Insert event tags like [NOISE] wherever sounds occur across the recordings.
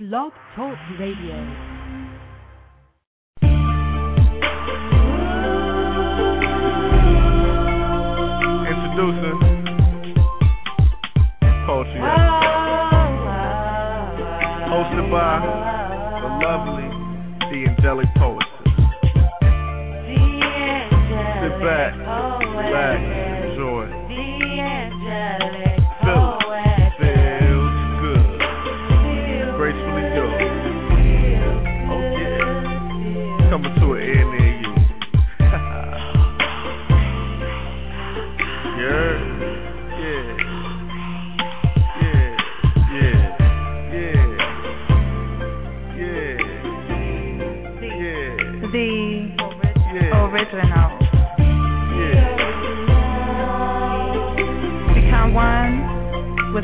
Blog Talk Radio. Poetry Hosted by the lovely, the angelic poetess.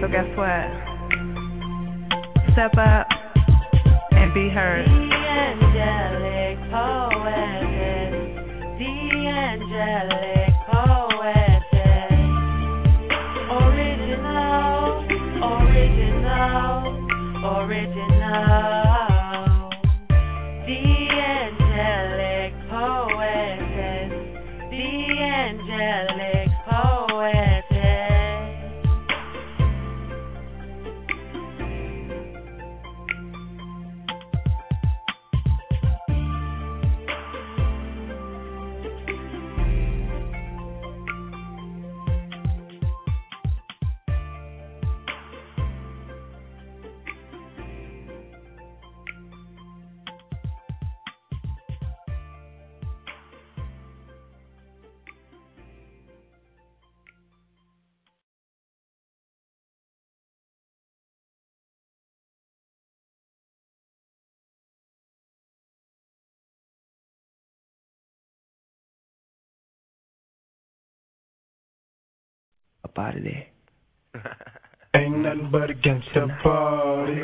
So guess what? Step up and be heard. angelic poetess, the angelic out of there. Ain't nothing but a gangsta party.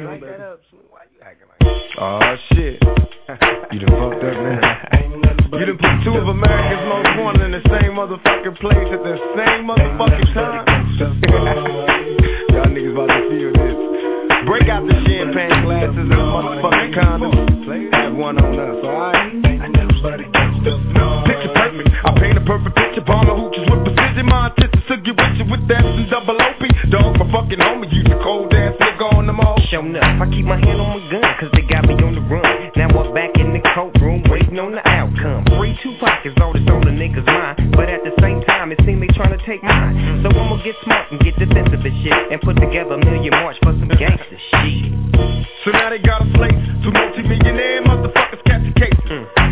Oh shit. You done fucked up man. Ain't nothing You a done put two of America's most wanted in the same motherfucking place at the same motherfucking time. [LAUGHS] Y'all niggas about to feel this. Break out the champagne glasses and motherfucking condoms. Have one on us, alright? Ain't nothing but a gangsta. Picture perfect. I paint a perfect picture. Bomber hooches with precision. My intentions to get with you with that and double OP. Dog, my fucking homie. You the cold ass nigga on the mall. Shown up, I keep my hand on my gun, cause they got me on the run. Now I'm back the courtroom, waiting on the outcome. Free two pockets, all that's on the nigga's mind. But at the same time, it seems they trying to take mine. So I'ma get smart and get defensive and shit. And put together a million march for some gangster shit. So now they got a slate. Two multi-millionaire motherfuckers catch a case.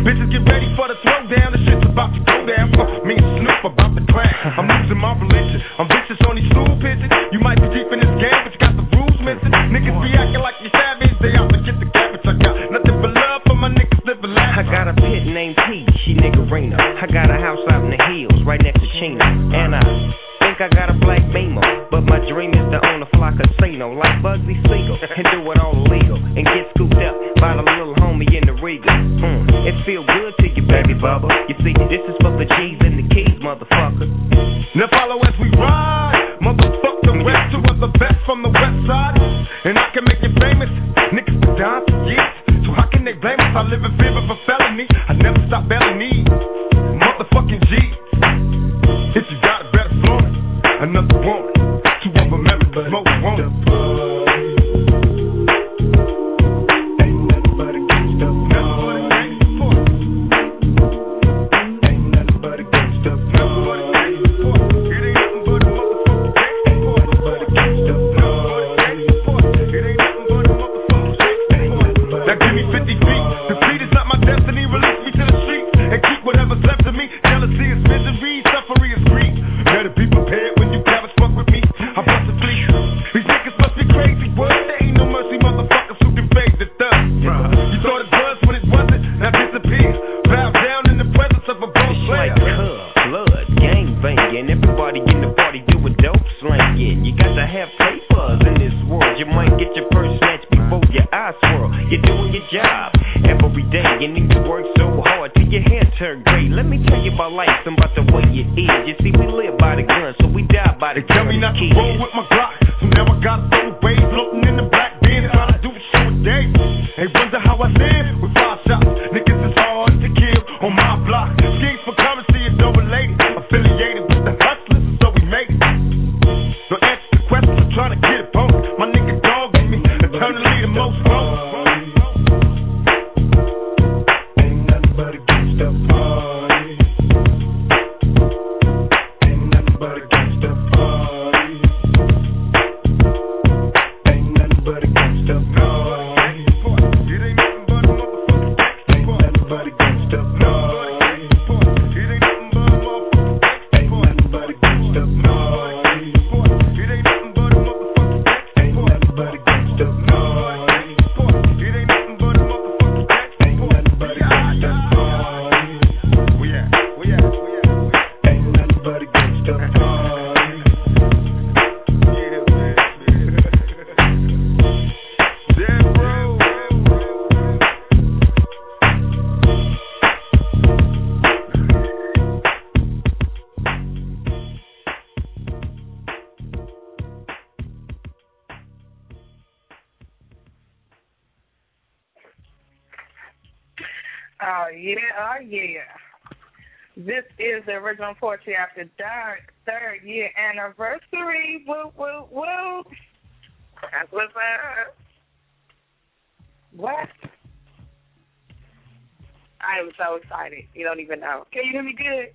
Bitches get ready for the throwdown. The shit's about to go down. Uh, me and Snoop about to clash. [LAUGHS] I'm losing my religion. I'm vicious on these Oh, oh, the original Poetry After Dark third year anniversary. Woo, woo, woo. That's what's up. What? I am so excited. You don't even know. Can you hear me good?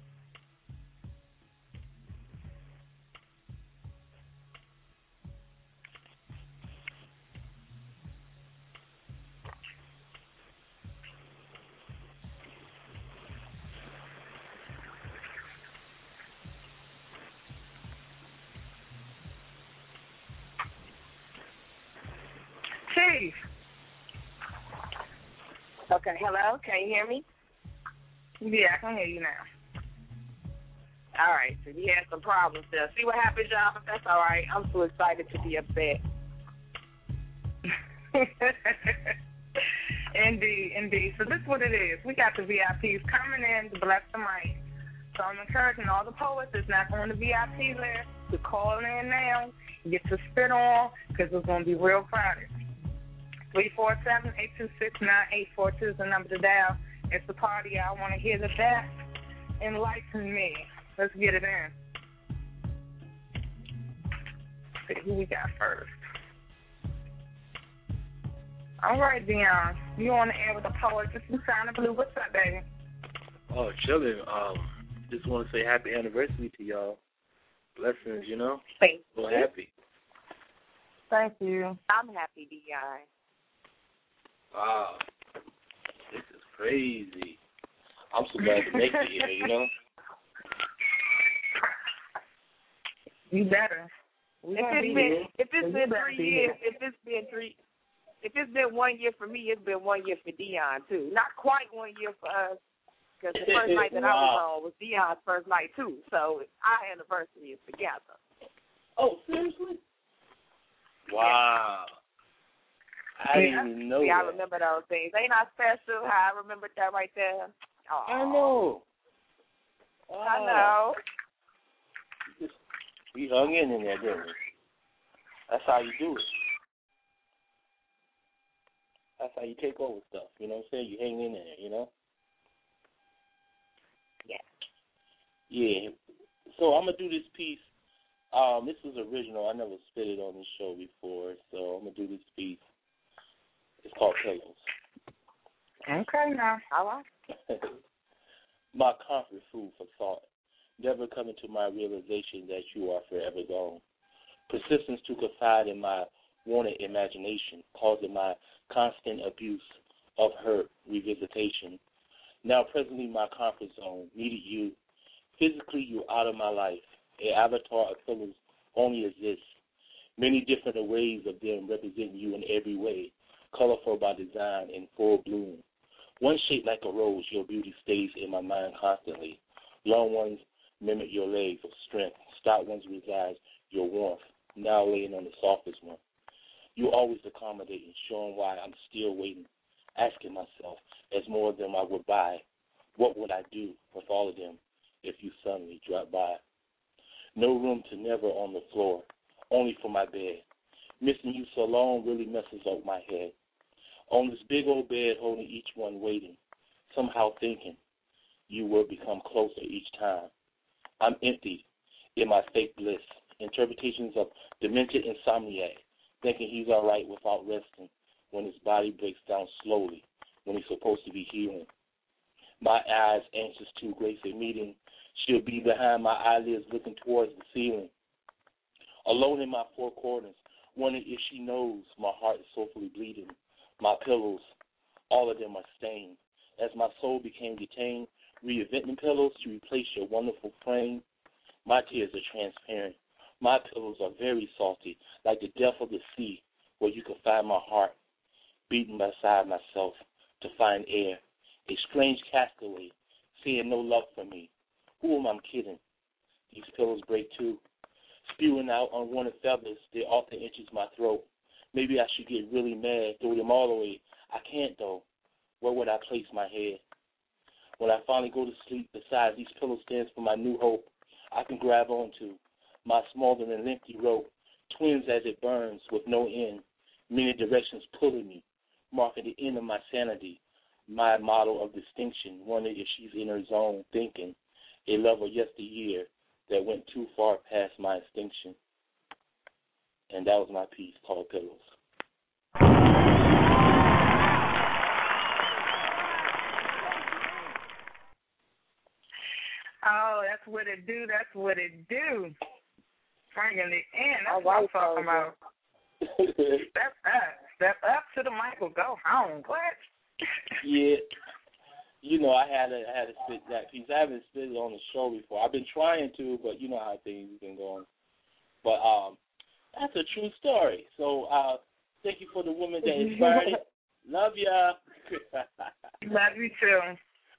Hello. Can you hear me? Yeah, I can hear you now. All right, so we had some problems there. See what happens, y'all? That's all right. I'm so excited to be upset. [LAUGHS] indeed, indeed. So this is what it is. We got the VIPs coming in to bless the mic. So I'm encouraging all the poets that's not on the VIP list to call in now, get to spit on, because it's going to be real crowded. Three four seven eight two six nine eight four two is the number to dial. It's the party. I want to hear the best. Enlighten me. Let's get it in. see who we got first. All right, Dion. You on the air with the poet. Just in Sound Blue. What's up, baby? Oh, chilling. Um, just want to say happy anniversary to y'all. Blessings, you know. Thank you. so happy. Thank you. I'm happy, Dion. Wow. This is crazy. I'm so glad to make it here, you know? [LAUGHS] You better. We if it's been if it's been three years, if it's been three if it's been one year for me, it's been one year for Dion too. Not quite one year for us, because the first night that wow. I was [LAUGHS] on was Dion's first night too. So our anniversary is together. Oh, seriously? Wow. I didn't even know. Yeah, that. I remember those things. Ain't I special? How I remembered that right there. Aww. I know. Wow. I know. Just, we hung in in there, didn't we? That's how you do it. That's how you take over stuff. You know what I'm saying? You hang in there. You know. Yeah. Yeah. So I'm gonna do this piece. Um, this was original. I never spit it on the show before, so I'm gonna do this piece it's called Pillows. Okay, now. I like [LAUGHS] My comfort food for thought. Never coming to my realization that you are forever gone. Persistence to confide in my wanted imagination, causing my constant abuse of her revisitation. Now, presently, my comfort zone needed you. Physically, you're out of my life. A avatar of pillows only exists. Many different ways of them representing you in every way colorful by design in full bloom. One shaped like a rose, your beauty stays in my mind constantly. Long ones mimic your legs of strength. Stout ones reside your warmth, now laying on the softest one. You're always accommodating, showing why I'm still waiting, asking myself, as more of them I would buy, what would I do with all of them if you suddenly drop by? No room to never on the floor, only for my bed. Missing you so long really messes up my head. On this big old bed, holding each one waiting, somehow thinking you will become closer each time. I'm empty in my fake bliss, interpretations of demented insomniac, thinking he's all right without resting when his body breaks down slowly when he's supposed to be healing. My eyes anxious to grace a meeting. She'll be behind my eyelids looking towards the ceiling. Alone in my four corners, wondering if she knows my heart is soulfully bleeding. My pillows, all of them are stained. As my soul became detained, reinventing pillows to replace your wonderful frame. My tears are transparent. My pillows are very salty, like the depth of the sea, where you can find my heart, beating beside myself to find air. A strange castaway, seeing no love for me. Who am I kidding? These pillows break too. Spewing out unwanted feathers, they often itches my throat. Maybe I should get really mad, throw them all away. I can't though. Where would I place my head? When I finally go to sleep, beside these pillows stands for my new hope. I can grab onto my smaller than lengthy rope, twins as it burns with no end, many directions pulling me, marking the end of my sanity. My model of distinction, wondering if she's in her zone, thinking a love of yesteryear that went too far past my extinction. And that was my piece called Pillows. Oh, that's what it do. That's what it do. Bringing it in. That's what I'm talking about. [LAUGHS] Step up. Step up to the mic or go home. What? yeah. You know, I had to I had to spit that piece. I haven't spit it on the show before. I've been trying to, but you know how things have been going. But um that's a true story. So uh thank you for the woman that inspired it. Love ya. [LAUGHS] love you too.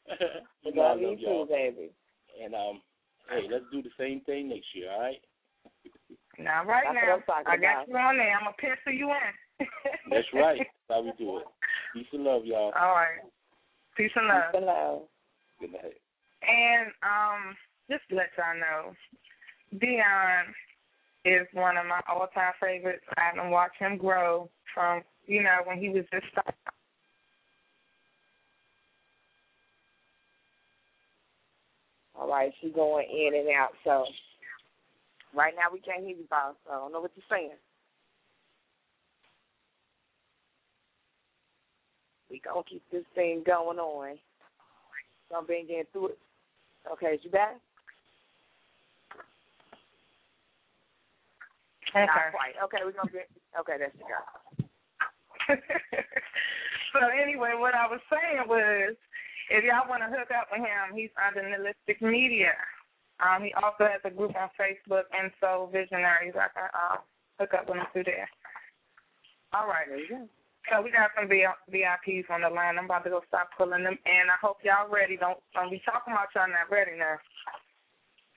[LAUGHS] you know, love, you y'all. too, baby. And um hey, let's do the same thing next year, all right? Now, right That's now, what I'm I got about. you on there. I'm going to pencil you in. [LAUGHS] That's right. That's how we do it. Peace and love, y'all. All right. Peace and love. Peace and love. Good night. And um, just to let y'all know, Dion is one of my all-time favorites. I have watched him grow from, you know, when he was just starting. All right, she going in and out. So right now we can't hear you, boss. So I don't know what you're saying. We gonna keep this thing going on. I'm being getting through it. Okay, is you back? Okay. Not quite. Okay, we're gonna be okay, that's the girl. so anyway, what I was saying was, if y'all want to hook up with him, he's under Nihilistic Media. Um, he also has a group on Facebook, and so Visionaries. I can uh, hook up with him through there. All right. There you go. So we got some VIPs on the line. I'm about to go stop pulling them and I hope y'all ready. Don't don't be talking about y'all not ready now.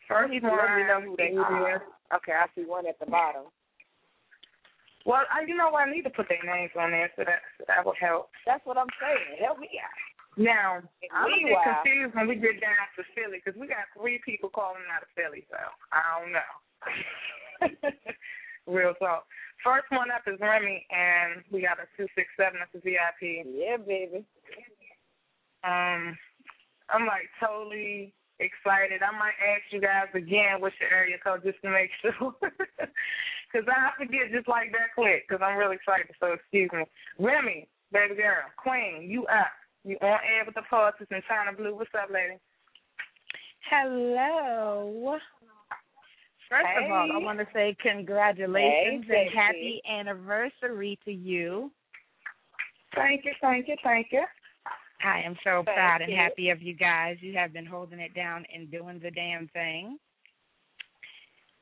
First Let one, me know who they are. Okay, I see one at the bottom. Well, I, you know what? I need to put their names on there, so that so that will help. That's what I'm saying. Help me out. Now, I'm a bit confused when we get down to Philly because we got three people calling out of Philly, so I don't know. [LAUGHS] Real talk. First one up is Remy, and we got a two six seven as a VIP. Yeah, baby. Um, I'm like totally excited. I might ask you guys again what's your area code just to make [LAUGHS] sure, because I forget just like that quick. Because I'm really excited. So excuse me, Remy, baby girl, Queen, you up? You on air with the poetess in Chyna Blue? What's up, lady? Hello. First of all, I want to say congratulations Hey, and happy anniversary to you. Thank you, thank you, thank you. I am so Thank proud and you. happy of you guys. You have been holding it down and doing the damn thing.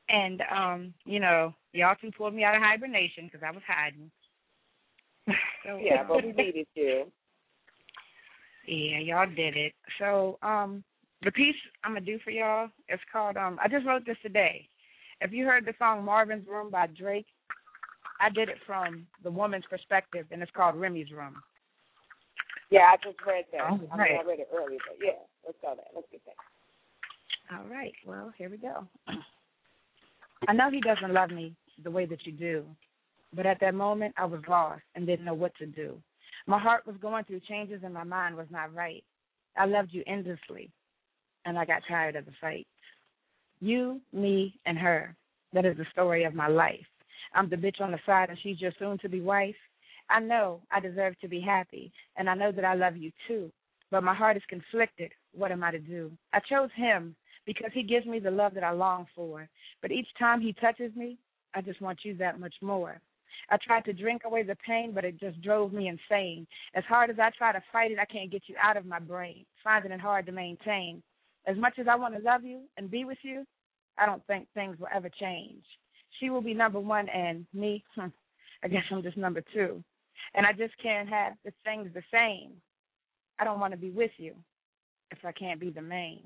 And um, you know, y'all two pulled me out of hibernation because I was hiding. So, [LAUGHS] Yeah, but we needed you. [LAUGHS] Yeah, y'all did it. So, um, the piece I'm gonna do for y'all is called um. I just wrote this today. If you heard the song Marvin's Room by Drake, I did it from the woman's perspective, and it's called Remy's Room. Yeah, I just read that. All I, right. mean, I read it earlier, but yeah, let's go there. Let's get that. All right. Well, here we go. [CLEARS THROAT] I know he doesn't love me the way that you do, but at that moment I was lost and didn't know what to do. My heart was going through changes and my mind was not right. I loved you endlessly, and I got tired of the fight. You, me, and her. That is the story of my life. I'm the bitch on the side, and she's your soon to be wife. I know I deserve to be happy, and I know that I love you too. But my heart is conflicted. What am I to do? I chose him because he gives me the love that I long for. But each time he touches me, I just want you that much more. I tried to drink away the pain, but it just drove me insane. As hard as I try to fight it, I can't get you out of my brain, finding it hard to maintain. As much as I want to love you and be with you, I don't think things will ever change. She will be number one, and me, hmm, I guess I'm just number two. And I just can't have the things the same. I don't want to be with you if I can't be the main.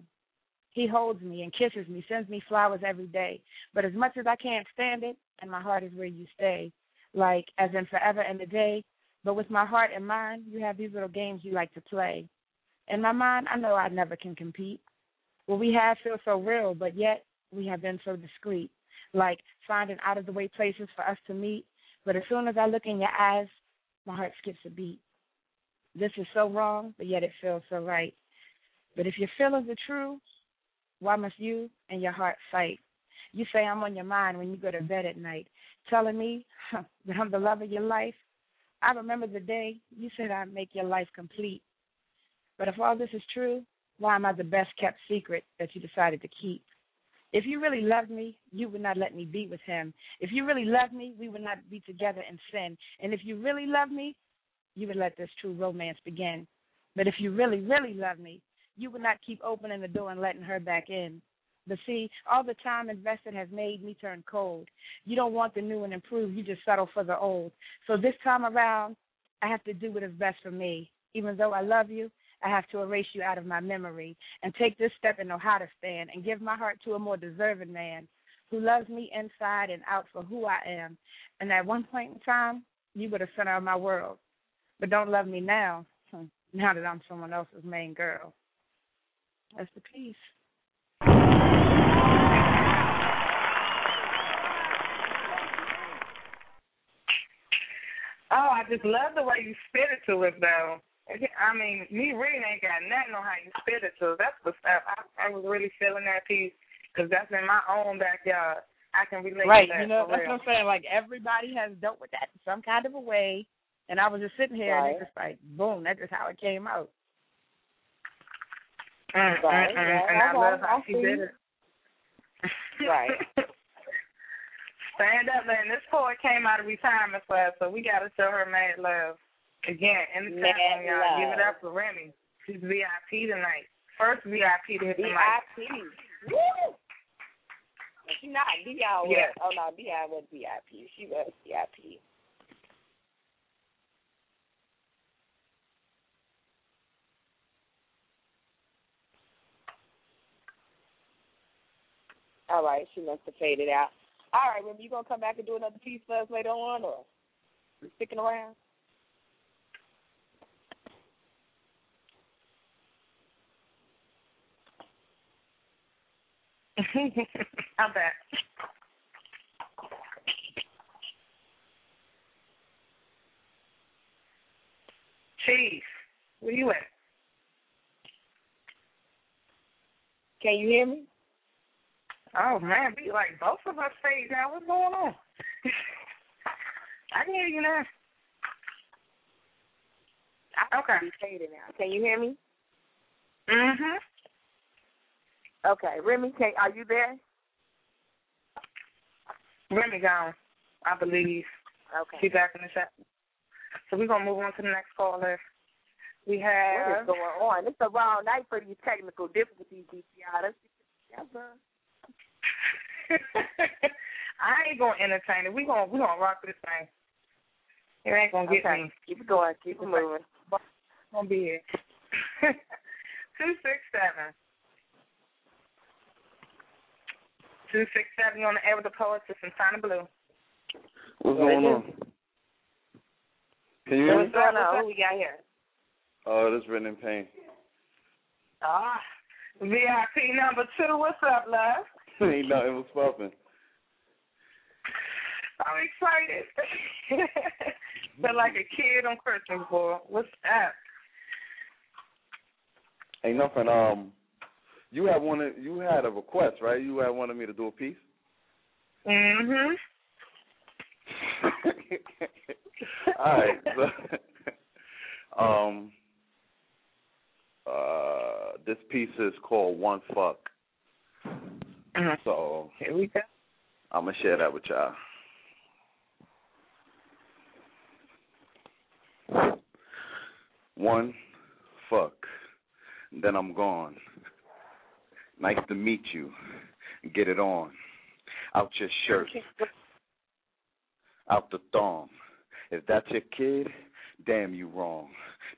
He holds me and kisses me, sends me flowers every day. But as much as I can't stand it, and my heart is where you stay, like as in forever and a day. But with my heart and mind, you have these little games you like to play. In my mind, I know I never can compete. What we have feels so real, but yet we have been so discreet, like finding out of the way places for us to meet. But as soon as I look in your eyes, my heart skips a beat. This is so wrong, but yet it feels so right. But if your feelings are true, why must you and your heart fight? You say I'm on your mind when you go to bed at night, telling me huh, that I'm the love of your life. I remember the day you said I'd make your life complete. But if all this is true, why am I the best kept secret that you decided to keep? If you really loved me, you would not let me be with him. If you really loved me, we would not be together in sin. And if you really loved me, you would let this true romance begin. But if you really, really love me, you would not keep opening the door and letting her back in. But see, all the time invested has made me turn cold. You don't want the new and improved, you just settle for the old. So this time around, I have to do what is best for me. Even though I love you, I have to erase you out of my memory and take this step and know how to stand and give my heart to a more deserving man who loves me inside and out for who I am. And at one point in time, you were the center of my world. But don't love me now, [LAUGHS] now that I'm someone else's main girl. That's the piece. Oh, I just love the way you spit it to us, though. I mean, me reading ain't got nothing on how you spit it so. That's the stuff. I, I was really feeling that piece because that's in my own backyard. I can relate right, to that. you know, that's real. what I'm saying. Like everybody has dealt with that in some kind of a way, and I was just sitting here and Right. it's just like, boom, that's just how it came out. Mm, Right, mm, mm, right. and I love how she did it. Right. [LAUGHS] Stand up, man. This poet came out of retirement class, so we got to show her mad love. Again, anytime, y'all. Give it up for Remy. She's VIP tonight. First VIP to hit the mic. VIP. Woo! She not Dion was. Yeah. Oh no, Dion was VIP. She was VIP. All right, she must have faded out. All right, Remy, you gonna come back and do another piece for us later on, or you sticking around? I'm back. Chief, where you at? Can you hear me? Oh man, be like both of us fade now. What's going on? I can hear you now. I Okay. Faded now. Can you hear me? Mhm. Okay, Remy, can, are you there? Remy gone, I believe. Okay. She's back in the chat. So we're gonna move on to the next caller. We have what is going on? It's a wrong night for these technical difficulties, DCI. Let's get together. [LAUGHS] I ain't gonna entertain it. We gonna we gonna rock this thing. It ain't gonna get okay. me. Keep it going. Keep it moving. Gonna be here. [LAUGHS] Two six seven. Two six seven. You on the air with the poets. It's in Santa Blue. What's going on? Can you hear me? What's going on? Who we got here? Oh, this is written in pain. Ah, VIP number two. What's up, love? [LAUGHS] Ain't nothing was popping. I'm excited. [LAUGHS] Feel like a kid on Christmas, boy. What's up? Ain't nothing. Um, you had wanted you had a request, right? You had wanted me to do a piece. Mhm. [LAUGHS] All right. So, [LAUGHS] um, uh, this piece is called One Fuck. Mhm. So Here we go. I'm gonna share that with y'all. One fuck, then I'm gone. Nice to meet you. Get it on. Out your shirt, out the thong. If that's your kid, damn you wrong.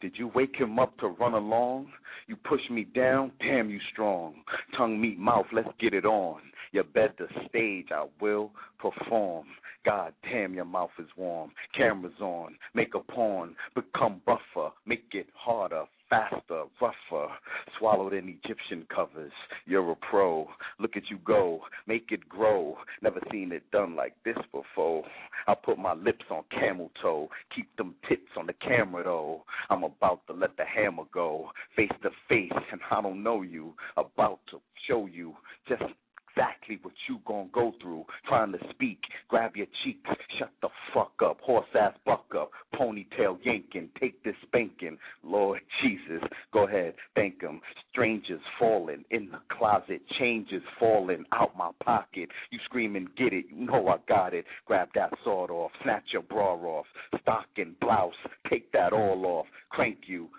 Did you wake him up to run along? You push me down, damn you strong. Tongue meet mouth, let's get it on. You bet the stage, I will perform. God damn, your mouth is warm. Cameras on, make a porn, become rougher, make it harder, faster, rougher. Swallowed in Egyptian covers. You're a pro. Look at you go, make it grow. Never seen it done like this before. I put my lips on camel toe, keep them tits on the camera though. I'm about to let the hammer go, face to face, and I don't know you. About to show you just exactly what you gonna go through. Trying to speak, grab your cheeks, shut the fuck up, horse ass buck up, ponytail yanking, take this spanking. Lord Jesus, go ahead, thank him. Strangers falling in the closet, changes falling out my pocket. You screaming, get it, you know I got it. Grab that sword off, snatch your bra off, stocking, blouse, take that all off, crank you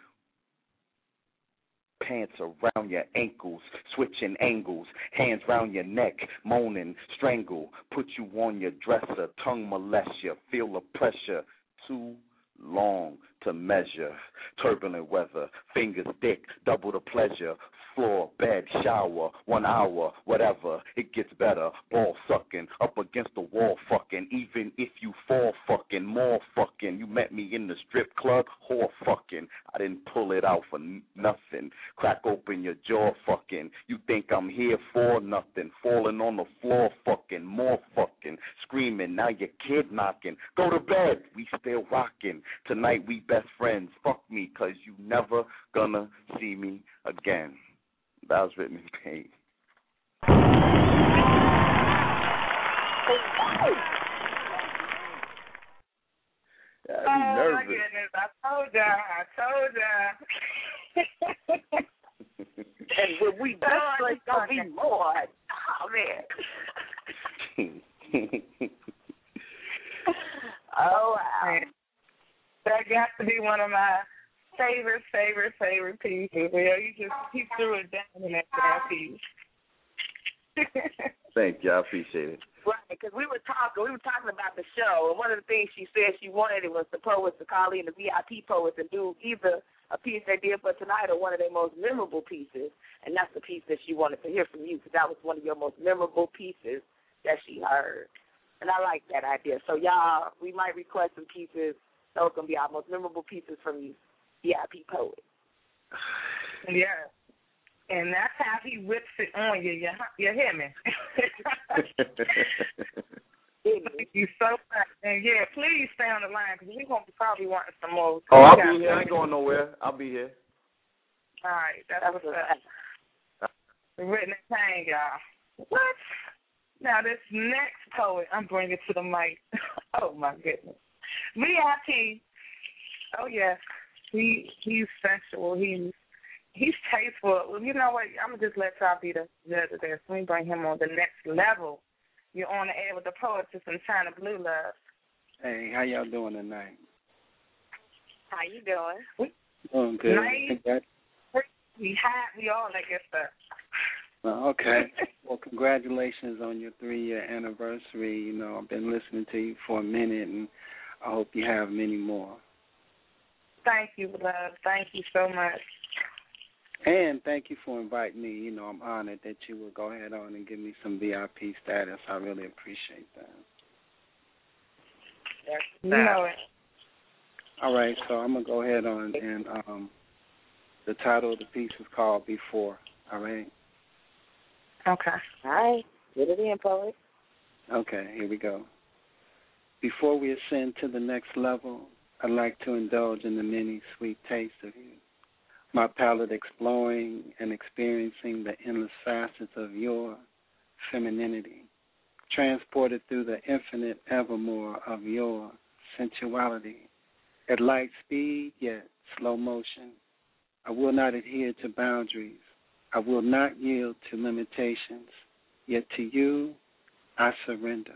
pants around your ankles, switching angles, hands round your neck, moaning, strangle, put you on your dresser, tongue molest you, feel the pressure, too long to measure, turbulent weather, fingers thick, double the pleasure, floor, bed, shower, one hour, whatever, it gets better, ball sucking, up against the wall fucking, even if you fall fucking, more fucking, you met me in the strip club, whore fucking, I didn't pull it out for nothing, crack open your jaw fucking, you think I'm here for nothing, falling on the floor fucking, more fucking, screaming, now your kid knocking, go to bed, we still rocking, tonight we best friends, fuck me, cause you never gonna see me again. That was written in pain. Oh my goodness! I told ya. I told ya. [LAUGHS] And when we done, it's gonna be more. Oh man. [LAUGHS] oh wow. That got to be one of my favorite, favorite, favorite pieces. Yeah, you just he threw it down in that damn piece. [LAUGHS] Thank you. I appreciate it. Right, because we were talking, we were talking about the show, and one of the things she said she wanted it was the poets to call in the VIP poets and do either a piece they did for tonight or one of their most memorable pieces, and that's the piece that she wanted to hear from you because that was one of your most memorable pieces that she heard, and I like that idea. So y'all, we might request some pieces. Those gonna be our most memorable pieces from you, VIP poets. yeah. And that's how he whips it on you. You, you hear me? Thank [LAUGHS] you so much. And yeah, please stay on the line because we're going to be probably wanting some more. Oh, I'll be here. I ain't going nowhere. I'll be here. All right. That's what's up. Written in pain, y'all. What? Now, this next poet I'm bringing to the mic. [LAUGHS] oh, my goodness. VIP. Oh, yes. He He's sensual. He's he's tasteful. Well, you know what? I'm gonna just let y'all be the judge of this. Let me bring him on the next level. You're on the air with the poetess and Chyna Blue Love. Hey, how y'all doing tonight? How you doing? Doing good. Nice. We hot. We all that good stuff. Well, okay. [LAUGHS] well, congratulations on your three-year anniversary. You know, I've been listening to you for a minute, and I hope you have many more. Thank you, love. Thank you so much. And thank you for inviting me. You know, I'm honored that you would go ahead on and give me some VIP status. I really appreciate that. you know it. All right, so I'm gonna go ahead on and um, the title of the piece is called Before. All right. Okay. All right. Get it in, poet. Okay, here we go. Before we ascend to the next level, I'd like to indulge in the many sweet tastes of you. My palate exploring and experiencing the endless facets of your femininity, transported through the infinite evermore of your sensuality. At light speed, yet slow motion, I will not adhere to boundaries. I will not yield to limitations. Yet to you, I surrender.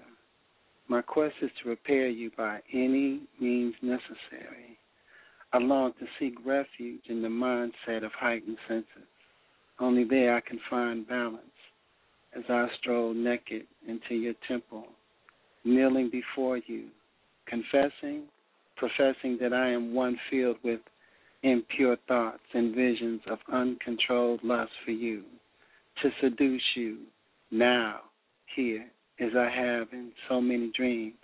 My quest is to repair you by any means necessary. I long to seek refuge in the mindset of heightened senses. Only there I can find balance as I stroll naked into your temple, kneeling before you, confessing, professing that I am one filled with impure thoughts and visions of uncontrolled lust for you, to seduce you now, here, as I have in so many dreams.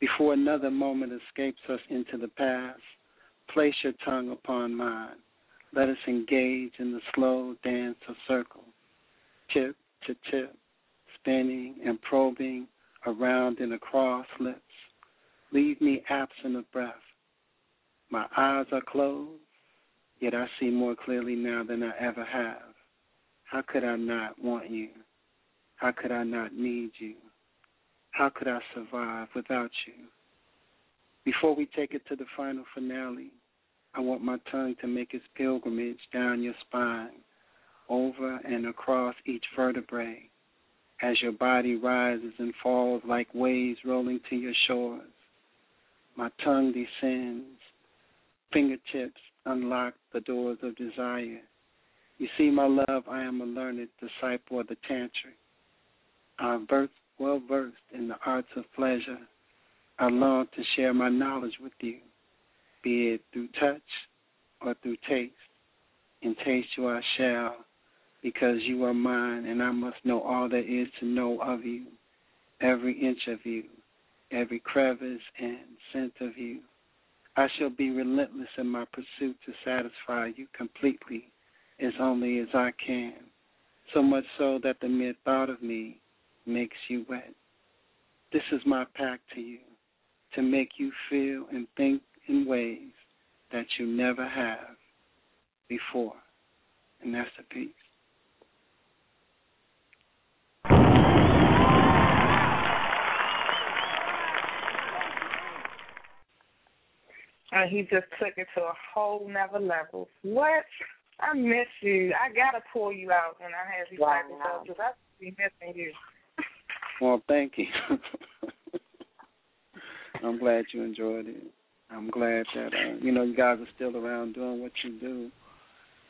Before another moment escapes us into the past, place your tongue upon mine. Let us engage in the slow dance of circles, tip to tip, spinning and probing around and across lips. Leave me absent of breath. My eyes are closed, yet I see more clearly now than I ever have. How could I not want you? How could I not need you? How could I survive without you? Before we take it to the final finale, I want my tongue to make its pilgrimage down your spine, over and across each vertebrae, as your body rises and falls like waves rolling to your shores. My tongue descends, fingertips unlock the doors of desire. You see, my love, I am a learned disciple of the tantric. I'm well versed in the arts of pleasure. I long to share my knowledge with you, be it through touch or through taste. In taste you I shall, because you are mine, and I must know all there is to know of you, every inch of you, every crevice and scent of you. I shall be relentless in my pursuit to satisfy you completely, as only as I can, so much so that the mere thought of me makes you wet. This is my pact to you to make you feel and think in ways that you never have before. And that's the piece. And he just took it to a whole nother level. What? I miss you. I gotta pull you out when I have these wow. type of stuff because I be missing you. Well, thank you. [LAUGHS] I'm glad you enjoyed it. I'm glad that uh, you know you guys are still around doing what you do.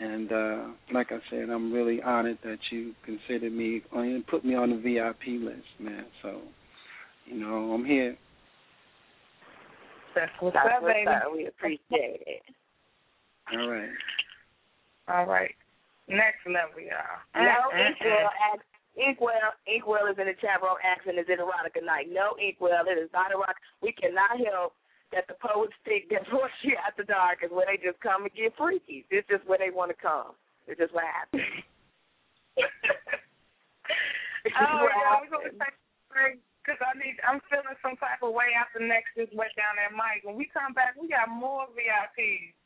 And uh like I said, I'm really honored that you considered me and put me on the VIP list, man. So, you know, I'm here. That's what's up, baby. We appreciate it. All right. All right. Next level, y'all. No, Inkwell, Inkwell, Inkwell is in the chat room asking, is it erotica night? No, Inkwell, it is not erotic. We cannot help that the poets think that [LAUGHS] you after dark is where they just come and get freaky. This is where they want to come. This is what happens. [LAUGHS] [LAUGHS] oh, yeah, we're going to take because I need, I'm feeling some type of way after next just went down that mic. When we come back, we got more VIPs.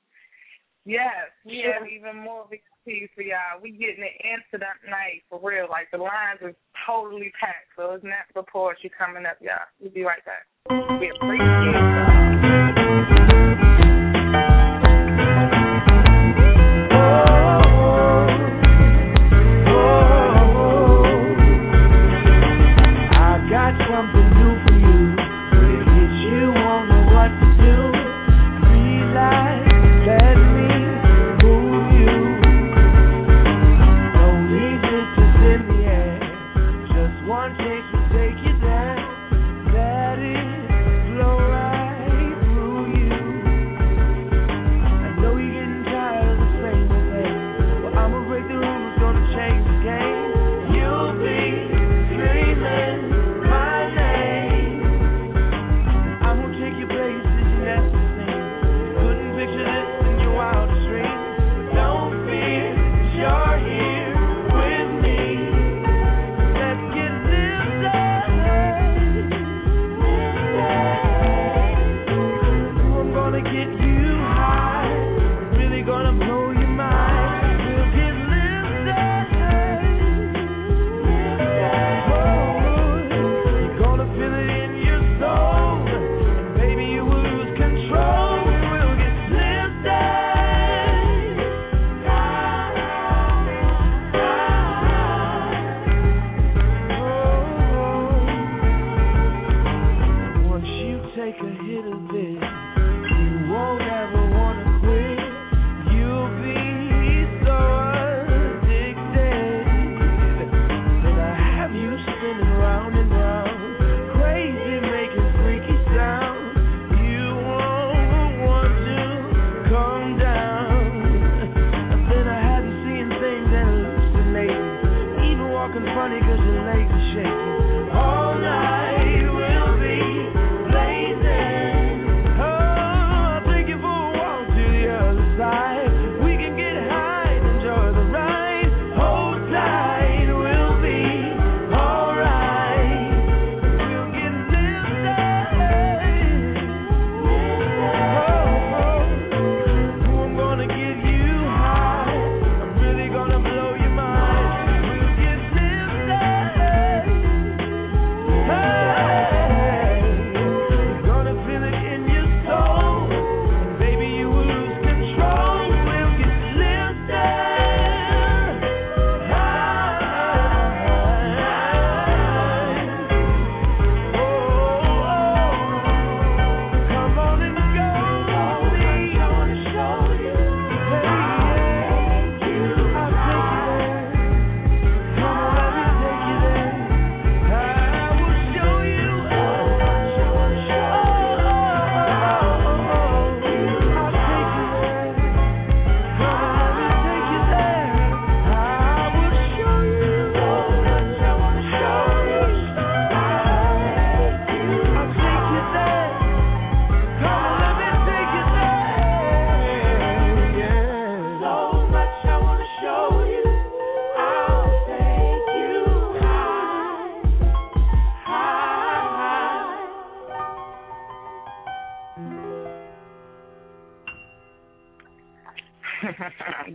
Yes, we have even more VIPs for y'all. We getting it into that night for real. Like the lines are totally packed. So it's not the poetry coming up, y'all. We'll be right back. We appreciate y'all.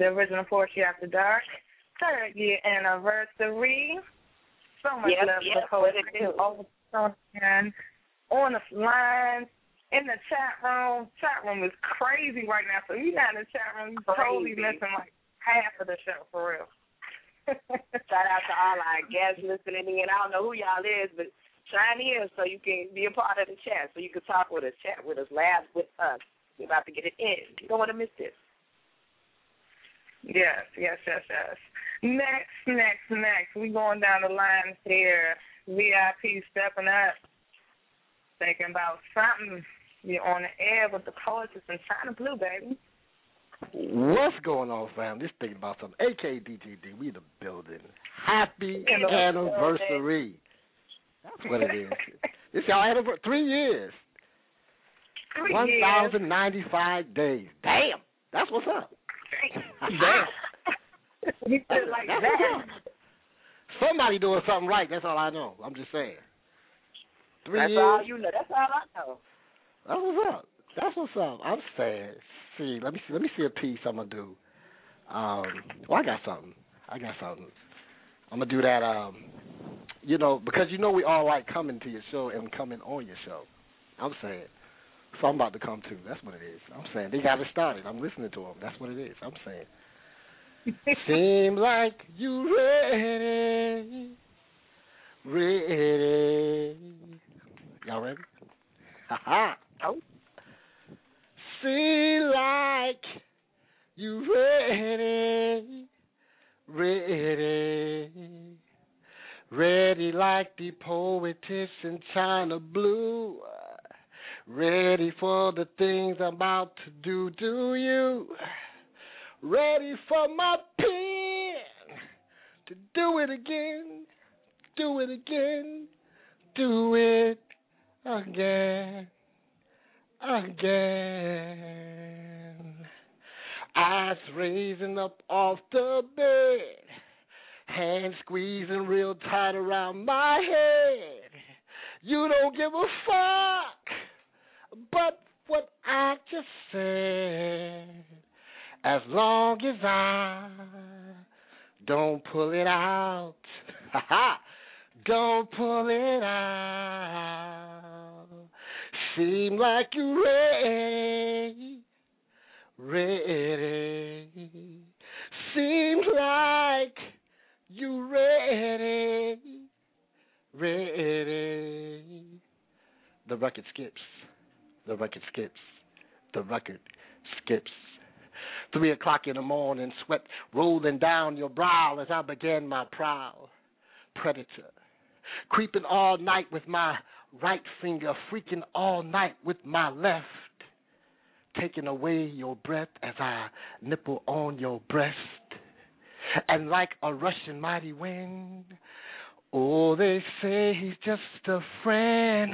The original Poetry After Dark, third year anniversary. So much Yep, love yep, for poetry. Over on the line, in the chat room. Chat room is crazy right now. So you're not in the chat room, you're totally missing like half of the show for real. [LAUGHS] Shout out to all our guests listening in. I don't know who y'all is, but chime in so you can be a part of the chat, so you can talk with us, chat with us, laugh with us. We're about to get it in. You don't want to miss this. Yes, yes, yes, yes. Next, next, next. We going down the line here. VIP stepping up, thinking about something. You're on the air with the poetess in Chyna Blue, baby. What's going on, fam? Just thinking about something. AK DGD, we the building. Happy anniversary. That's what it is. It's our anniversary. Three years. Three One years. thousand ninety-five days. Damn. That's what's up. Damn. [LAUGHS] You feel like that. Somebody doing something right. That's all I know. I'm just saying. Three That's years. all you know. That's all I know. That's what's up. That's what's up. I'm saying. See, let me see. Let me see a piece I'm gonna do. Um, well, I got something. I got something. I'm gonna do that. Um, you know, because you know we all like coming to your show and coming on your show. I'm saying. So I'm about to come too. That's what it is. I'm saying they got it started. I'm listening to them. That's what it is. I'm saying. [LAUGHS] Seem like you ready, ready. Y'all ready? Ha ha. Oh. Seem like you ready, ready, ready like the poetess in Chyna Blue. Ready for the things I'm about to do. Do you? Ready for my pen to do it again, do it again, do it again, again. Eyes raising up off the bed, hands squeezing real tight around my head. You don't give a fuck, but what I just said. As long as I don't pull it out, [LAUGHS] don't pull it out. Seem like you ready, ready. Seems like you ready, ready. The record skips. The record skips. The record skips. Three o'clock in the morning, sweat rolling down your brow as I began my prowl. Predator. Creeping all night with my right finger, freaking all night with my left. Taking away your breath as I nipple on your breast. And like a rushing mighty wind, Oh, they say he's just a friend.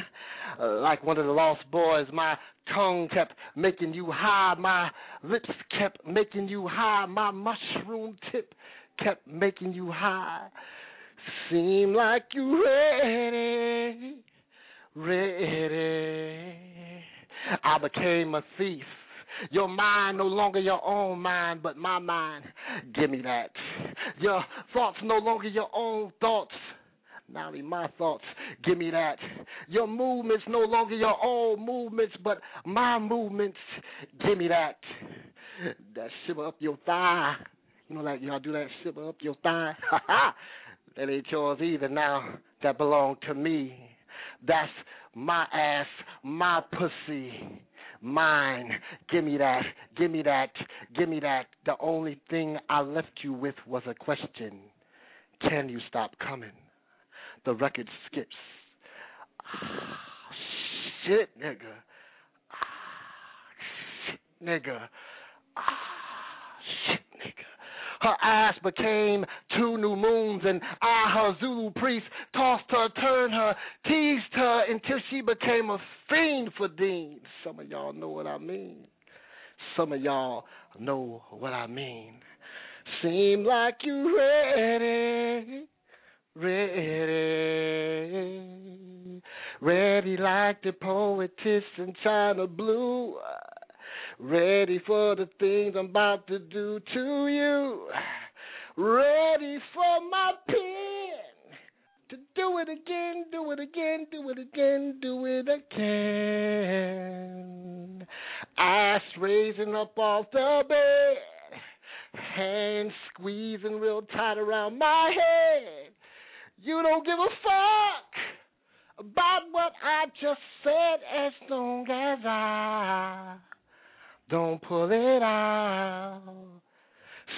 Like one of the lost boys, my tongue kept making you high, my lips kept making you high, my mushroom tip kept making you high. Seem like you ready, ready. I became a thief. Your mind no longer your own mind, but my mind. Give me that. Your thoughts no longer your own thoughts. Not only my thoughts, give me that. Your movements no longer your own movements, but my movements, give me that. That shiver up your thigh. You know that y'all do that shiver up your thigh? Ha [LAUGHS] ha! That ain't yours either now. That belong to me. That's my ass, my pussy, mine. Give me that, give me that, give me that. The only thing I left you with was a question. Can you stop coming? The record skips. Ah, [SIGHS] shit, nigga. Ah, [SIGHS] shit, nigga. Ah, [SIGHS] shit, nigga. Her ass became two new moons, and I, her Zulu priest, tossed her, turned her, teased her until she became a fiend for Dean. Some of y'all know what I mean. Some of y'all know what I mean. Seem like you ready, ready, ready like the poetess in Chyna Blue. Ready for the things I'm about to do to you. Ready for my pen to do it again, do it again, do it again, do it again. Ass raising up off the bed, hands squeezing real tight around my head. You don't give a fuck about what I just said as long as I don't pull it out.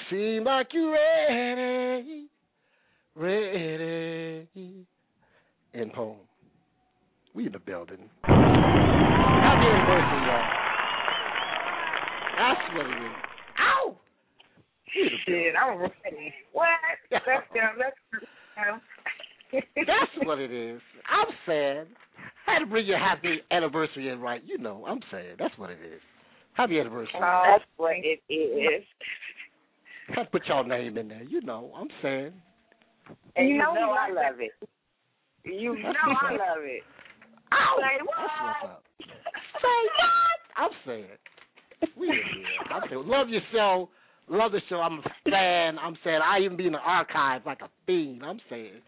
Seem like you ready, ready. In poem. We in the building. Happy anniversary, y'all. That's what it is. Ow! Shit, I'm ready. What? Let's go. Let's go. That's what it is. I'm sad. I had to bring your happy anniversary in right. You know, I'm sad. That's what it is. Happy anniversary. Oh, that's what it is. Had to put your name in there. You know, I'm sad. And you, know know, I love it. You know what's I love it. Oh, Ow! Say That's what? what's up. Say what? I'm sad. We in here. I'm sad. Love your show. Love the show. I'm a fan. I'm saying I even be in the archives like a fiend. I'm saying.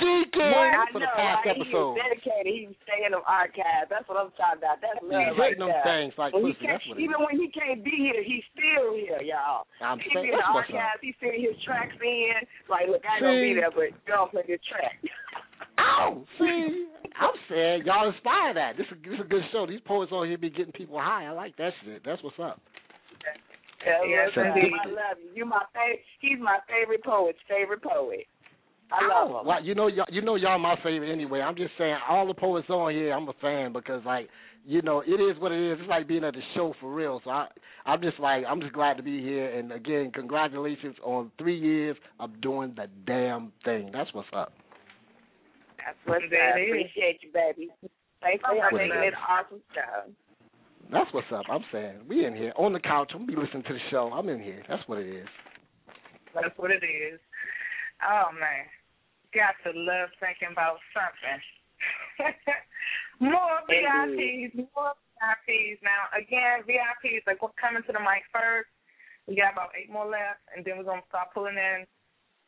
Geeking I for the know, past right? episode. He was dedicated. He was staying in the archives. That's what I'm talking about. That's He love hitting right them there. things like When he pussy. That's what even is. when he can't be here, he's still here, y'all. I'm he saying be in the that's what's archives. He sending his tracks in. Like, look, I ain't gonna be there, but y'all play this track. [LAUGHS] Oh, See, I'm saying y'all inspire that. This is this is a good show. These poets on here be getting people high. I like that shit. That's what's up. Hell Yes, yes, indeed. I love you. You my favorite. He's my favorite poet's favorite poet. I love oh, him. Well, you know, y'all, you know, y'all my favorite anyway. I'm just saying, all the poets on here, I'm a fan because, like, you know, it is what it is. It's like being at the show for real. So I, I'm just like, I'm just glad to be here. And again, congratulations on three years of doing the damn thing. That's what's up. That's what's There up. it is. Appreciate you, baby. Thanks for That's what making it it is. awesome show. That's what's up. I'm saying we in here on the couch. I'm gonna be listening to the show. I'm in here. That's what it is. That's what it is. Oh man, got to love thinking about something. [LAUGHS] more VIPs, more VIPs. Now again, VIPs like we're coming to the mic first. We got about eight more left, and then we're gonna start pulling in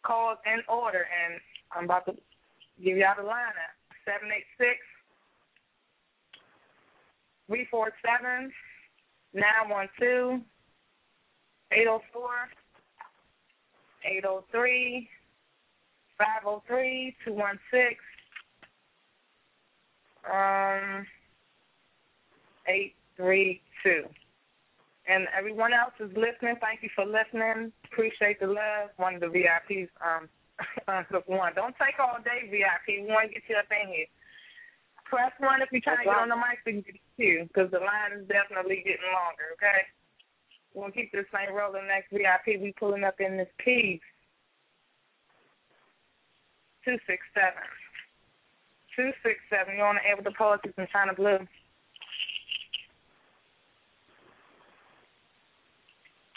calls in order. And I'm about to give y'all the lineup: seven eight six. Three four seven nine one two eight oh four 803 503 216 um 832. And everyone else is listening. Thank you for listening. Appreciate the love. One of the VIPs, um, [LAUGHS] uh, one. Don't take all day, VIP. We want to get you up in here. Press one if you're trying to get on the mic can get because the line is definitely getting longer, okay? We'll keep this thing rolling. Next VIP, we pulling up in this piece. Two six seven. Two six seven. You're on the air with the poetess in Chyna Blue.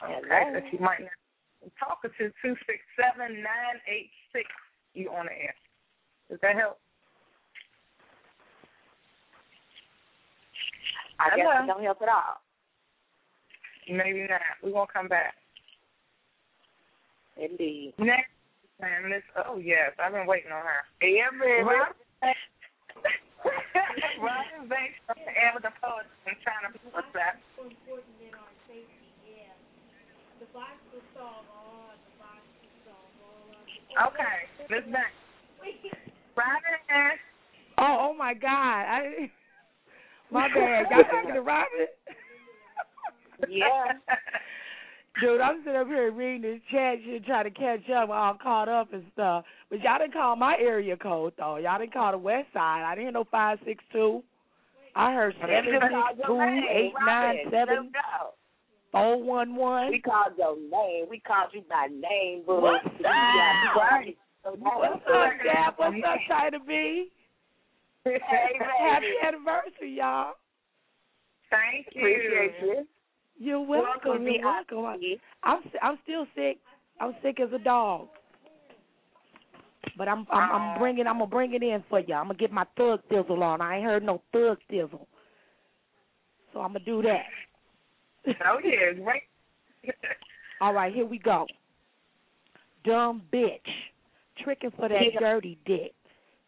Okay, you might not talking to two six seven nine eight six. You on the air? Does that help? I guess Hello. it don't help at all. Maybe not. We won't come back. Indeed. Next, and this. Oh yes, I've been waiting on her. Yeah, baby. Robin, Robin Banks from the air with the poets in Chyna. What's that? Okay, Miss Banks. Robin. Oh, oh my God! I [LAUGHS] my bad. Y'all talking to Robin? Yeah. [LAUGHS] Dude, I'm sitting up here reading this chat shit, trying to catch up, all caught up and stuff. But y'all didn't call my area code though. Y'all didn't call the West Side. I didn't know five six two. I heard They seven just six called your two name, eight nine Robin. seven Let's go. four one one. We called your name. We called you by name, boo. What's You up? got right. So now What's it's up, like- Dap? What's up, Chyna B? Hey, Happy anniversary, y'all. Thank you. Appreciate you. You're welcome. Welcome, You're welcome. I- I'm I'm still sick. I'm sick as a dog. But I'm I'm, I'm bringing I'm gonna bring it in for you. I'm gonna get my thug thizzle on. I ain't heard no thug thizzle, so I'm gonna do that. Oh yeah, [LAUGHS] right. [LAUGHS] All right, here we go. Dumb bitch, tricking for that Yeah. dirty dick,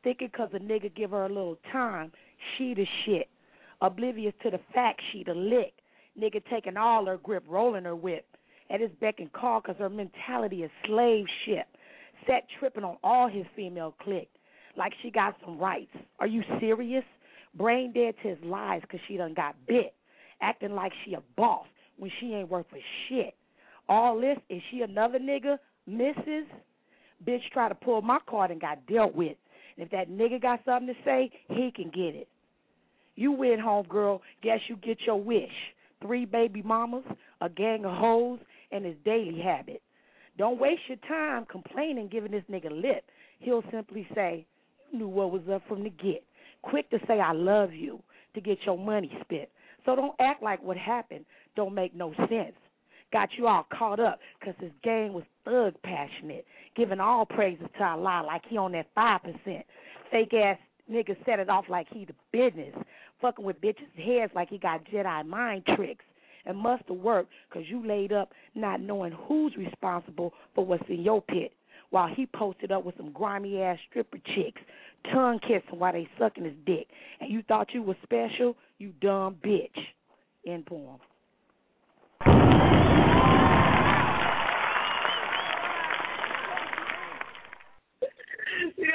thinking 'cause a nigga give her a little time, she the shit. Oblivious to the fact she the lick. Nigga taking all her grip, rolling her whip. At his beck and call 'cause her mentality is slave ship. Set tripping on all his female clique. Like she got some rights. Are you serious? Brain dead to his lies 'cause she done got bit. Acting like she a boss when she ain't worth a shit. All this, is she another nigga, Mrs.? Bitch try to pull my card and got dealt with. And if that nigga got something to say, he can get it. You win, homegirl. Guess you get your wish. Three baby mamas, a gang of hoes, and his daily habit. Don't waste your time complaining, giving this nigga lip. He'll simply say, You knew what was up from the get. Quick to say, I love you, to get your money spent. So don't act like what happened don't make no sense. Got you all caught up because his game was thug passionate, giving all praises to Allah like he on that 5%. Fake ass nigga set it off like he the business, fucking with bitches' heads like he got Jedi mind tricks. It must have worked 'cause you laid up not knowing who's responsible for what's in your pit. While he posted up with some grimy ass stripper chicks, tongue kissing while they sucking his dick. And you thought you was special, you dumb bitch. End poem.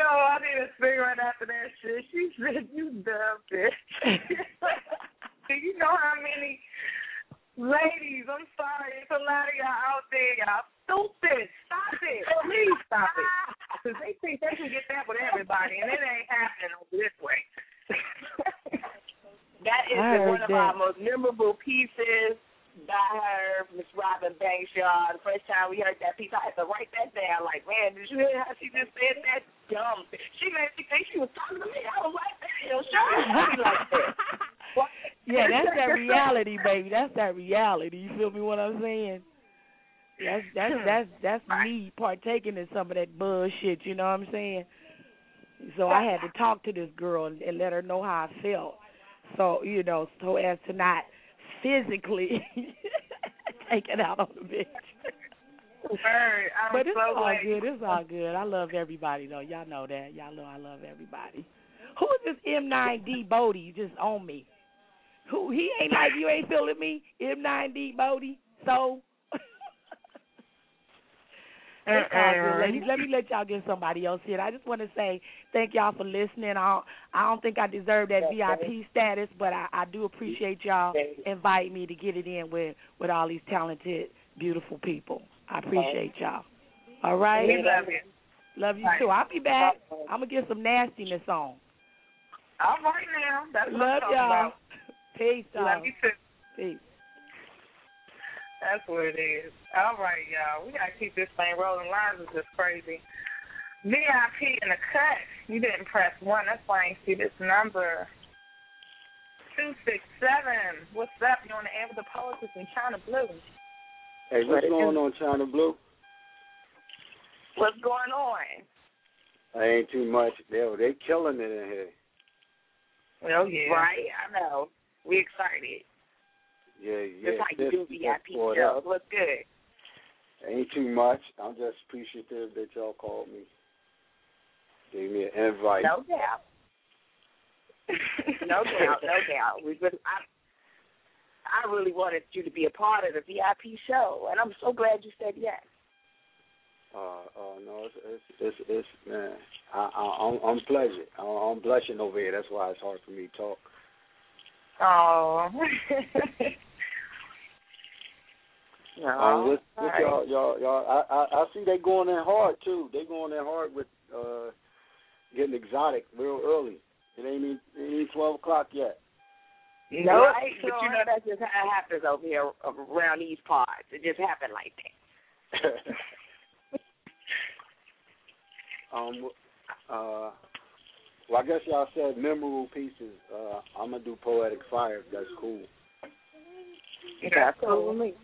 Yo, I need a cigarette after that shit. She said, "You dumb bitch." [LAUGHS] Do you know how many ladies? I'm sorry, it's a lot of y'all out there. Y'all stupid. Stop it. Please stop it. [LAUGHS] Because they think they can get that with everybody, and it ain't happening this way. [LAUGHS] That is one of that. our most memorable pieces by her, Miss Robin Banks, y'all. The first time we heard that piece, I had to write that down. Like, man, did you hear how she just said that dumb thing? She made me think she was talking to me. I was like, damn, sure, she like that. [LAUGHS] Yeah, that's that reality, baby. That's that reality. You feel me? What I'm saying? That's that's that's that's me partaking in some of that bullshit. You know what I'm saying? So I had to talk to this girl and, and let her know how I felt. So you know, so as to not physically [LAUGHS] take it out on the bitch. Word, I'm But it's so all glad. good. It's all good. I love everybody though. Y'all know that. Y'all know I love everybody. Who is this M9D Bodie You just on me? Who he ain't like you ain't feeling me? M9D Bodie. So it's all good, ladies. Let me let y'all get somebody else in. I just want to say thank y'all for listening. I don't, I don't think I deserve that VIP status, but I, I do appreciate y'all inviting me to get it in with with all these talented, beautiful people. I appreciate y'all. All right. We love you. Love you too. I'll be back. I'm gonna get some nastiness on. All right now. That's what I'm Love talking y'all. about. Peace, y'all. You too. Peace. That's what it is. All right, y'all. We gotta keep this thing rolling. Lines is just crazy. VIP in the cut. You didn't press one. That's why I ain't see this number. Two six seven. What's up? You on the air with the poetess in Chyna Blue? Hey, what's going on, Chyna Blue? What's going on? I Ain't too much. They oh, they killing it in here. Oh yeah. Right? I know. We excited. Yeah, yeah. Just like you do VIP shows. Look good. Ain't too much. I'm just appreciative that y'all called me. Gave me an invite. No doubt. no doubt, no doubt. We been, I, I really wanted you to be a part of the VIP show, and I'm so glad you said yes. Uh, uh, no, it's, it's, it's, it's man. I, I, I'm, I'm pleasure. I, I'm blushing over here. That's why it's hard for me to talk. Oh. [LAUGHS] Um, with, with right. y'all, y'all, y'all. I, I, I see they going in hard too. They going in hard with uh, getting exotic real early. It ain't even, it ain't even twelve o'clock yet. No, right? But you know that's just how it happens over here around these parts. It just happened like that. [LAUGHS] um, uh, well, I guess y'all said memorable pieces. Uh, I'm gonna do poetic fire. If that's cool. That's cool with me.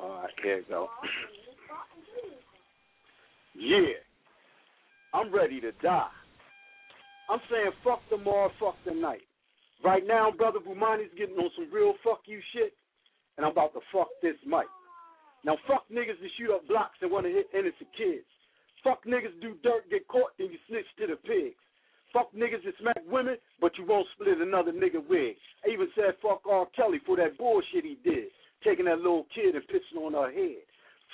All right, here you go. [CLEARS THROAT] Yeah, I'm ready to die. I'm saying fuck tomorrow, fuck tonight. Right now, brother Bomani's getting on some real fuck you shit. and I'm about to fuck this mic. Now, fuck niggas that shoot up blocks and want to hit innocent kids. Fuck niggas do dirt, get caught, then you snitch to the pigs. Fuck niggas that smack women, but you won't split another nigga wig. I even said fuck R. Kelly for that bullshit he did, taking that little kid and pissing on her head.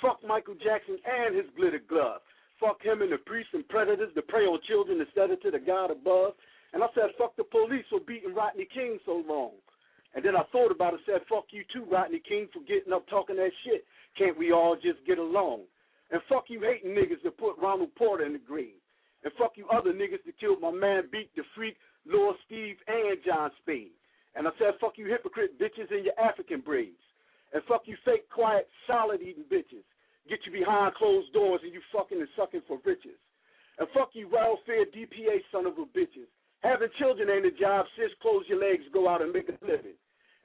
Fuck Michael Jackson and his glitter glove. Fuck him and the priests and predators that prey on children instead of to the God above. And I said fuck the police for beating Rodney King so long. And then I thought about it, and said fuck you too, Rodney King, for getting up talking that shit. Can't we all just get along? And fuck you hating niggas that put Ronald Porter in the grave. And fuck you other niggas that killed my man, beat the freak, Lord Steve, and John Spade. And I said, fuck you hypocrite bitches and your African braids. And fuck you fake, quiet, solid eating bitches. Get you behind closed doors and you fucking and sucking for riches. And fuck you welfare DPA son of a bitches. Having children ain't a job, sis, close your legs, go out and make a living.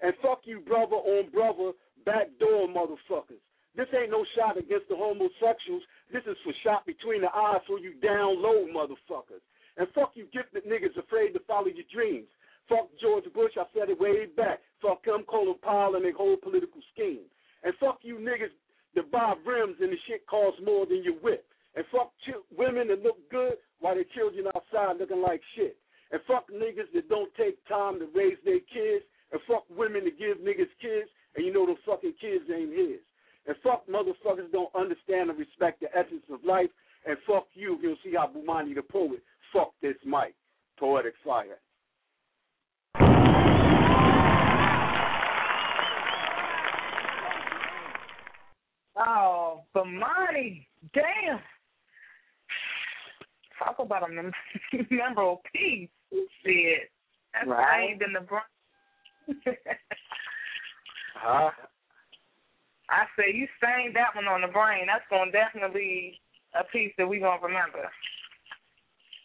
And fuck you brother on brother, backdoor motherfuckers. This ain't no shot against the homosexuals. This is for shot between the eyes for you down low motherfuckers. And fuck you gifted niggas afraid to follow your dreams. Fuck George Bush, I said it way back. Fuck him, Colin Powell, and their whole political scheme. And fuck you niggas that buy rims and the shit costs more than your whip. And fuck ch- women that look good while their children outside looking like shit. And fuck niggas that don't take time to raise their kids. And fuck women that give niggas kids and you know those fucking kids ain't his. And fuck motherfuckers don't understand and respect the essence of life. And fuck you, you'll see how Bomani the poet fuck this mic. Poetic fire. Oh, but Bomani, damn. Talk about a mem- [LAUGHS] memorable piece. Shit. That's Right. right. in the Bronx. [LAUGHS] Huh? I say you sang that one on the brain. That's gonna definitely be a piece that we're gonna remember.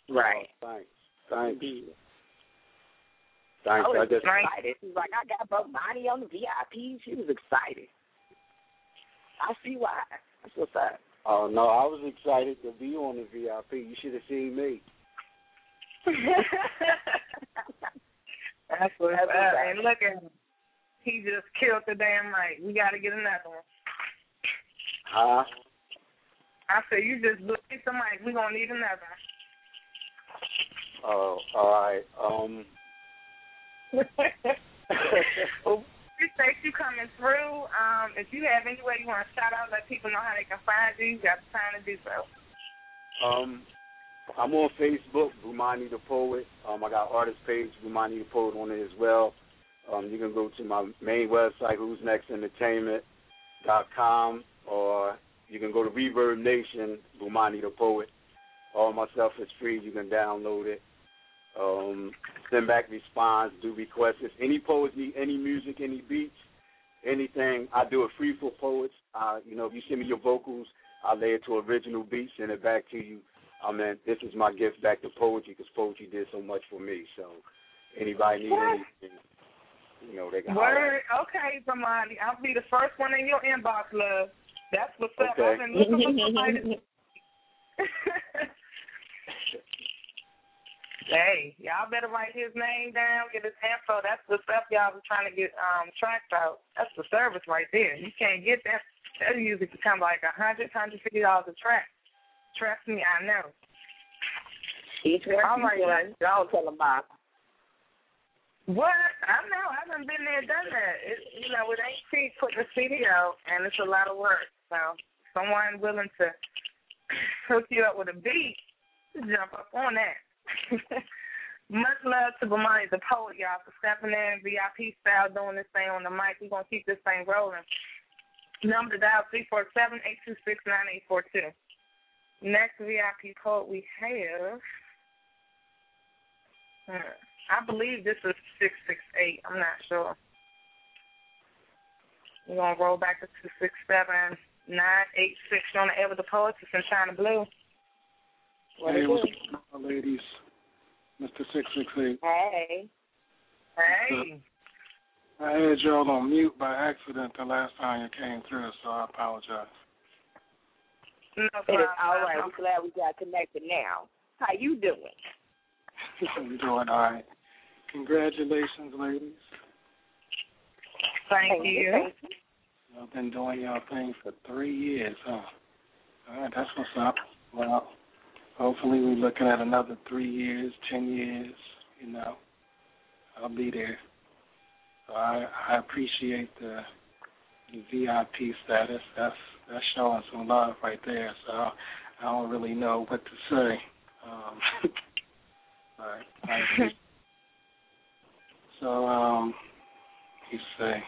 Right. Oh, thanks. Thanks. I Thanks. was I just excited. She was like, I got both money on the VIP. She was excited. I see why. That's what's up. Oh no, I was excited to be on the VIP. You should have seen me. That's what's That's up. what's. And look at him. He just killed the damn right. We gotta get another one. Huh? I said you just blew somebody. We gonna need another. Oh, all right. Um. [LAUGHS] [LAUGHS] appreciate you coming through. Um, if you have any way you want to shout out, let people know how they can find you. You got the time to do so. Um, I'm on Facebook, Bomani the Poet. Um, I got artist page, Bomani the Poet on it as well. Um, you can go to my main website, Who's Next Entertainment dot com, or you can go to Reverb Nation, Bomani the Poet. All my stuff is free. You can download it. Um, send back response, do requests. If any poets need any music, any beats, anything, I do it free for poets. Uh, you know, if you send me your vocals, I lay it to original beats, send it back to you. I mean, this is my gift back to poetry because poetry did so much for me. So, anybody need What? anything, you know, they can. holler. Word. Okay, Zamani. I'll be the first one in your inbox, love. That's what's up. Okay. I've been looking for somebody. [LAUGHS] hey, y'all better write his name down, get his info. That's the stuff y'all been trying to get um tracked out. That's the service right there. You can't get that. That music become like a hundred, hundred fifty dollars a track. Trust me, I know. Each one All right, one. Don't tell them about. What? I know. I haven't been there, done that. It, you know, it ain't cheap putting a CD out, and it's a lot of work. So, someone willing to hook you up with a beat, jump up on that. [LAUGHS] Much love to Bomani the poet, y'all, for stepping in VIP style, doing this thing on the mic. We're gonna keep this thing rolling. Number to dial three four seven eight two six nine eight four two. Next VIP poet we have. Hmm. I believe this is six six eight. I'm not sure. We're gonna roll back to two six seven nine eight six. On the air with the poets? It's in Chyna Blue. What hey, what's going on, ladies? Mr. 668. Hey. Hey. I had y'all on mute by accident the last time you came through, so I apologize. No It is problem. all right. I'm glad we got connected now. How you doing? [LAUGHS] I'm doing all right. Congratulations, ladies. Thank you. Y'all been doing y'all thing for three years, huh? All right, that's what's up. Well, hopefully we're looking at another three years, ten years. You know, I'll be there. So I I appreciate the, the VIP status. That's that's showing some love right there. So I don't really know what to say. Um, [LAUGHS] but I, [LAUGHS] so um, you say.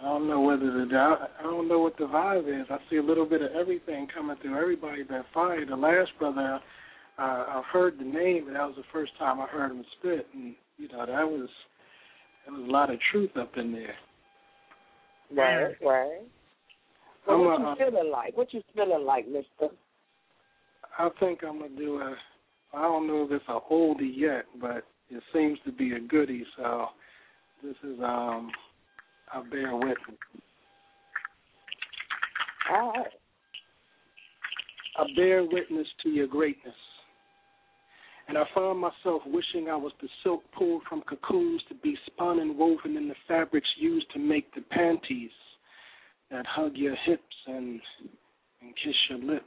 I don't know whether the I don't know what the vibe is. I see a little bit of everything coming through. Everybody that fired. The last brother, uh, I've heard the name, and that was the first time I heard him spit, and you know that was there was a lot of truth up in there. Right, right. Well, I'm what a- you feeling like? What you feeling like, Mister? I think I'm gonna do a. I don't know if it's a oldie yet, but it seems to be a goodie. So this is um. I bear witness. All right. I bear witness to your greatness. And I found myself wishing I was the silk pulled from cocoons to be spun and woven in the fabrics used to make the panties that hug your hips and and kiss your lips.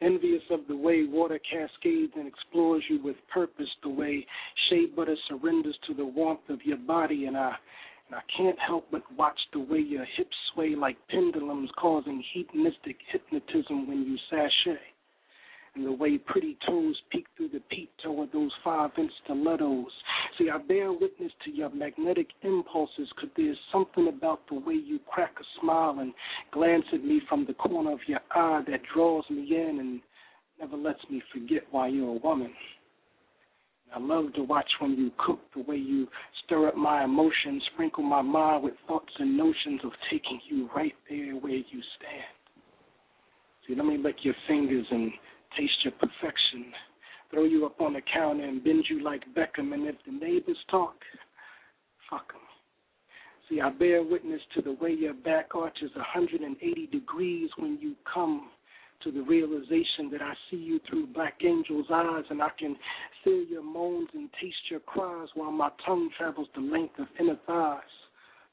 Envious of the way water cascades and explores you with purpose, the way shea butter surrenders to the warmth of your body, and I I can't help but watch the way your hips sway like pendulums, causing hedonistic hypnotism when you sashay. And the way pretty toes peek through the peep toe of those five inch stilettos. See, I bear witness to your magnetic impulses, because there's something about the way you crack a smile and glance at me from the corner of your eye that draws me in and never lets me forget why you're a woman. I love to watch when you cook, the way you stir up my emotions, sprinkle my mind with thoughts and notions of taking you right there where you stand. See, let me lick your fingers and taste your perfection. Throw you up on the counter and bend you like Beckham, and if the neighbors talk, fuck 'em. See, I bear witness to the way your back arches 180 degrees when you come to the realization that I see you through black angels' eyes and I can feel your moans and taste your cries while my tongue travels the length of inner thighs,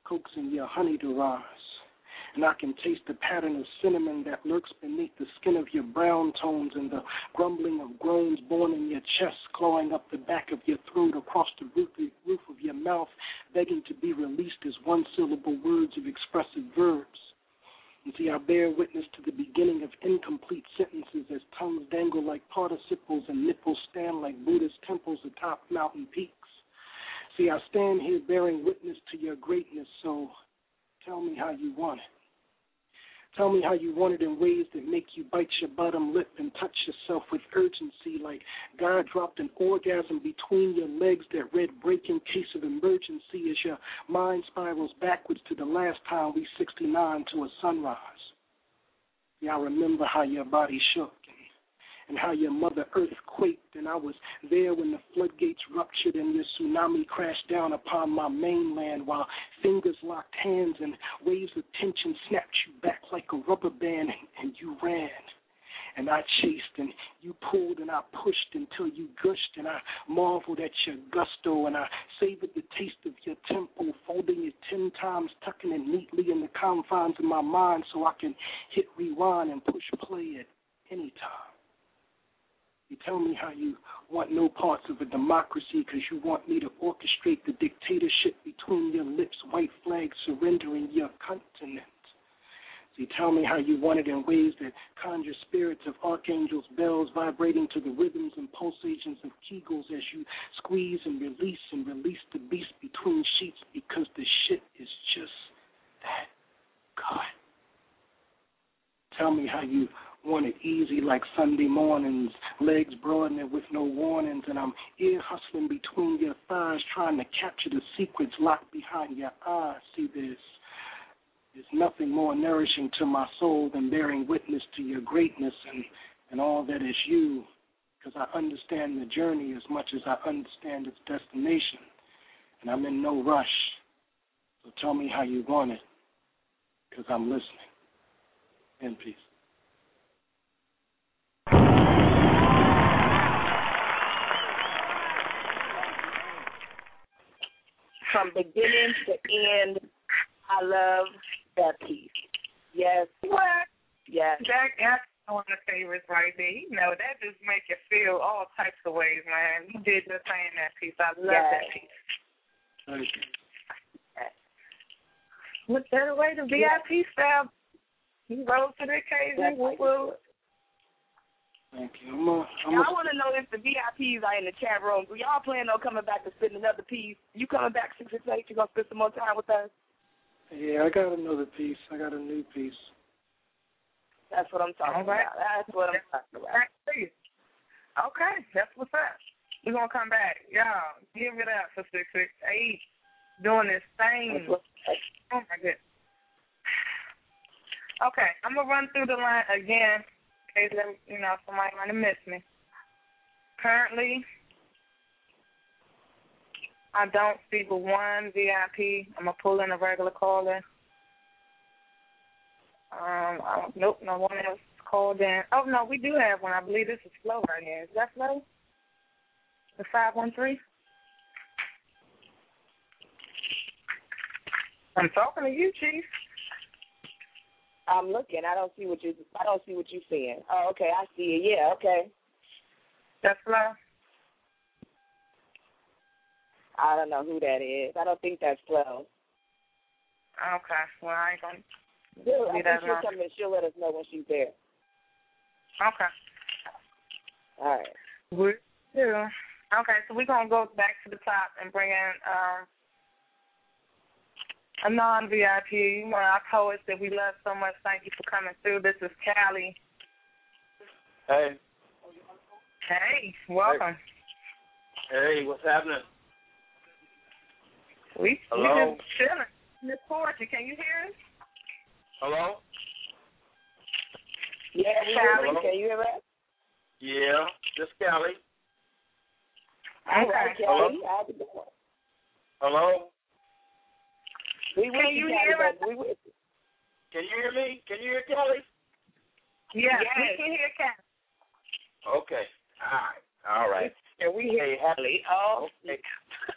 coaxing your honey to rise. And I can taste the pattern of cinnamon that lurks beneath the skin of your brown tones and the grumbling of groans born in your chest, clawing up the back of your throat across the roof, of your mouth, begging to be released as one syllable words of expressive verbs. And see, I bear witness to the beginning of incomplete sentences as tongues dangle like participles and nipples stand like Buddhist temples atop mountain peaks. See, I stand here bearing witness to your greatness, so tell me how you want it. Tell me how you want it in ways that make you bite your bottom lip and touch yourself with urgency, like God dropped an orgasm between your legs that read break in case of emergency as your mind spirals backwards to the last time we 69 to a sunrise. I remember how your body shook and, how your mother earth quaked, and I was there when the floodgates ruptured and your tsunami crashed down upon my mainland while fingers locked hands and waves of tension snapped you back like a rubber band and, you ran. And I chased and you pulled and I pushed until you gushed and I marveled at your gusto and I savored the taste of your temple, folding it ten times, tucking it neatly in the confines of my mind so I can hit rewind and push play at any time. You tell me how you want no parts of a democracy because you want me to orchestrate the dictatorship between your lips, white flag surrendering your continent. You tell me how you want it in ways that conjure spirits of archangels' bells vibrating to the rhythms and pulsations of kegels as you squeeze and release and release the beast between sheets because the shit is just that good. Tell me how you want it easy like Sunday mornings, legs broadening with no warnings, and I'm ear hustling between your thighs trying to capture the secrets locked behind your eyes. See this. There's nothing more nourishing to my soul than bearing witness to your greatness and, and all that is you, because I understand the journey as much as I understand its destination, and I'm in no rush. So tell me how you want it, because I'm listening. In peace. From beginning to end, I love that piece. Yes. What? Yes. Jack, that's one of the favorites right there. You know, that just make you feel all types of ways, man. You did just saying that piece. I love Yes. that piece. Thank you. What better way to VIP style? You rose to the occasion. Woo woo. Thank you. I'm a, I'm a... I want to know if the VIPs are in the chat room. Do y'all plan on coming back to spend another piece? You coming back six six eight? You gonna spend some more time with us? yeah, I got another piece. I got a new piece. That's what I'm talking All right. about. That's what I'm talking about. Back to you. Okay, that's what's up. We're gonna come back. Y'all, give it up for six six eight. Doing this thing. Oh my goodness. [SIGHS] Okay, I'm gonna run through the line again, in case you know somebody might have missed me. Currently, I don't see but one VIP. I'm gonna pull in a regular caller. Um, I don't, nope, no one else called in. Oh no, we do have one. I believe this is Flo right here. Is that Flo? The five one three. I'm talking to you, Chief. I'm looking. I don't see what you. I don't see what you're seeing. Oh, okay. I see it. Yeah. Okay. That's Flo. I don't know who that is. I don't think that's Flo. Okay. Well, I ain't gonna. She'll, I think she'll come in. She'll let us know when she's there. Okay. All right. We do. Okay, so we're gonna go back to the top and bring in um a non VIP, one of our poets that we love so much. Thank you for coming through. This is Callie. Hey, Hey, welcome. hey, what's happening? We Hello? we just chilling. Miss Portia, can you hear us? Hello? Yeah, we Callie? you. Can you hear us? Yeah, this Callie. Okay. right, Kelly. How's it going? Hello? We with Can you Kelly, hear us? We with you. Can you hear me? Can you hear Kelly? Yes, Yes. we can hear Callie. Okay. All right. All right. And we hear Hey, happy. Kelly. Oh, oh Okay.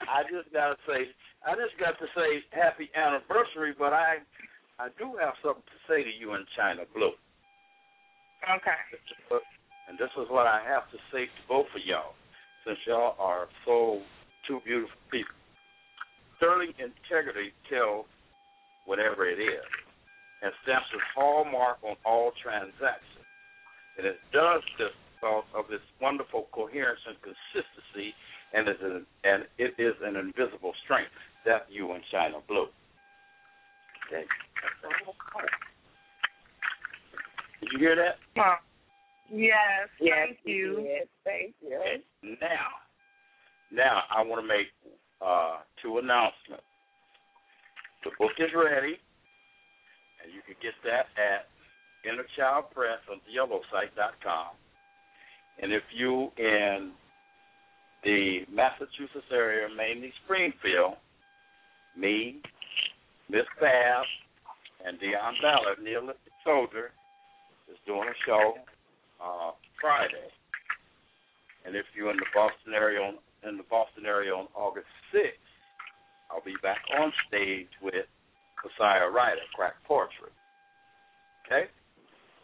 I just gotta say, I just got to say happy anniversary, but I, I do have something to say to you in Chyna Blue, Okay. and this is what I have to say to both of y'all, since y'all are so two beautiful people. Sterling integrity tells whatever it is, and stamps its hallmark on all transactions, and it does this because of its wonderful coherence and consistency and is an, and it is an invisible strength. That you and Chyna Blue. Okay. Did you hear that? Huh. Yes, yes, thank you. Yes, thank you. Okay. Now, now I want to make uh, two announcements. The book is ready, and you can get that at Inner Child Press on yellowsite.com. And if you in the Massachusetts area, mainly Springfield, me, Miss Fab, and Deion Ballard, Neolithic Soldier, is doing a show uh, Friday. And if you're in the Boston area on in the Boston area on August sixth, I'll be back on stage with Messiah Ryder, Crack Portrait. Okay?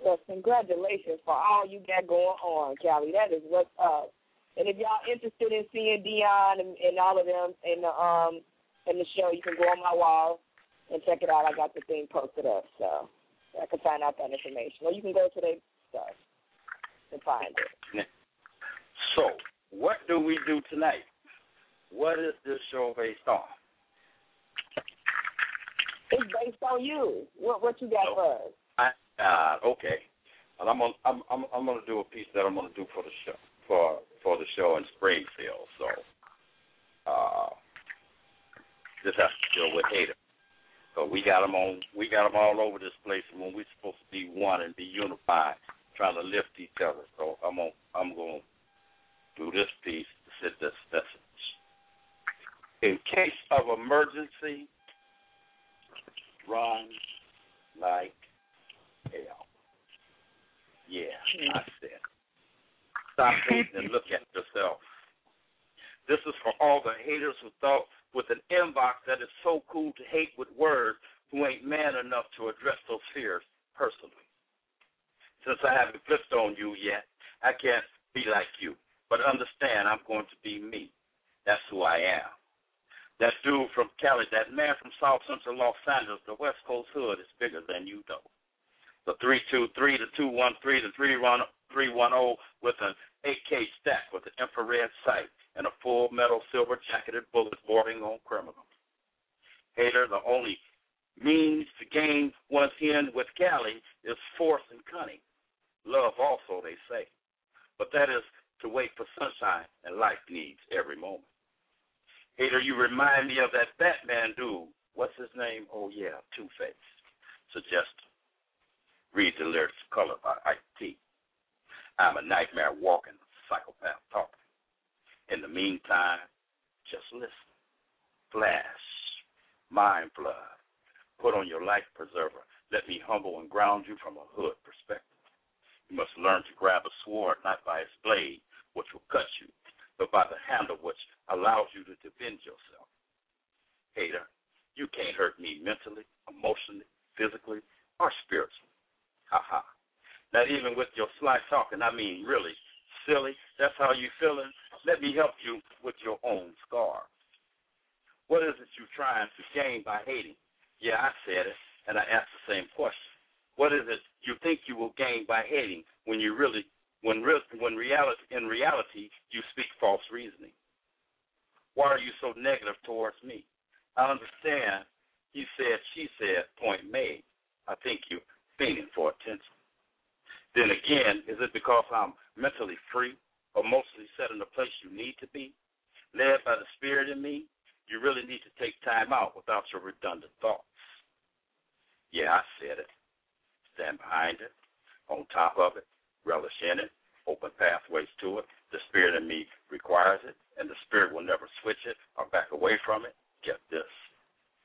Well, congratulations for all you got going on, Callie. That is what's up. And if y'all interested in seeing Dion and, and all of them in the um in the show, you can go on my wall and check it out. I got the thing posted up, so I can find out that information. Or you can go to their stuff and find it. So, what do we do tonight? What is this show based on? It's based on you. What what you got for us? I, uh, okay. And I'm gonna I'm, I'm I'm gonna do a piece that I'm gonna do for the show for for the show in Springfield. So, uh, this has to deal with haters. So we got them on we got them all over this place, and when we're supposed to be one and be unified, trying to lift each other. So I'm gonna I'm gonna do this piece to set this message. In case of emergency, run like hell. Yeah, hmm. I said. Stop [LAUGHS] hating and look at yourself. This is for all the haters who thought with an inbox that is so cool to hate with words who ain't man enough to address those fears personally. Since I haven't flipped on you yet, I can't be like you. But understand, I'm going to be me. That's who I am. That dude from Cali, that man from South Central Los Angeles, the West Coast hood is bigger than you know. The 323, the 213, the 310 with an AK stack with an infrared sight and a full metal silver jacketed bullet boarding on criminals. Hater, the only means to gain one's end with Cali is force and cunning. Love also, they say. But that is to wait for sunshine and life needs every moment. Hater, you remind me of that Batman dude. What's his name? Oh, yeah, Two Face. Suggest. Read the lyrics colored by Ike T. I'm a nightmare walking, psychopath talking. In the meantime, just listen. Flash. Mind flood. Put on your life preserver. Let me humble and ground you from a hood perspective. You must learn to grab a sword not by its blade, which will cut you, but by the handle which allows you to defend yourself. Hater, you can't hurt me mentally, emotionally, physically, or spiritually. Ha ha. Not even with your sly talking, I mean really, silly, that's how you feeling? Let me help you with your own scar. What is it you're trying to gain by hating? Yeah, I said it, and I asked the same question. What is it you think you will gain by hating when you really, when real, when reality, in reality, you speak false reasoning? Why are you so negative towards me? I understand. He said, she said, point made. I think you're fiending for attention. Then again, is it because I'm mentally free, or mostly set in the place you need to be, led by the spirit in me? You really need to take time out without your redundant thoughts. Yeah, I said it. Stand behind it, on top of it, relish in it, open pathways to it. The spirit in me requires it, and the spirit will never switch it or back away from it. Get this.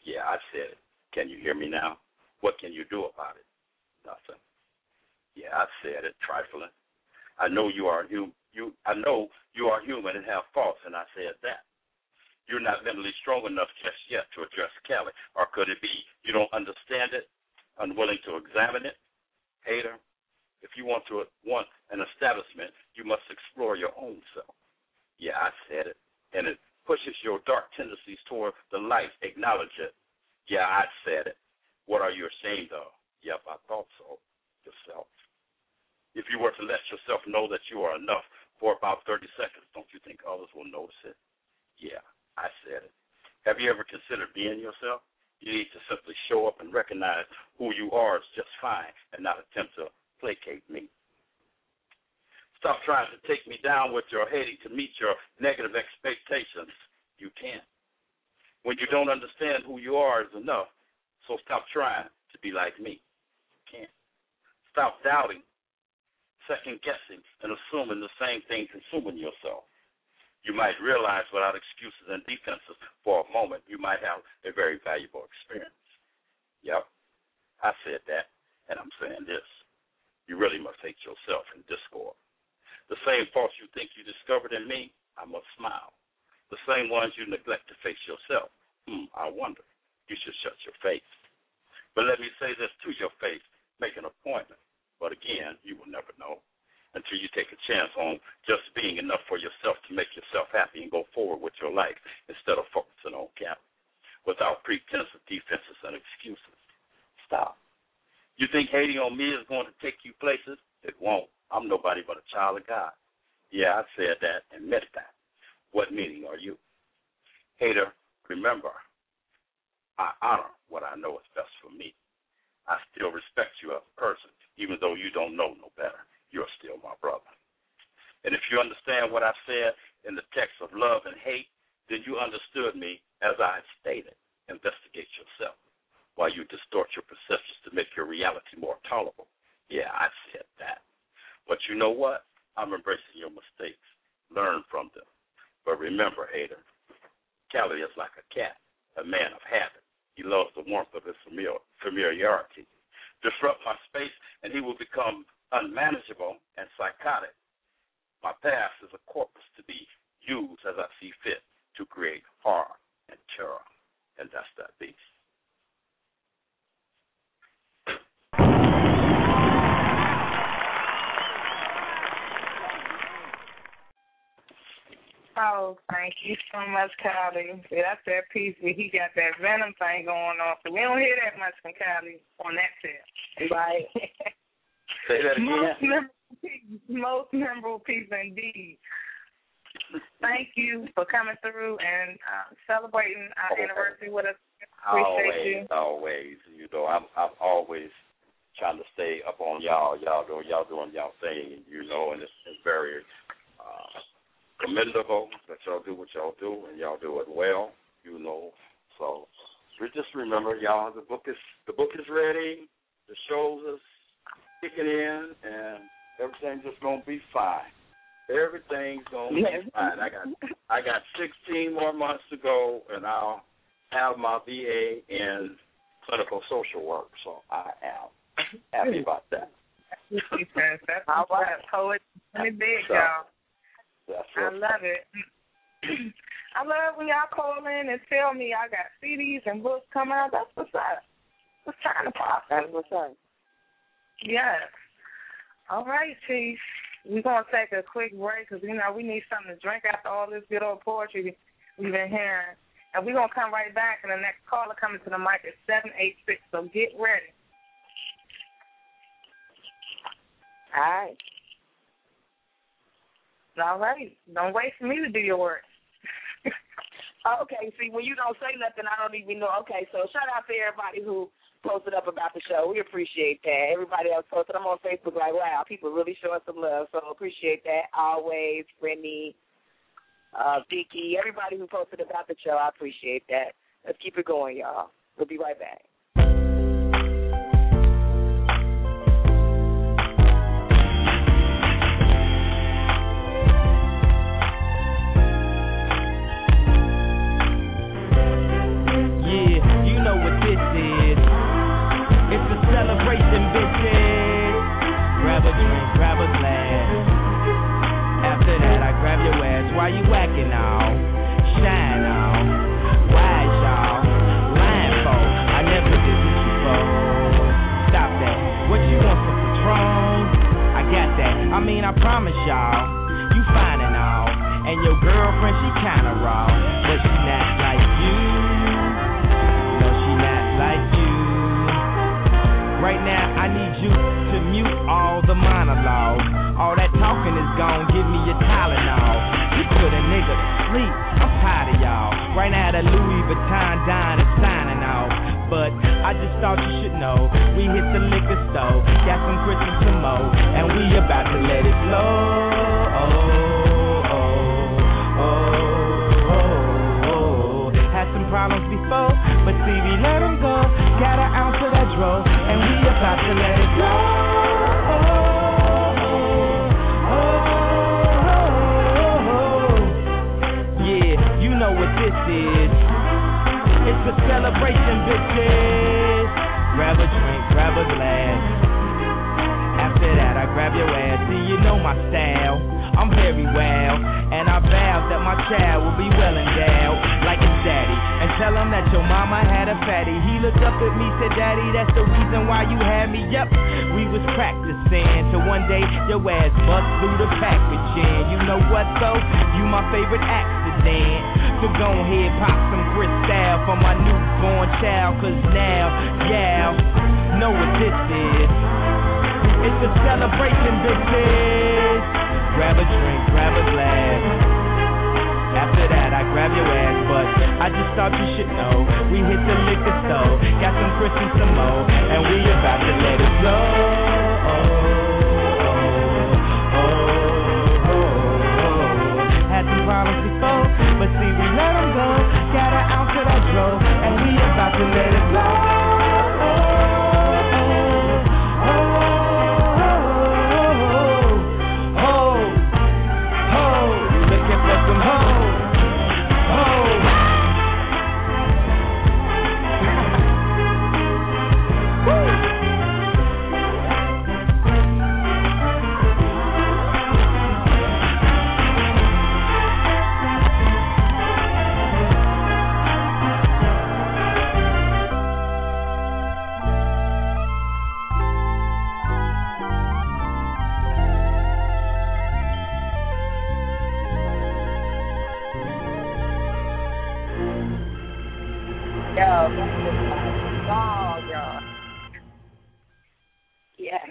Yeah, I said it. Can you hear me now? What can you do about it? Nothing. Yeah, I said it, trifling. I know you are hum- you I know you are human and have faults, and I said that. You're not mentally strong enough just yet to address Cali. Or could it be you don't understand it, unwilling to examine it? Hater, if you want to want an establishment, you must explore your own self. Yeah, I said it. And it pushes your dark tendencies toward the light. Acknowledge it. Yeah, I said it. What are you ashamed of? Yep, I thought so. Yourself. If you were to let yourself know that you are enough for about 30 seconds, don't you think others will notice it? Yeah, I said it. Have you ever considered being yourself? You need to simply show up and recognize who you are is just fine and not attempt to placate me. Stop trying to take me down with your hating to meet your negative expectations. You can't. When you don't understand who you are is enough, so stop trying to be like me. You can't. Stop doubting, second guessing, and assuming the same thing consuming yourself. You might realize without excuses and defenses for a moment, you might have a very valuable experience. Yep, I said that, and I'm saying this. You really must hate yourself in discord. The same faults you think you discovered in me, I must smile. The same ones you neglect to face yourself, hmm, I wonder. You should shut your face. But let me say this to your face make an appointment. But again, you will never know until you take a chance on just being enough for yourself to make yourself happy and go forward with your life instead of focusing on cap without pretense of defenses and excuses. Stop. You think hating on me is going to take you places? It won't. I'm nobody but a child of God. Yeah, I said that and meant that. What meaning are you? Hater, remember, I honor what I know is best for me. I still respect you as a person, even though you don't know no better. You're still my brother. And if you understand what I said in the text of love and hate, then you understood me as I stated. Investigate yourself while you distort your perceptions to make your reality more tolerable. Yeah, I said that. But you know what? I'm embracing your mistakes. Learn from them. But remember, hater, Cali is like a cat, a man of habit. He loves the warmth of his familiarity. Disrupt my space, and he will become unmanageable and psychotic. My past is a corpus to be used as I see fit to create harm and terror, and that's that beast. Oh, thank you so much, Kylie. See, that's that piece where he got that venom thing going on. So we don't hear that much from Kylie on that tip. Right. [LAUGHS] Say that again. Most memorable piece, most memorable piece indeed. Thank you for coming through and uh, celebrating our anniversary with us. Appreciate always, you. always. You know, I'm I'm always trying to stay up on y'all. Y'all doing y'all doing y'all thing, you know, and it's, it's very uh, commendable that y'all do what y'all do and y'all do it well, you know. So just remember, y'all, the book is the book is ready, the shows is kicking in, and everything's just gonna be fine. Everything's gonna be fine. I got I got 16 more months to go, and I'll have my VA in clinical social work. So I am happy about that. That's right. Poet, really big, So, y'all. That's I love it. [CLEARS THROAT] I love when y'all call in and tell me I got CDs and books coming out. That's what's up. What's trying to pop? That's what's up. Yes. All right, Chief. We're going to take a quick break because, you know, we need something to drink after all this good old poetry we've been hearing. And we're going to come right back, and the next caller coming to the mic is 786. So get ready. All right. All right. Don't wait for me to do your work. [LAUGHS] Okay, see, when you don't say nothing, I don't even know. Okay, so shout out to everybody who posted up about the show. We appreciate that. Everybody else posted. I'm on Facebook like, wow, people really showing some love. So appreciate that. Always, Brittany, uh, Vicky, everybody who posted about the show, I appreciate that. Let's keep it going, y'all. We'll be right back. Grab a glass. After that, I grab your ass. Why you whacking now? Shine now. Wise y'all. Lying for. I never did this before. Stop that. What you want some Patron? I got that. I mean, I promise y'all. You fine and all. And your girlfriend, she kinda raw. But she not like you. No, she not like you. Right now, I need you mute all the monologue. All that talking is gone. Give me your Tylenol. You put a nigga to sleep. I'm tired of y'all. Right now, the Louis Vuitton dine is signing off. But I just thought you should know. We hit the liquor store, got some Christmas to mow, and we about to let it flow. Oh, oh, oh, oh. Had some problems before, but see, we let them go. Got an ounce of that dro, and we about to let it go. Celebration, bitches. Grab a drink, grab a glass. After that, I grab your ass. See, you know my style. I'm very well, and I vow that my child will be well endowed, like his daddy. And tell him that your mama had a fatty. He looked up at me, said, Daddy, that's the reason why you had me. Yep, we was practicing till one day your ass bust through the packaging. You know what though? You my favorite accident. So go ahead, pop some crystal for my newborn child, cause now, yeah, know what this is. It's a celebration, bitches. Grab a drink, grab a glass. After that, I grab your ass, but I just thought you should know. We hit the liquor store, got some Christmas some more, and we about to let it go. Problems before, but see, we let them go. Got an ounce that dro, and we about to let it go. Yo, wow, y'all. Yes.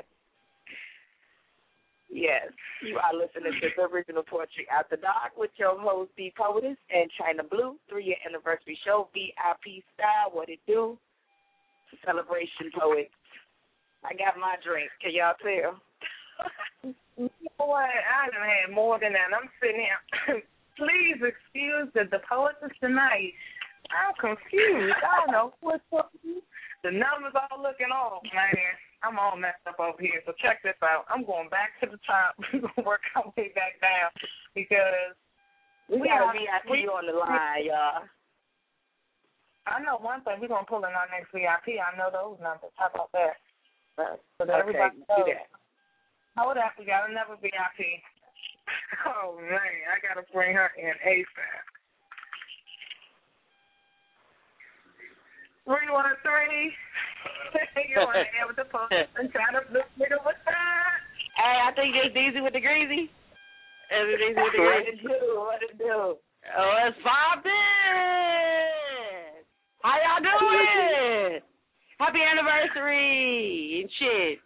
Yes. You are listening to the original Poetry after Dark with your host, the Poetess and Chyna Blue, three year anniversary show, VIP style. What it do? Celebration poet. I got my drink. Can y'all tell? you know what? I done had more than that. I'm sitting here. [COUGHS] Please excuse the, the poetess tonight. I'm confused. I don't know what's up. The numbers all looking off, man. I'm all messed up over here. So check this out. I'm going back to the top. [LAUGHS] We're gonna work our way back down because we, we got a VIP on the line, y'all. I know one thing. We're gonna pull in our next VIP. I know those numbers. How about that? So that okay, everybody knows. That. Hold up, we got another VIP. [LAUGHS] Oh man, I gotta bring her in ASAP. Three one three. You're on the air with the post and trying to look nigga what's that? Hey, I think it's Deezy with the greasy. It's Deezy with the What greasy. it do? What it do? Oh, it's poppin'. How y'all doing? Happy anniversary and shit.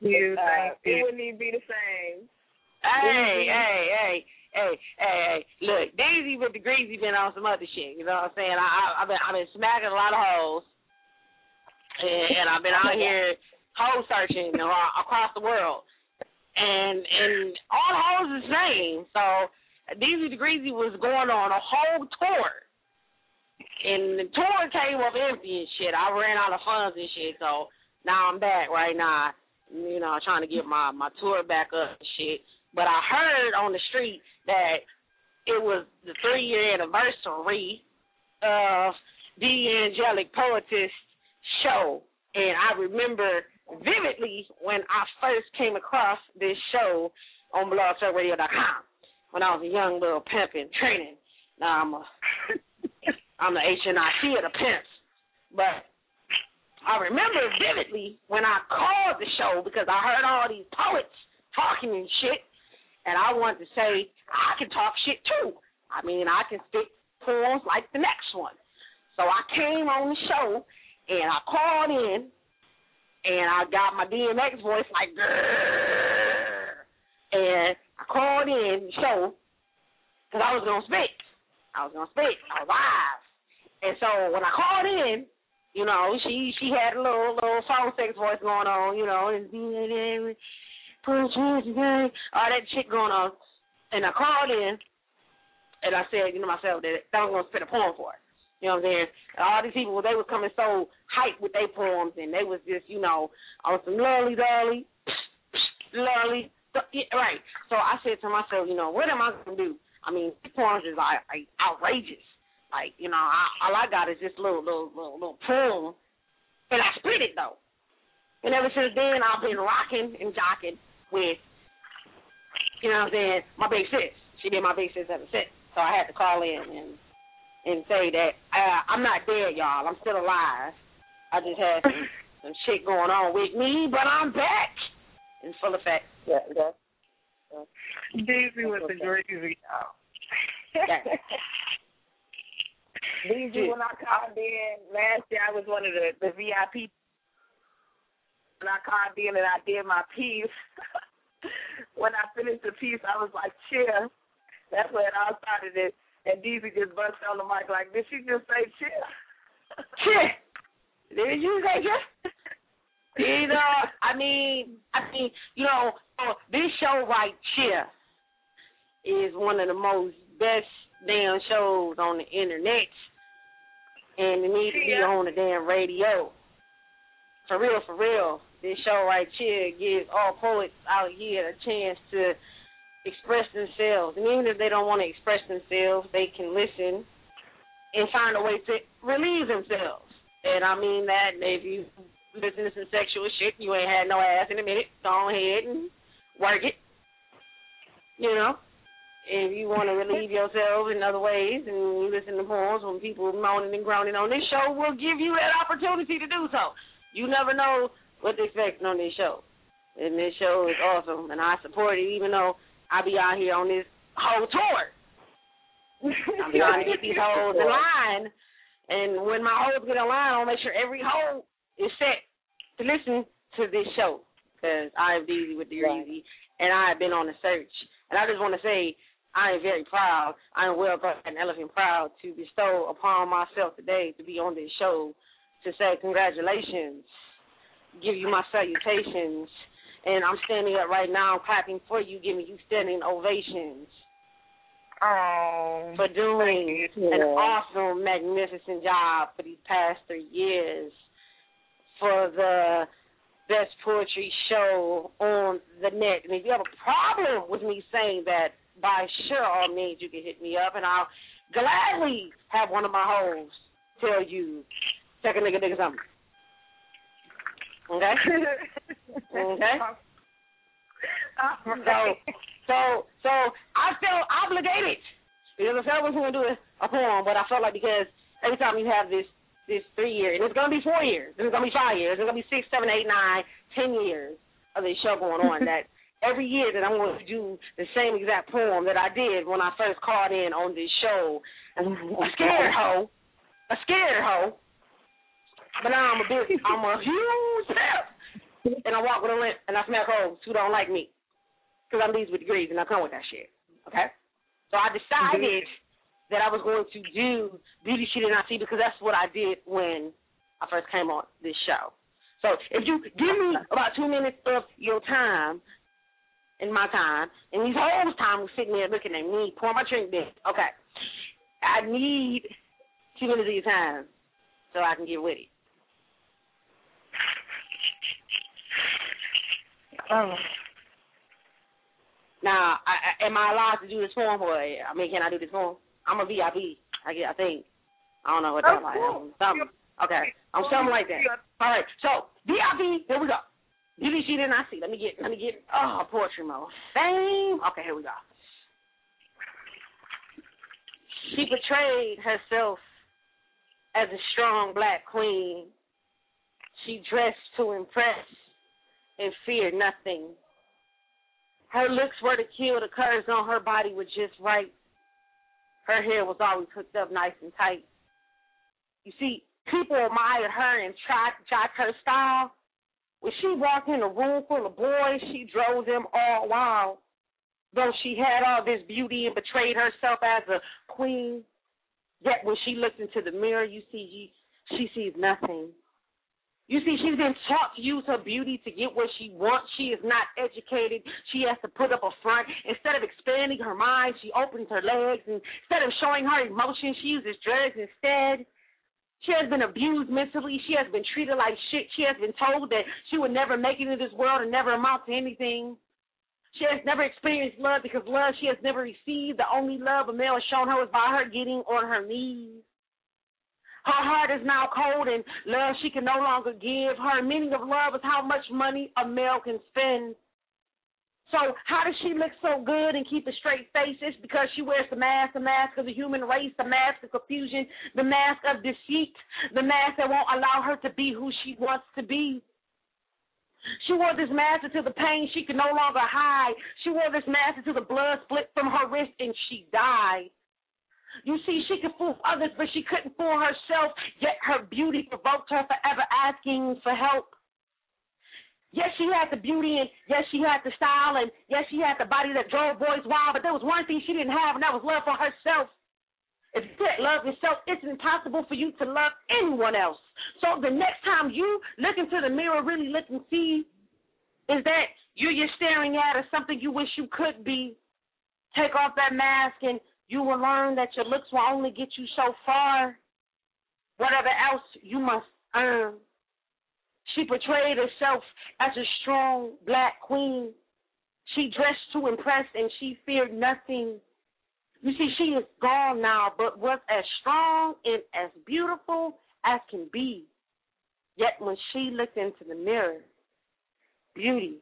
You Uh, thank it wouldn't even be the same. Hey, hey, hey, hey, hey, hey. Look, Daisy with the greasy been on some other shit. You know what I'm saying? I, I, I've been, I've been smacking a lot of hoes, and, and I've been oh, out here hole searching you know, across the world, and and all the hoes the same. So Daisy the greasy was going on a whole tour, and the tour came up empty and shit. I ran out of funds and shit, so now I'm back right now. You know, trying to get my my tour back up and shit. But I heard on the street that it was the three year anniversary of the Angelic Poetess show. And I remember vividly when I first came across this show on blogtalkradio.com when I was a young little pimp in training. Now I'm a [LAUGHS] I'm the HNIC of the pimps. But I remember vividly when I called the show because I heard all these poets talking and shit, and I wanted to say I can talk shit too. I mean, I can spit poems like the next one. So I came on the show and I called in, and I got my DMX voice like, Grrr. and I called in the show because I was gonna spit. I was gonna spit. I was live, and so when I called in, you know, she she had a little little phone sex voice going on, you know, and all that shit going on. And I called in and I said, you know, myself that I was gonna spit a poem for her. You know what I'm saying? All these people they was coming so hyped with their poems and they was just, you know, on some lolly dolly, lolly right. So I said to myself, you know, what am I gonna do? I mean, these poems is like, like outrageous. Like, you know, I, all I got is this little little little little poem, and I spit it though. And ever since then, I've been rocking and jocking with, you know what I'm saying, my big sis. She been my big sis ever since. So I had to call in and and say that uh, I'm not dead, y'all. I'm still alive. I just had some, [COUGHS] some shit going on with me, but I'm back in full effect. Yeah, yeah. Daisy with the greasy. Daisy, when I called in last year, I was one of the, the VIP. When I called in and I did my piece, [LAUGHS] when I finished the piece, I was like, cheer. That's where it all started. It, and Daisy just burst on the mic like, did she just say cheer? [LAUGHS] Cheer. Did you say cheer? [LAUGHS] You know, I mean, I mean, you know, uh, this show right here is one of the most best damn shows on the internet, and it needs to be on the damn radio. For real, for real, this show right here gives all poets out here a chance to express themselves, and even if they don't want to express themselves, they can listen and find a way to relieve themselves. And I mean that if you listen to some sexual shit, you ain't had no ass in a minute, go ahead and work it. You know? If you want to relieve yourself in other ways and you listen to poems when people moaning and groaning on this show, we'll give you that opportunity to do so. You never know what to expect on this show. And this show is awesome, and I support it even though I be out here on this whole tour. I'm trying to get these hoes in line. And when my hoes get in line, I'll make sure every hoe is set to listen to this show. because I am Deezy with the Reezy, and I have been on a search. And I just want to say I am very proud. I am well and elephant proud to bestow upon myself today to be on this show to say congratulations, give you my salutations, and I'm standing up right now clapping for you, giving you standing ovations. Oh, for doing an awesome, magnificent job for these past three years for the best poetry show on the net. And if you have a problem with me saying that, by sure all means you can hit me up, and I'll gladly have one of my hoes tell you, check a nigga nigga something. Okay. [LAUGHS] okay. So, so, so I felt obligated because I said I wasn't gonna do a poem, but I felt like because every time you have this this three years, and it's gonna be four years, it's gonna be five years, it's gonna be six, seven, eight, nine, ten years of this show going on. [LAUGHS] that every year that I'm going to do the same exact poem that I did when I first called in on this show. Oh, a scared oh. hoe, a scared hoe. But now I'm a big, I'm a huge pimp, and I walk with a limp, and I smack hoes who don't like me, because I'm these with degrees, and I come with that shit. Okay, so I decided that I was going to do beauty she did not see because that's what I did when I first came on this show. So if you give me about two minutes of your time in my time, and these whole time we're sitting there looking at me, pour my drink there. Okay. I need two minutes of your time so I can get with it. Oh. Now, I, I, am I allowed to do this form, or I mean, can I do this form? I'm a VIP. I get. I think. I don't know what that's like. Something. Okay. I'm something like that. All right. So VIP. Here we go. Beauty she did not see. Let me get. Let me get. Oh, poetry mode. Fame. Okay. Here we go. She portrayed herself as a strong black queen. She dressed to impress and fear nothing. Her looks were to kill. The curves on her body were just right. Her hair was always hooked up nice and tight. You see, people admired her and tried judge her style. When she walked in a room full of boys, she drove them all wild. Though she had all this beauty and betrayed herself as a queen, yet when she looked into the mirror, you see she sees nothing. You see, she's been taught to use her beauty to get what she wants. She is not educated. She has to put up a front. Instead of expanding her mind, she opens her legs. And instead of showing her emotions, she uses drugs instead. She has been abused mentally. She has been treated like shit. She has been told that she would never make it in this world and never amount to anything. She has never experienced love because love she has never received. The only love a male has shown her was by her getting on her knees. Her heart is now cold and love she can no longer give. Her meaning of love is how much money a male can spend. So how does she look so good and keep a straight face? It's because she wears the mask, the mask of the human race, the mask of confusion, the mask of deceit, the mask that won't allow her to be who she wants to be. She wore this mask until the pain she could no longer hide. She wore this mask until the blood split from her wrist and she died. You see, she could fool others, but she couldn't fool herself, yet her beauty provoked her forever asking for help. Yes, she had the beauty, and yes, she had the style, and yes, she had the body that drove boys wild, but there was one thing she didn't have, and that was love for herself. If you can't love yourself, it's impossible for you to love anyone else. So the next time you look into the mirror, really look and see, is that you you're staring at or something you wish you could be. Take off that mask, and you will learn that your looks will only get you so far. Whatever else you must earn. She portrayed herself as a strong black queen. She dressed to impress and she feared nothing. You see, she is gone now, but was as strong and as beautiful as can be. Yet when she looked into the mirror, beauty,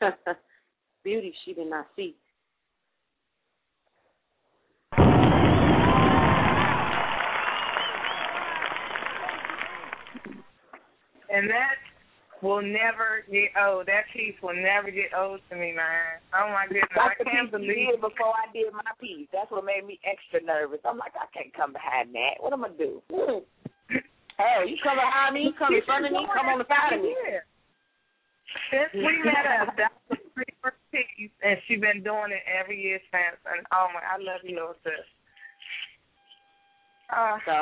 [LAUGHS] beauty she did not see. And that will never get old. That piece will never get old to me, man. Oh my goodness, That's I can't believe you did before I did my piece. That's what made me extra nervous. I'm like, I can't come behind that. What am I gonna do? [LAUGHS] Hey, you come behind me, come in front of me, come on the side of me. Since we met up, that was the first piece, and she's been doing it every year since. And oh my, I love you, little sis. Uh, so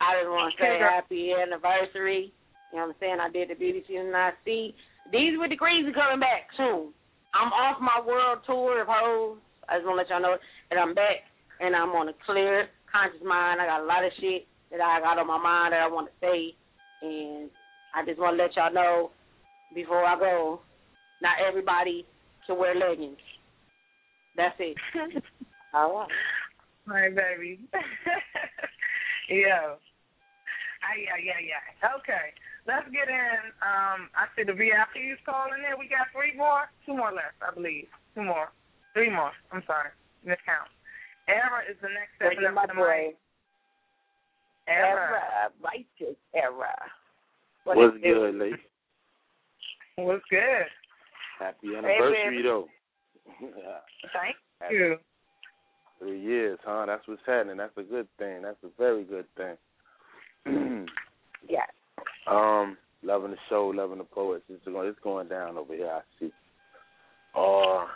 I just want to say happy anniversary. You know what I'm saying? I did the beauty season I see. These with the crazy coming back soon. I'm off my world tour of hoes. I just want to let y'all know that I'm back and I'm on a clear, conscious mind. I got a lot of shit that I got on my mind that I want to say, and I just want to let y'all know before I go, not everybody can wear leggings. That's it. [LAUGHS] All right. My baby. [LAUGHS] yeah. Ah, yeah, yeah, yeah. Okay. Let's get in. Um, I see the VIPs calling in. We got three more, two more left, I believe. Two more, three more. I'm sorry, miscount. Era is the next step Bring my boy. Era. era, righteous era. What What's good, lady? What's good? Happy anniversary, hey, though. [LAUGHS] Thank you. Three years, huh? That's what's happening. That's a good thing. That's a very good thing. [CLEARS THROAT] yeah. Um, loving the show, loving the poets. It's going, it's going down over here. I see. Uh,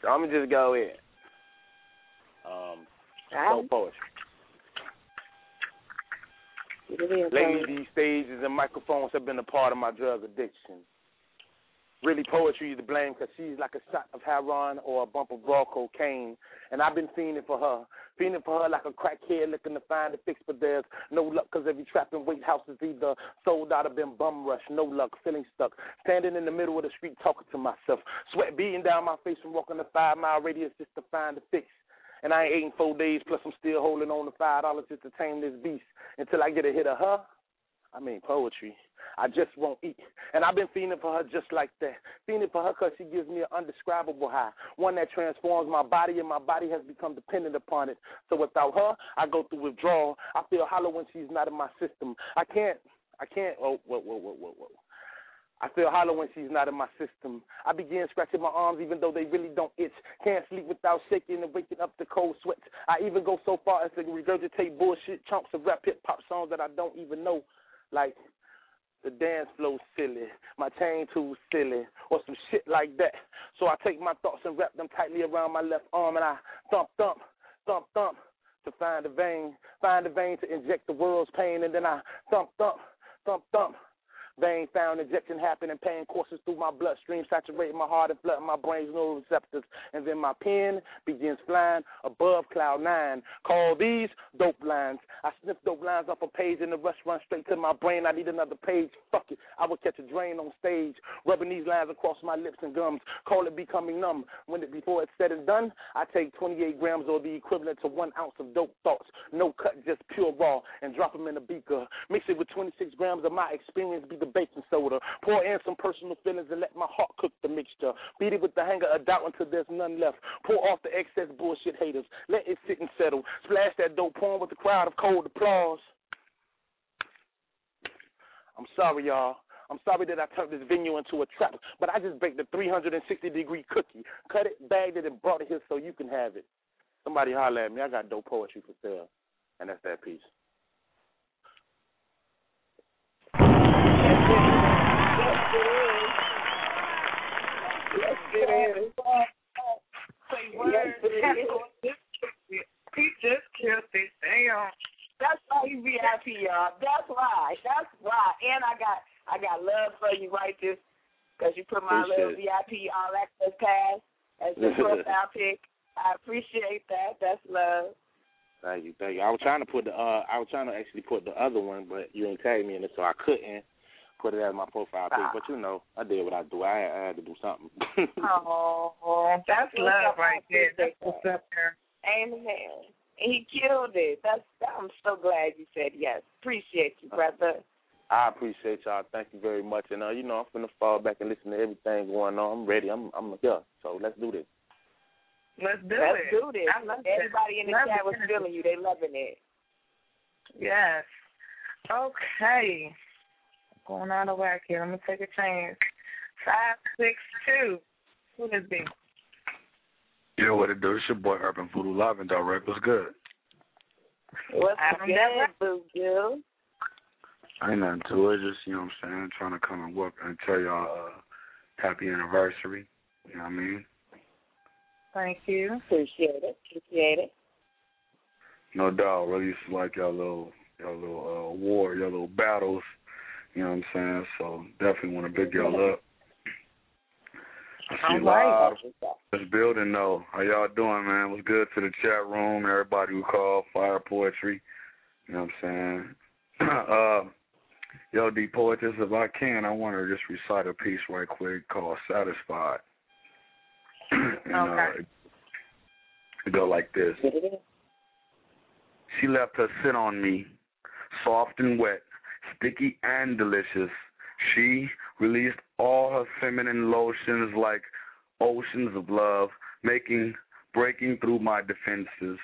so I'm gonna just go in. Um, so poetry. Lately, these stages and microphones have been a part of my drug addiction. Really, poetry is to blame because she's like a shot of heroin or a bump of raw cocaine. And I've been fiending for her. Fiending for her like a crackhead looking to find a fix, but there's no luck because every trap in Weight House is either sold out or been bum rushed. No luck, feeling stuck. Standing in the middle of the street talking to myself. Sweat beating down my face from walking a five mile radius just to find a fix. And I ain't eating four days, plus I'm still holding on to five dollars just to tame this beast until I get a hit of her. I mean, poetry. I just won't eat. And I've been feeling for her just like that. Feeling for her because she gives me an undescribable high, one that transforms my body, and my body has become dependent upon it. So without her, I go through withdrawal. I feel hollow when she's not in my system. I can't, I can't, oh, whoa, whoa, whoa, whoa, whoa. I feel hollow when she's not in my system. I begin scratching my arms even though they really don't itch. Can't sleep without shaking and waking up the cold sweats. I even go so far as to regurgitate bullshit chunks of rap hip hop songs that I don't even know. Like the dance flow silly, my chain too silly, or some shit like that. So I take my thoughts and wrap them tightly around my left arm and I thump, thump, thump, thump to find the vein, find the vein to inject the world's pain, and then I thump, thump, thump, thump Vein found injection happening, pain courses through my bloodstream, saturating my heart and flooding my brain's neuroreceptors. And then my pen begins flying above cloud nine. Call these dope lines. I sniff dope lines off a page and the rush run straight to my brain. I need another page. Fuck it. I will catch a drain on stage, rubbing these lines across my lips and gums. Call it becoming numb. When it before it's said and done, I take 28 grams or the equivalent to one ounce of dope thoughts. No cut, just pure raw, and drop them in a beaker. Mix it with 26 grams of my experience. Be the baking soda. Pour in some personal feelings and let my heart cook the mixture. Beat it with the hanger of doubt until there's none left. Pour off the excess bullshit haters. Let it sit and settle. Splash that dope porn with a crowd of cold applause. I'm sorry, y'all. I'm sorry that I turned this venue into a trap, but I just baked a 360 degree cookie, cut it, bagged it, and brought it here so you can have it. Somebody holler at me. I got dope poetry for sale, and that's that piece. Yes, it is. Say words. He just killed it. Damn. That's why you VIP, y'all. That's why. That's why. And I got I got love for you right this because you put my Appreciate little VIP all access pass as your profile [LAUGHS] pic. I appreciate that. That's love. Thank you, thank you. I was trying to put the uh I was trying to actually put the other one, but you didn't tag me in it, so I couldn't put it as my profile pic. But you know, I did what I do. I had, I had to do something. [LAUGHS] oh, that's love right there. That's what's up there. Amen. And he killed it. That's I'm so glad you said yes. Appreciate you, brother. I appreciate y'all. Thank you very much. And uh, you know, I'm gonna fall back and listen to everything going on. I'm ready. I'm I'm here. So let's do this. Let's do Let's it. do this. I love Everybody in the Love chat it. was feeling you. They loving it. Yes. Okay. Going out of whack here. I'm gonna take a chance. Five six two. Who is this? Yo, what it do? It's your boy Urban Voodoo Live and Direct. What's good? What's Adam good, Devlin? boo boo? Ain't nothing to it. Just, you know what I'm saying, trying to come and work and tell y'all uh, happy anniversary. You know what I mean? Thank you. Appreciate it. Appreciate it. No doubt. Really used to like y'all little y'all little uh, war, y'all little battles. You know what I'm saying? So definitely want to big y'all up. I see a lot of this building though. How y'all doing, man? What's good to the chat room? Everybody who called fire poetry. You know what I'm saying? [CLEARS THROAT] uh, yo, D poetess, if I can, I want to just recite a piece right quick called "Satisfied." [CLEARS THROAT] and, Okay. uh, it go like this. She left her sit on me, soft and wet, sticky and delicious. She released all her feminine lotions like oceans of love, making, breaking through my defenses,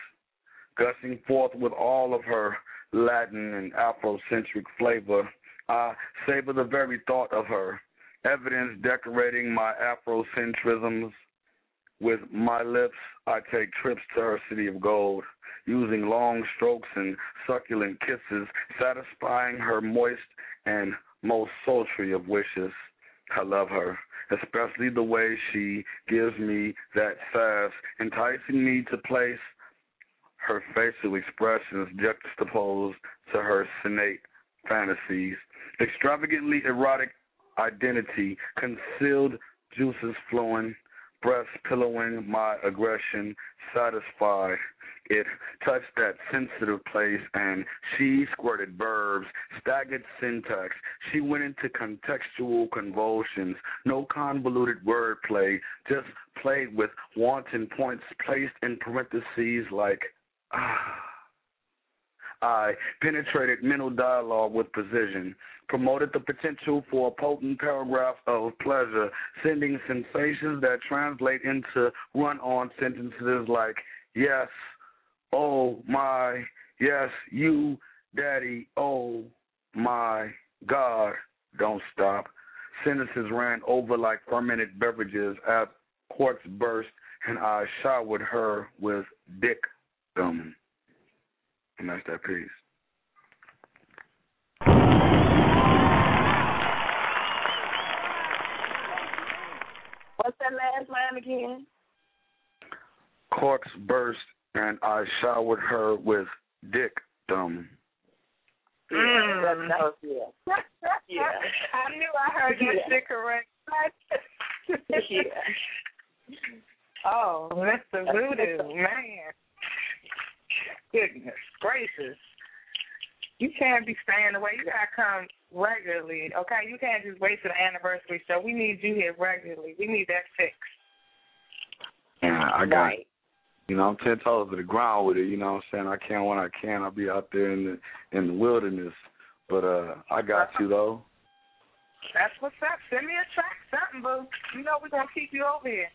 gushing forth with all of her Latin and Afrocentric flavor. I savor the very thought of her, evidence decorating my Afrocentrisms. With my lips, I take trips to her city of gold, using long strokes and succulent kisses, satisfying her moist and most sultry of wishes. I love her, especially the way she gives me that sass, enticing me to place her facial expressions juxtaposed to her senate fantasies, extravagantly erotic identity, concealed juices flowing, breasts pillowing my aggression, satisfied. It touched that sensitive place and she squirted verbs, staggered syntax. She went into contextual convulsions, no convoluted wordplay, just played with wanton points placed in parentheses like, ah. I penetrated mental dialogue with precision, promoted the potential for a potent paragraph of pleasure, sending sensations that translate into run on sentences like, yes, oh my, yes, you, daddy, oh my God, don't stop. Sentences ran over like fermented beverages as quartz burst, and I showered her with dictum. And that's that piece. What's that last line again? Corks burst, and I showered her with dictum. Mm. That, that was yeah. [LAUGHS] Yeah. I knew I heard that Yeah. shit correct. [LAUGHS] yeah. Oh, Mr. Voodoo, man. Goodness gracious. You can't be staying away. You gotta come regularly, okay? You can't just wait till the anniversary show. We need you here regularly. We need that fix. Yeah, I got you know, I'm ten toes to the ground with it, you know what I'm saying? I can when I can. I'll be out there in the in the wilderness. But uh I got you though. That's what's up. Send me a track, something, boo. You know we're gonna keep you over here.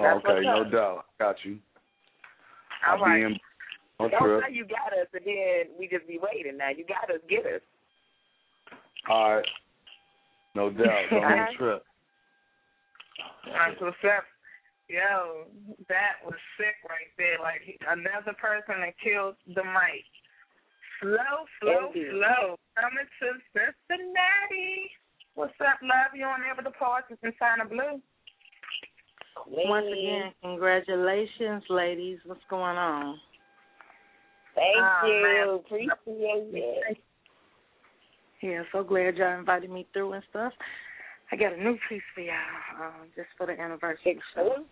Oh, okay, no up. doubt. Got you. All I'll right. be in on Don't trip. say you got us and then we just be waiting now. You got us, get us. All right. No doubt. [LAUGHS] Alright. trip. That's what's up. Yo, that was sick right there. Like another person that killed the mic. Slow, slow, Indeed. slow. Coming to Cincinnati. What's up, love? You on there with the poets in Chyna Blue? Once again, congratulations, ladies. What's going on? Thank Oh, you. man. Appreciate it. Yeah, so glad y'all invited me through and stuff. I got a new piece for y'all, um, just for the anniversary show.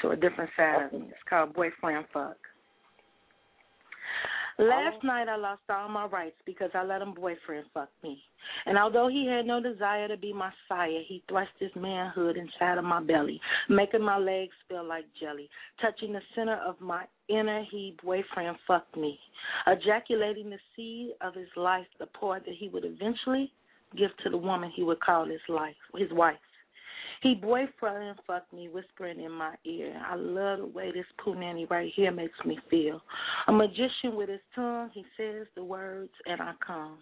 So a different side of me. It's called Boyfriend Fuck. Last night I lost all my rights because I let him boyfriend fuck me. And although he had no desire to be my sire, he thrust his manhood inside of my belly, making my legs feel like jelly. Touching the center of my inner, he boyfriend fucked me, ejaculating the seed of his life, the pour that he would eventually give to the woman he would call his life, his wife. He boyfriend fucked me, whispering in my ear. I love the way this punani right here makes me feel. A magician with his tongue, he says the words, and I come.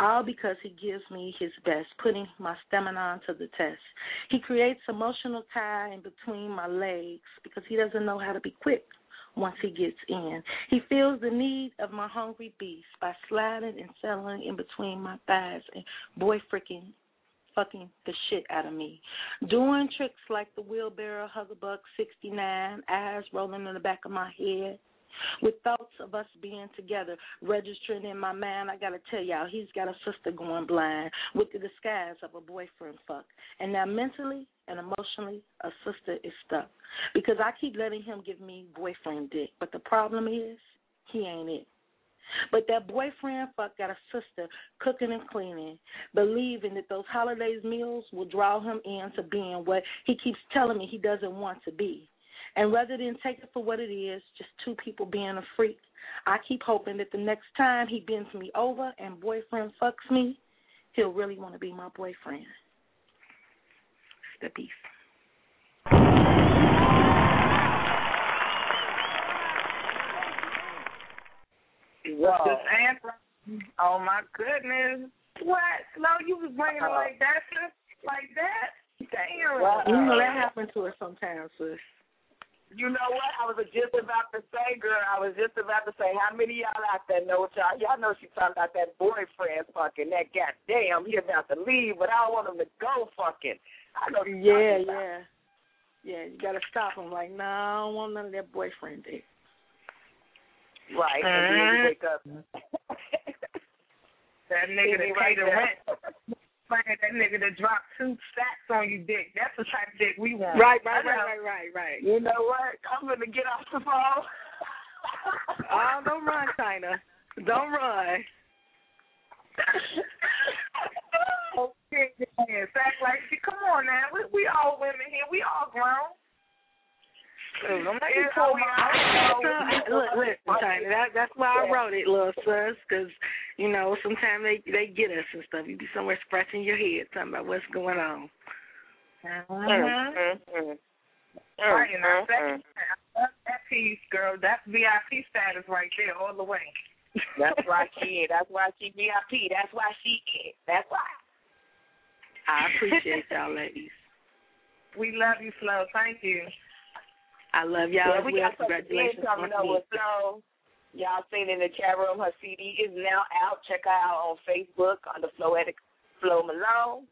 All because he gives me his best, putting my stamina to the test. He creates emotional tie in between my legs because he doesn't know how to be quick once he gets in. He feels the need of my hungry beast by sliding and settling in between my thighs and boy freaking fucking the shit out of me. Doing tricks like the wheelbarrow, hugabug 69, eyes rolling in the back of my head. With thoughts of us being together, registering in my mind, I gotta tell y'all, he's got a sister going blind with the disguise of a boyfriend fuck. And now mentally and emotionally, a sister is stuck. Because I keep letting him give me boyfriend dick. But the problem is, he ain't it. But that boyfriend fuck got a sister cooking and cleaning, believing that those holidays meals will draw him into being what he keeps telling me he doesn't want to be. And rather than take it for what it is, just two people being a freak, I keep hoping that the next time he bends me over and boyfriend fucks me, he'll really want to be my boyfriend. It's the beef. Whoa. This answer. Oh my goodness. What? No, you was bringing it uh-huh. like that, sis? Like that? Damn. Well, you know that happens to us sometimes, sis. You know what? I was just about to say, girl. I was just about to say, how many y'all out there know what y'all? Y'all know she talking about that boyfriend fucking. That goddamn, he about to leave, but I don't want him to go fucking. I know. Yeah, yeah, yeah. You gotta stop him. Like, no, nah, I don't want none of that boyfriend dick. Right. And then you uh-huh. wake up. that nigga [LAUGHS] that pay the rent. [LAUGHS] that nigga that drop two stacks on you dick. That's the type of dick we want. Right, right, right, right, right, right. You know what? I'm gonna get off the phone. [LAUGHS] oh, don't run, Chyna. Don't run. [LAUGHS] okay, man. Act like, come on now. We, we all women here. We all grown. Look, listen, Chyna. That, that's why I wrote it, little sis, because you know sometimes they they get us and stuff. You be somewhere scratching your head, talking about what's going on. Uh-huh. Mm-hmm. Right, and I love that piece, girl. That's VIP status right there, all the way. That's why [LAUGHS] she is. That's why she VIP. That's why she is. That's why. I appreciate [LAUGHS] y'all, ladies. We love you, Flo. Thank you. I love y'all. Yeah, we well. got Congratulations coming up with Flo. Y'all seen in the chat room, her CD is now out. Check her out on Facebook on under Floetic Flo Malone.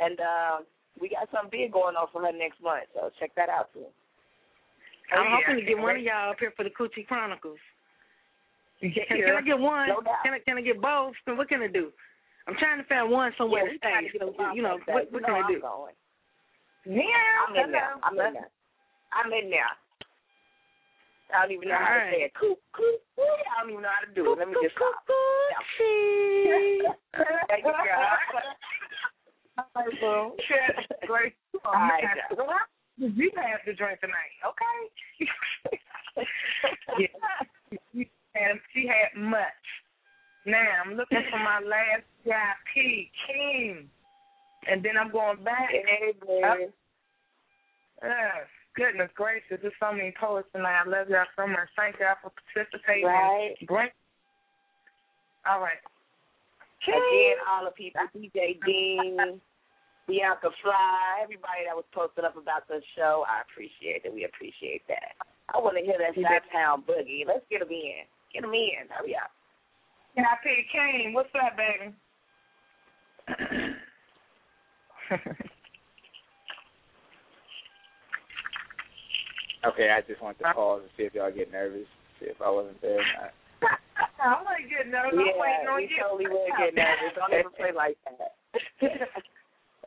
And uh, we got something big going on for her next month, so check that out too. I'm oh, hoping to get one of y'all up here for the Coochie Chronicles. Can, can I get one? No can I can I get both? What can I do? I'm trying to find one somewhere yeah, to stay. So, you know, what, what can I do? Yeah, I'm in there. I'm in there. I'm in there. I don't even know All how right. to say it. Coop, coop, coop. I don't even know how to do it. Let me just stop. Thank you, girl. All right, bro. [LAUGHS] Great. All right, You have to drink tonight, okay? [LAUGHS] yeah. And she had much. Now I'm looking for my last VIP, King. And then I'm going back. Hey, Up. Yes. Goodness gracious, there's so many poets tonight. I love y'all so much. Thank y'all for participating. Right. Great. All right. Again, all the people, DJ Dean, [LAUGHS] Bianca Fly, everybody that was posted up about the show, I appreciate it. We appreciate that. I want to hear that South Town Boogie. Let's get them in. Get them in. Hurry up. VIP King, what's up, baby? [LAUGHS] Okay, I just want to pause and see if y'all get nervous, see if I wasn't there or not. [LAUGHS] I'm like getting nervous. I'm Yeah, waiting on you. totally [LAUGHS] will get nervous. Don't ever play like that. [LAUGHS]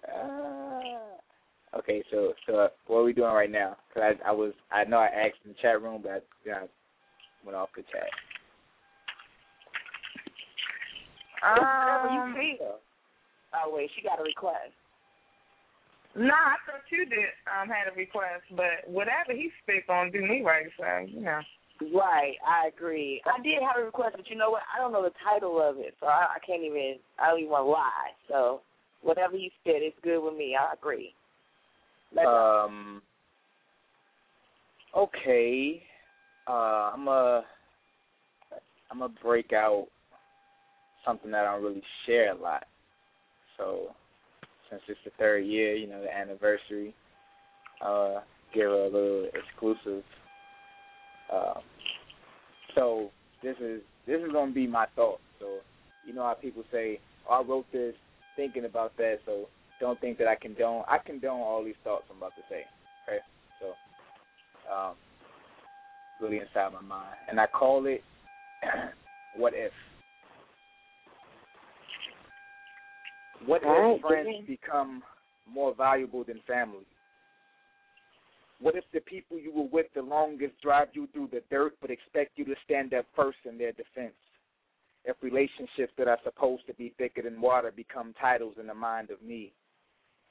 Uh, okay, so so what are we doing right now? Cause I I was I know I asked in the chat room, but I, you know, I went off the chat. You Um, feel. Oh wait, she got a request. No, I thought you did um had a request, but whatever he speak on do me right, so you know. Right, I agree. I did have a request, but you know what? I don't know the title of it, so I, I can't even. I don't even want to lie. So whatever you spit, it's good with me. I agree. Let's go. Um. Okay. Uh, I'm a. I'm gonna break out something that I don't really share a lot. So, since it's the third year, you know, the anniversary, uh, give a little exclusive. Um, so this is this is gonna be my thought. So you know how people say, oh, "I wrote this thinking about that," so don't think that I condone. I condone all these thoughts I'm about to say. Okay, so um, really inside my mind, and I call it [CLEARS THROAT] "What If." What if friends become more valuable than family? What if the people you were with the longest drive you through the dirt but expect you to stand up first in their defense? If relationships that are supposed to be thicker than water become titles in the mind of me?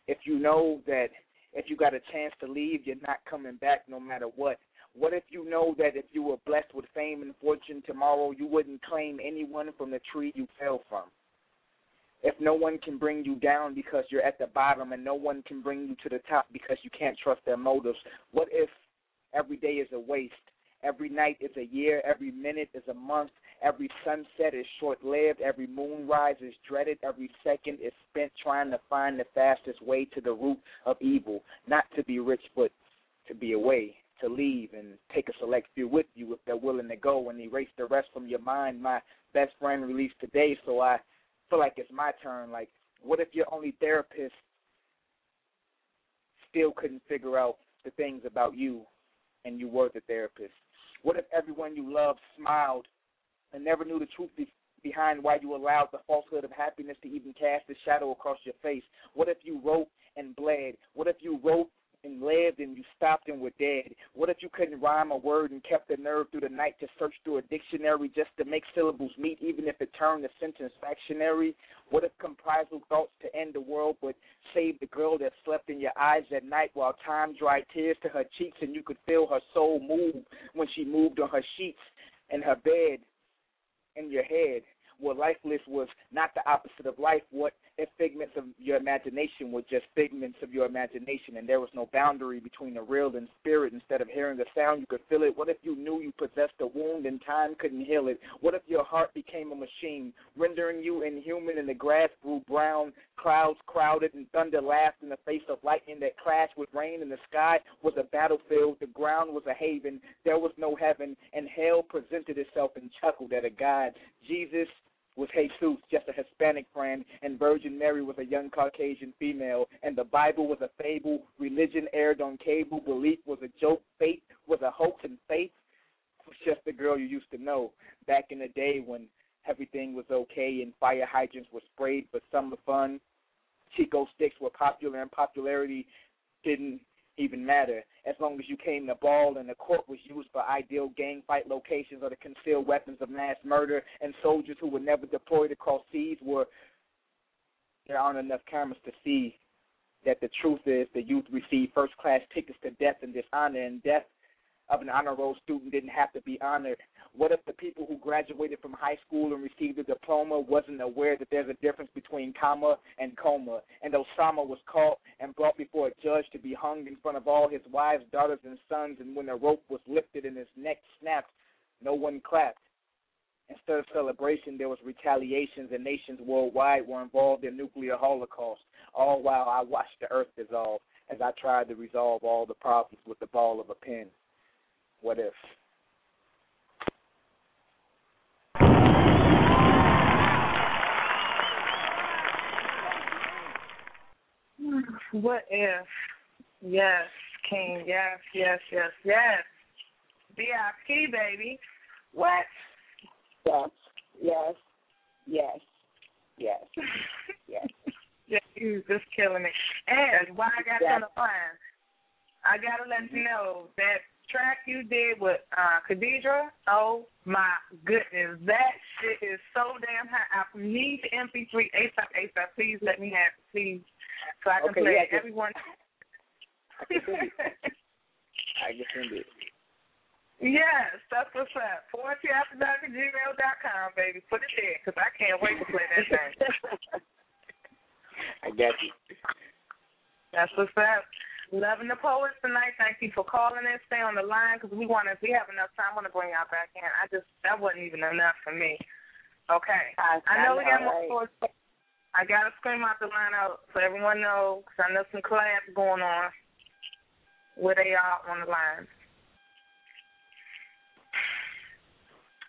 If you know that if you got a chance to leave, you're not coming back no matter what? What if you know that if you were blessed with fame and fortune tomorrow, you wouldn't claim anyone from the tree you fell from? If no one can bring you down because you're at the bottom and no one can bring you to the top because you can't trust their motives? What if every day is a waste? Every night is a year, every minute is a month, every sunset is short lived, every moonrise is dreaded, every second is spent trying to find the fastest way to the root of evil. Not to be rich, but to be away, to leave and take a select few with you if they're willing to go and erase the rest from your mind. My best friend released today, so I feel like it's my turn. Like, what if your only therapist still couldn't figure out the things about you and you were the therapist? What if everyone you loved smiled and never knew the truth be- behind why you allowed the falsehood of happiness to even cast a shadow across your face? What if you wrote and bled? What if you wrote and lived and you stopped and were dead? What if you couldn't rhyme a word and kept the nerve through the night to search through a dictionary just to make syllables meet, even if it turned the sentence factionary? What if comprisal thoughts to end the world would save the girl that slept in your eyes at night while time dried tears to her cheeks and you could feel her soul move when she moved on her sheets and her bed in your head? What lifeless was not the opposite of life. What if figments of your imagination were just figments of your imagination and there was no boundary between the real and spirit? Instead of hearing the sound, you could feel it. What if you knew you possessed a wound and time couldn't heal it? What if your heart became a machine, rendering you inhuman and the grass grew brown, clouds crowded, and thunder laughed in the face of lightning that clashed with rain, and the sky was a battlefield, the ground was a haven, there was no heaven, and hell presented itself and chuckled at a God. Jesus was Jesus, just a Hispanic friend, and Virgin Mary was a young Caucasian female, and the Bible was a fable, religion aired on cable, belief was a joke, faith was a hoax, and faith was just the girl you used to know. Back in the day when everything was okay and fire hydrants were sprayed for summer fun. Chick-O-Sticks were popular, and popularity didn't even matter as long as you came to ball and the court was used for ideal gang fight locations or to conceal weapons of mass murder and soldiers who were never deployed across seas were there aren't enough cameras to see that the truth is the youth receive first class tickets to death and dishonor and death of an honor roll student didn't have to be honored? What if the people who graduated from high school and received a diploma wasn't aware that there's a difference between comma and coma? And Osama was caught and brought before a judge to be hung in front of all his wives, daughters, and sons, and when the rope was lifted and his neck snapped, no one clapped. Instead of celebration, there was retaliations, and nations worldwide were involved in nuclear holocaust. All while I watched the earth dissolve as I tried to resolve all the problems with the ball of a pen. What if? What if? Yes, King. Yes, yes, yes, yes. VIP, baby. What? Yes, yes, yes, yes, [LAUGHS] yes. yeah, you just killing it. And why I got yes. on the line, I gotta let you know that track you did with uh Khadijah, oh my goodness. That shit is so damn high. I need the MP3 ASAP, ASAP. Please let me have it, please. So I can okay, play yeah, everyone. I can send it. I can send it. Yes, that's what's up. Poetry after dark at gmail.com, baby. Put it there, because I can't wait to play that thing. [LAUGHS] I got you. That's what's up. Loving the poets tonight. Thank you for calling in. Stay on the line because we want to. If we have enough time, I want to bring y'all back in. I just that wasn't even enough for me. Okay. I, I know we got right. more poets. I gotta scream out the line out so everyone knows because I know some collabs going on. Where they are on the line.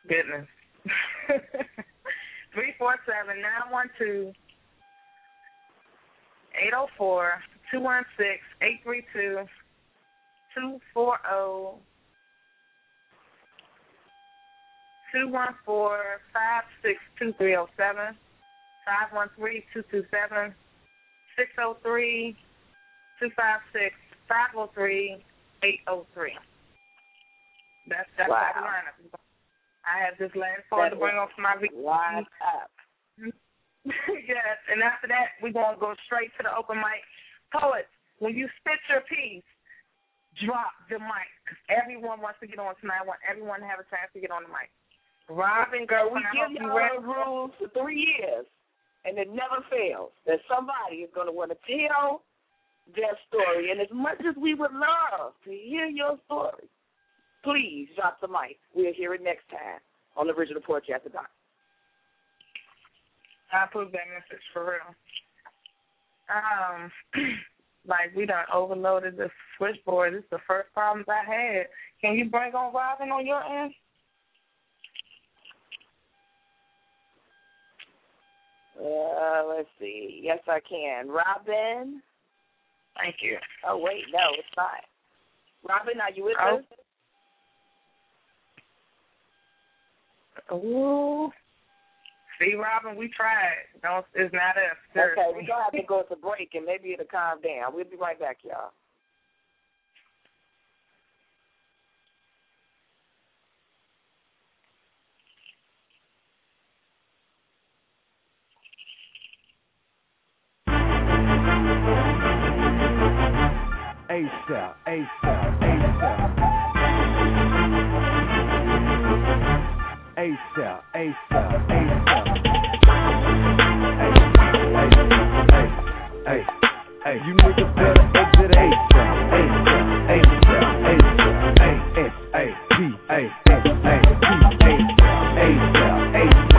Goodness. [LAUGHS] Three four seven nine one two eight zero four Oh, two one six eight three two two four zero two one four five six two three zero seven five one three two two seven six zero three two five six five zero three eight zero three. That's that's Wow. the lineup. I have this last call to bring off my video. Line up. yes, and after that, we're going to go straight to the open mic. Poets, when you spit your piece, drop the mic. 'cause everyone wants to get on tonight. I want everyone to have a chance to get on the mic. Robin, Girl, we give y'all the rules for three years, and it never fails that somebody is going to want to tell their story. And as much as we would love to hear your story, please drop the mic. We'll hear it next time on the original Poetry after Dark. I put that message for real. Um, [CLEARS THROAT] like we done overloaded the switchboard. This is the first problems I had. Can you bring on Robin on your end? Uh, let's see. Yes, I can. Robin. Thank you. Oh wait, no, it's not. Robin, are you with Oh. us? Ooh. See, Robin, we tried. No, it's not us. Okay, we're gonna have to go to [LAUGHS] break and maybe it'll calm down. We'll be right back, y'all. A-Style, A-Style, A-Style. A-Style, A-Style, A-Style. Hey, hey, hey, you niggas better exit A-S-A-P, A-S-A-P, A-Style, A-Style, A-S-A-P, A-S-A-P, A-Style, A-Style,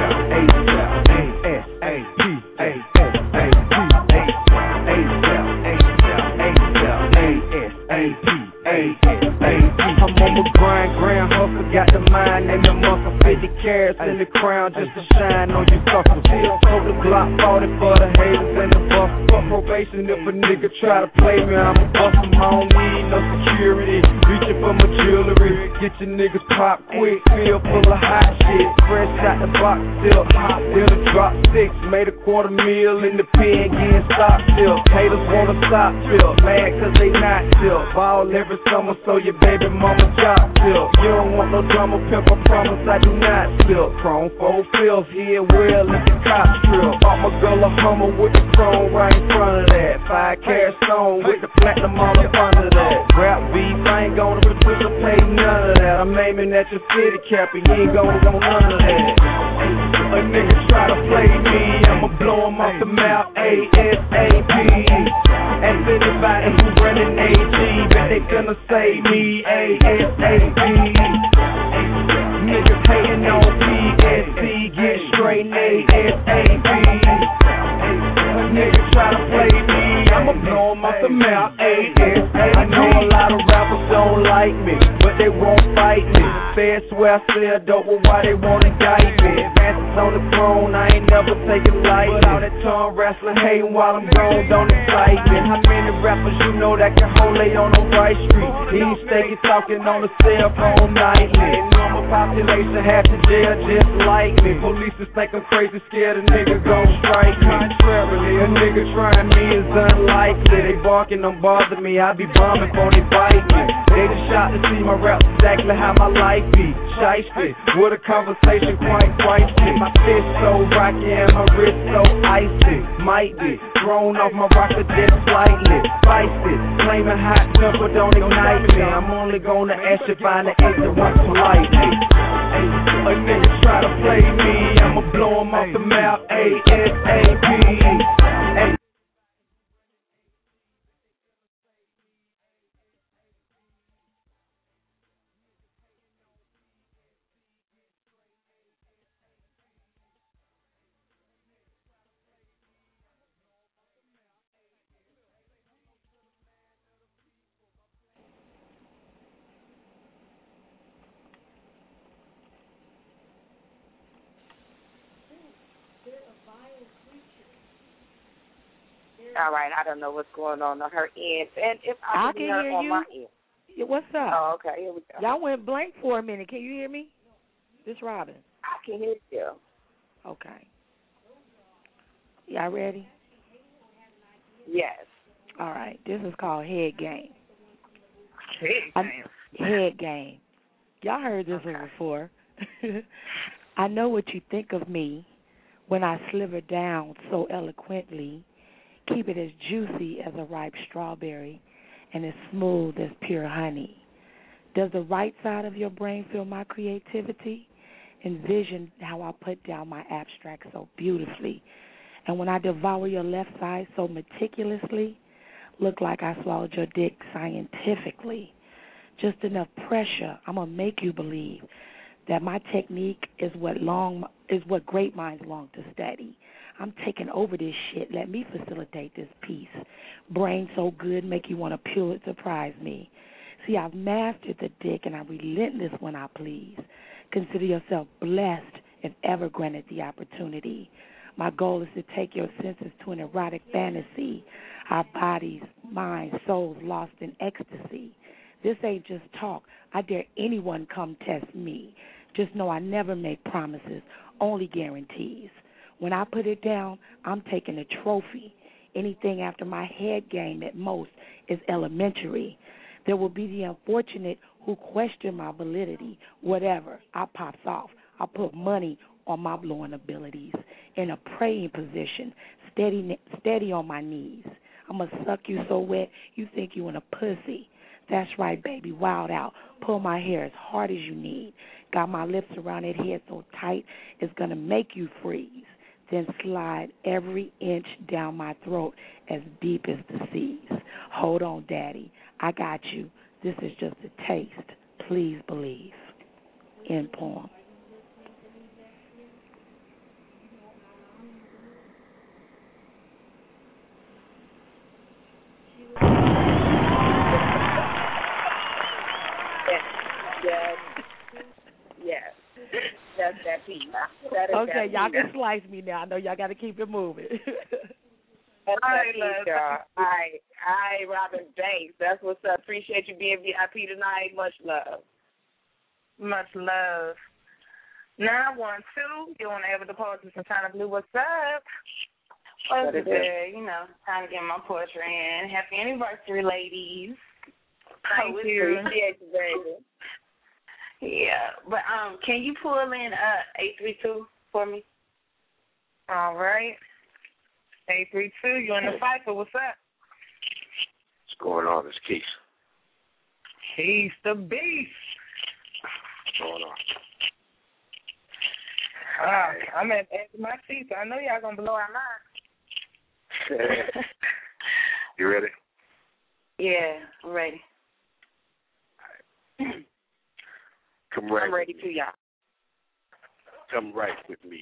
A-Style, A-Style, A-S-A-P, A-S-A-P. I'm on my grind, grand hustle, got the mind and the muscle, 50 carats in the crown just to shine on you suckers. Hold the Glock 40 for the haters and the bust. Fuck probation if a nigga try to play me, I'ma bust him. I don't need no security, reaching for my jewelry. Get your niggas pop quick, feel full of hot shit. Fresh out the box, still hot, still a drop six. Made a quarter meal in the pen, getting stock still. Haters wanna stop still, mad cause they not still. Ball every summer, so your baby mama job still. You don't want no drama, pimp, I promise I do not still. Chrome four fills here, well, let the cops drill. Bought my girl a Hummer with the chrome right in front of that. Five carat stone with the platinum all up under that. Rap beef, I ain't gonna participate none of that. I'm aiming at your city cap, and you ain't gonna go none of that. A nigga try to play me, I'ma blow him off the mouth, A-S-A-P. Ask anybody who running AG, bet they gonna say me, A-S-A-P. Get straight A-S-A-P. A nigga try to play me, I'ma blow him off the mouth, A-S-A-P. I know a lot of rappers don't like me, but they won't fight me. Feds swear I sell dope, but why they wanna indict me? Advances on the throne, I ain't never taking light. All that tongue wrestling, hating while I'm gone, don't excite me. How many rappers you know that can hold lay on the right street? These steady talking on the cell phone nightly. Normal population half to jail just like me. Police just think I'm crazy, scared a nigga gon' strike me. Contrarily, a nigga trying me is unlikely. They barking, don't bother me. I be bombing before they bite me. They just shot to see my rap exactly how my life be. Shiesty, with a conversation quite quite My fist so rocky and my wrist so icy. Might be thrown off my rocker just slightly. Spicy, flaming hot temper don't ignite me. I'm only gonna ask you find the exit once politely. A nigga try to play me, I'ma blow him off the mouth. A-S-A-P. All right, I don't know what's going on on her end, and if I, I can hear on you. my end. What's up? Oh, okay, here we go. Y'all went blank for a minute. Can you hear me? This Robin. I can hear you. Okay. Y'all ready? Yes. All right. This is called head game. Head I- Head game. Y'all heard this one before. [LAUGHS] I know what you think of me when I sliver down so eloquently. Keep it as juicy as a ripe strawberry and as smooth as pure honey. Does the right side of your brain feel my creativity? Envision how I put down my abstract so beautifully. And when I devour your left side so meticulously, look like I swallowed your dick scientifically. Just enough pressure, I'm gonna make you believe that my technique is what long is what great minds long to study. I'm taking over this shit. Let me facilitate this piece. Brain so good, make you want to peel it, surprise me. See, I've mastered the dick, and I'm relentless when I please. Consider yourself blessed if ever granted the opportunity. My goal is to take your senses to an erotic fantasy. Our bodies, minds, souls lost in ecstasy. This ain't just talk. I dare anyone come test me. Just know I never make promises, only guarantees. When I put it down, I'm taking a trophy. Anything after my head game at most is elementary. There will be the unfortunate who question my validity. Whatever, I pops off. I put money on my blowing abilities. In a praying position, steady, steady on my knees. I'ma suck you so wet you think you in a pussy. That's right, baby. Wild out. Pull my hair as hard as you need. Got my lips around that head so tight it's gonna make you freeze. Then slide every inch down my throat as deep as the seas. Hold on, Daddy. I got you. This is just a taste. Please believe. End poem. Yes. Yes. That's that piece. That is Okay, that y'all piece. can slice me now. I know y'all got to keep it moving. [LAUGHS] That's All that right, piece, love. y'all. All right. All right, Robin Banks. That's what's up. Appreciate you being VIP tonight. Much love. Much love. Nine one two. You want to ever the poetry from Chyna Blue? What's up? What's What is good? You know, time to get my poetry in. Happy anniversary, ladies. Thank Oh, it's you. Appreciate you, baby. Yeah, but um, can you pull in uh eight three two for me? All right. Eight three two. You in the cipher? What's up? What's going on? It's Keith. He's the beast. What's going on? Ah, I'm at, at my seat, so I know y'all gonna blow our mind. [LAUGHS] you ready? Yeah, I'm ready. Come right. I'm ready with to me. y'all. Come right with me.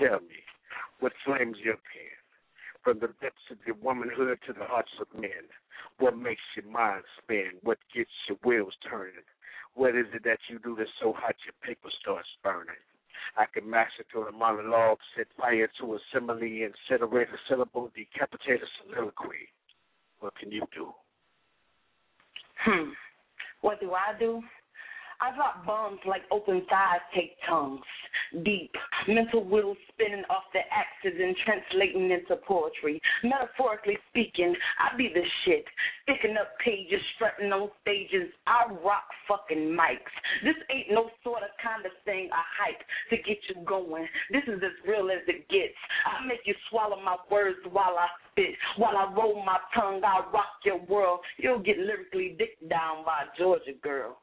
Tell me, what flames your pen? From the depths of your womanhood to the hearts of men. What makes your mind spin? What gets your wheels turning? What is it that you do that's so hot your paper starts burning? I can massacre a monologue, set fire to a simile, incinerate a syllable, decapitate a soliloquy. What can you do? Hmm. What do I do? I drop bombs like open thighs take tongues. Deep, mental wheels spinning off the axis and translating into poetry. Metaphorically speaking, I be the shit. Sticking up pages, strutting on stages. I rock fucking mics. This ain't no sort of kind of thing I hype to get you going. This is as real as it gets. I make you swallow my words while I spit. While I roll my tongue, I rock your world. You'll get lyrically dicked down by Georgia girl.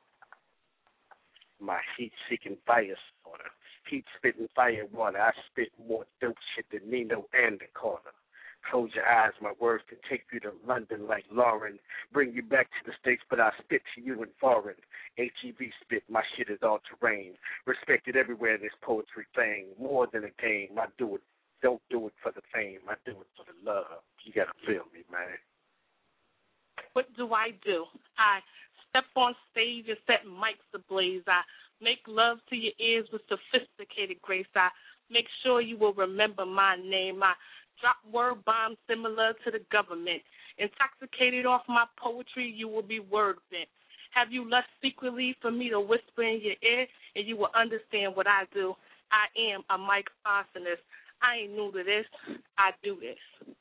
My heat seeking fire starter. Heat spitting fire water. I spit more dope shit than Nino and the corner. Close your eyes, my words can take you to London like Lauren. Bring you back to the States, but I spit to you in foreign. HEV spit, my shit is all terrain. Respected everywhere in this poetry thing. More than a game. I do it. Don't do it for the fame. I do it for the love. You gotta feel me, man. What do I do? I step on stage and set mics ablaze. I make love to your ears with sophisticated grace. I make sure you will remember my name. I drop word bombs similar to the government. Intoxicated off my poetry, you will be word bent. Have you lust secretly for me to whisper in your ear, and you will understand what I do? I am a mic arsonist. I ain't new to this. I do this.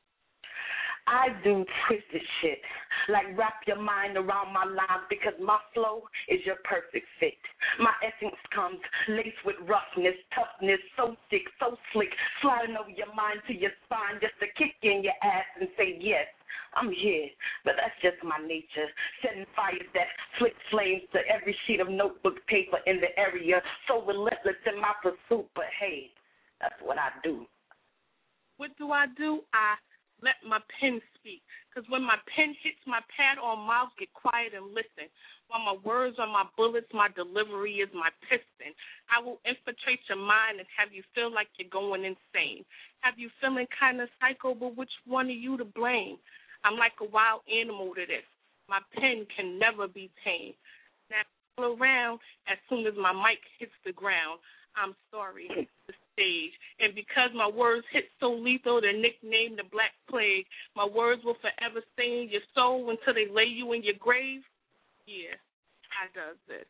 I do twisted shit, like wrap your mind around my lines because my flow is your perfect fit. My essence comes laced with roughness, toughness, so thick, so slick, sliding over your mind to your spine just to kick in your ass and say yes. I'm here, but that's just my nature. Setting fires that flick flames to every sheet of notebook paper in the area. So relentless in my pursuit, but hey, that's what I do. What do I do? I let my pen speak. Because when my pen hits my pad or mouth, get quiet and listen. While my words are my bullets, my delivery is my piston. I will infiltrate your mind and have you feel like you're going insane. Have you feeling kind of psycho, but which one are you to blame? I'm like a wild animal to this. My pen can never be tamed. Now, all around as soon as my mic hits the ground. I'm sorry, the [LAUGHS] stage. And because my words hit so lethal, they're nicknamed the Black Plague. My words will forever stay in your soul until they lay you in your grave. Yeah, I does this.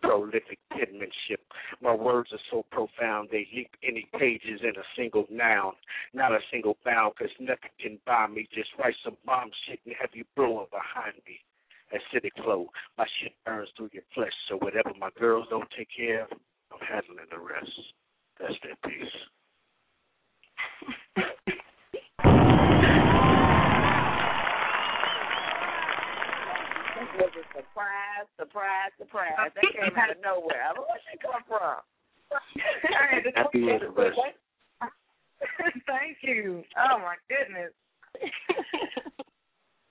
Prolific penmanship. My words are so profound they leap any pages in a single noun, not a single bound, because nothing can buy me. Just write some bomb shit and have you blowing behind me. Acidic flow, my shit burns through your flesh. So whatever my girls don't take care of, I'm handling the rest. That's their piece. This was a surprise, surprise, surprise. That came out of nowhere. Where she come from? Happy anniversary. [LAUGHS] Thank you. Oh my goodness. [LAUGHS]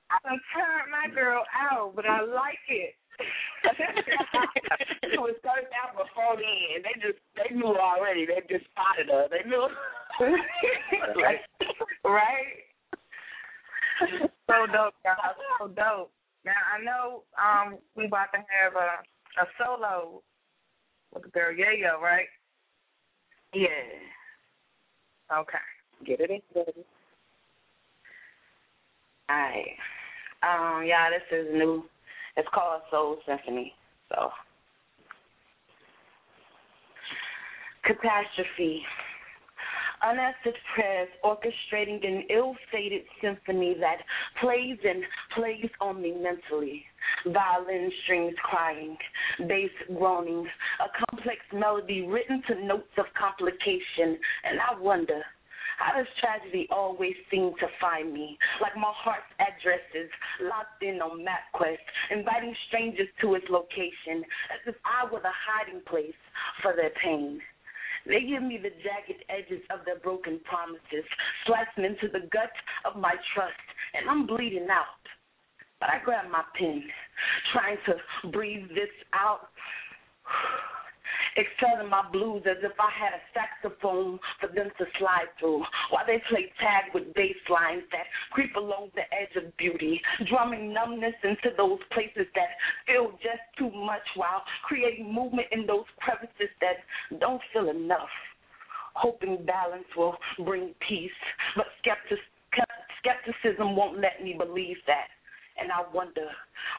I done turned my girl out, but I like it. It was started out before then. They just they knew already. They just spotted her. They knew. [LAUGHS] right. right. So dope, guys. So dope. Now I know um we about to have a a solo with the girl Yayo, right? Yeah. Okay. Get it in, baby. Alright. Um, yeah, this is new. It's called Soul Symphony. So Catastrophe. Unanswered prayers orchestrating an ill-fated symphony that plays and plays on me mentally. Violin strings crying, bass groaning, a complex melody written to notes of complication, and I wonder how does tragedy always seem to find me? Like my heart's address is locked in on MapQuest, inviting strangers to its location, as if I were the hiding place for their pain. They give me the jagged edges of their broken promises, slicing into the gut of my trust, and I'm bleeding out. But I grab my pen, trying to breathe this out [SIGHS] excelling my blues as if I had a saxophone for them to slide through while they play tag with bass lines that creep along the edge of beauty, drumming numbness into those places that feel just too much while creating movement in those crevices that don't feel enough. Hoping balance will bring peace, but skepticism won't let me believe that. And I wonder,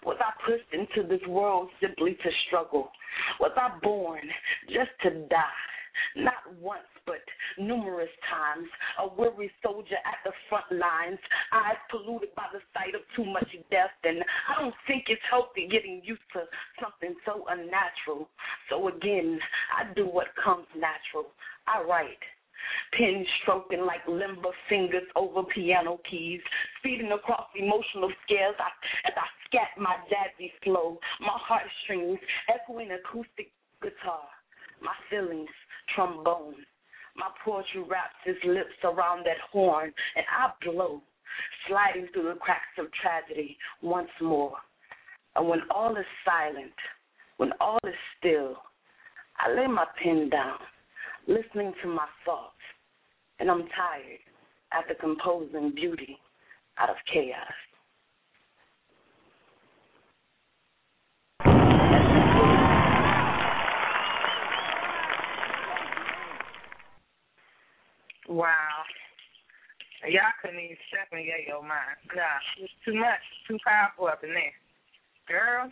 was I pushed into this world simply to struggle? Was I born just to die? Not once, but numerous times. A weary soldier at the front lines, eyes polluted by the sight of too much death. And I don't think it's healthy getting used to something so unnatural. So again, I do what comes natural. I write pen stroking like limber fingers over piano keys, speeding across emotional scales as I scat my jazzy flow, my heartstrings echoing acoustic guitar, my feelings trombone. My poetry wraps its lips around that horn, and I blow, sliding through the cracks of tragedy once more. And when all is silent, when all is still, I lay my pen down, listening to my thoughts and I'm tired after composing beauty out of chaos. Wow. Y'all couldn't even step in your mind. Nah, it's too much, too powerful up in there. Girl,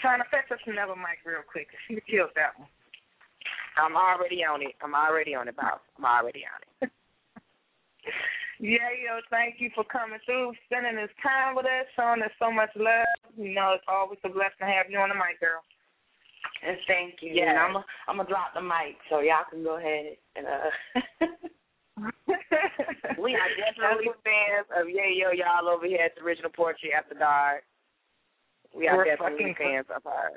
trying to fetch us another mic real quick. [LAUGHS] She killed that one. I'm already on it. I'm already on it, boss. I'm already on it. [LAUGHS] yeah, yo, thank you for coming through, spending this time with us, showing us so much love. You know, it's always a blessing to have you on the mic, girl. And thank you. Yeah. And I'm a, I'm gonna drop the mic so y'all can go ahead and uh. [LAUGHS] we are definitely fans of Yayo y'all over here at the original Poetry After Dark. We are We're definitely fans of her.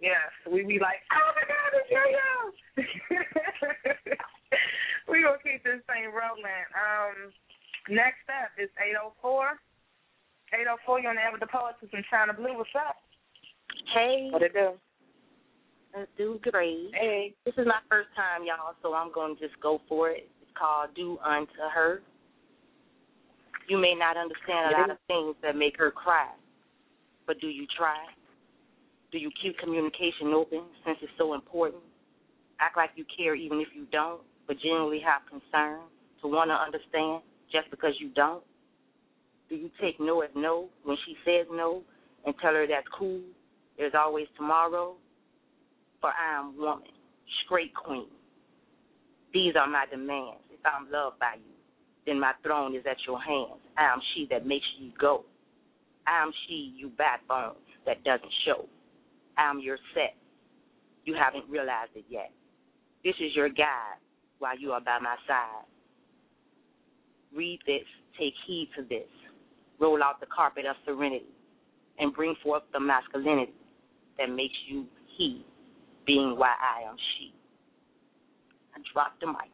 Yes, we be like, oh my God, it's yo yo. [LAUGHS] we gonna keep this thing rolling. Um, next up is 804. 804, you're on the air with the poets in Chyna Blue. What's up? Hey. What it do? Let's do great. Hey. This is my first time, y'all, so I'm going to just go for it. It's called Do Unto Her. You may not understand a lot of things that make her cry, but do you try? Do you keep communication open since it's so important? Act like you care even if you don't, but genuinely have concern to want to understand just because you don't? Do you take no as no when she says no and tell her that's cool? There's always tomorrow. For I am woman, straight queen. These are my demands. If I'm loved by you, then my throne is at your hands. I am she that makes you go. I am she, you backbone, that doesn't show. I am your set. You haven't realized it yet. This is your guide while you are by my side. Read this, take heed to this. Roll out the carpet of serenity and bring forth the masculinity that makes you he, being why I am she. I drop the mic.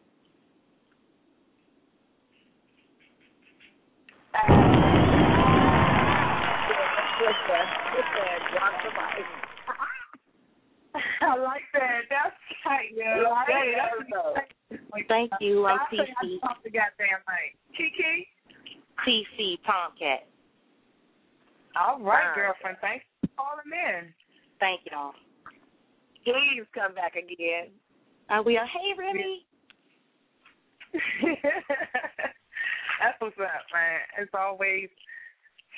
[LAUGHS] I like that. That's tight, yo. Right. Hey, that's Thank you. I'm I I TC. talked the goddamn mic. Kiki? TC Tomcat. All right, Wow. girlfriend. Thanks for calling in. Thank y'all. Please come back again. I will. Hey, Remy. [LAUGHS] That's what's up, man. It's always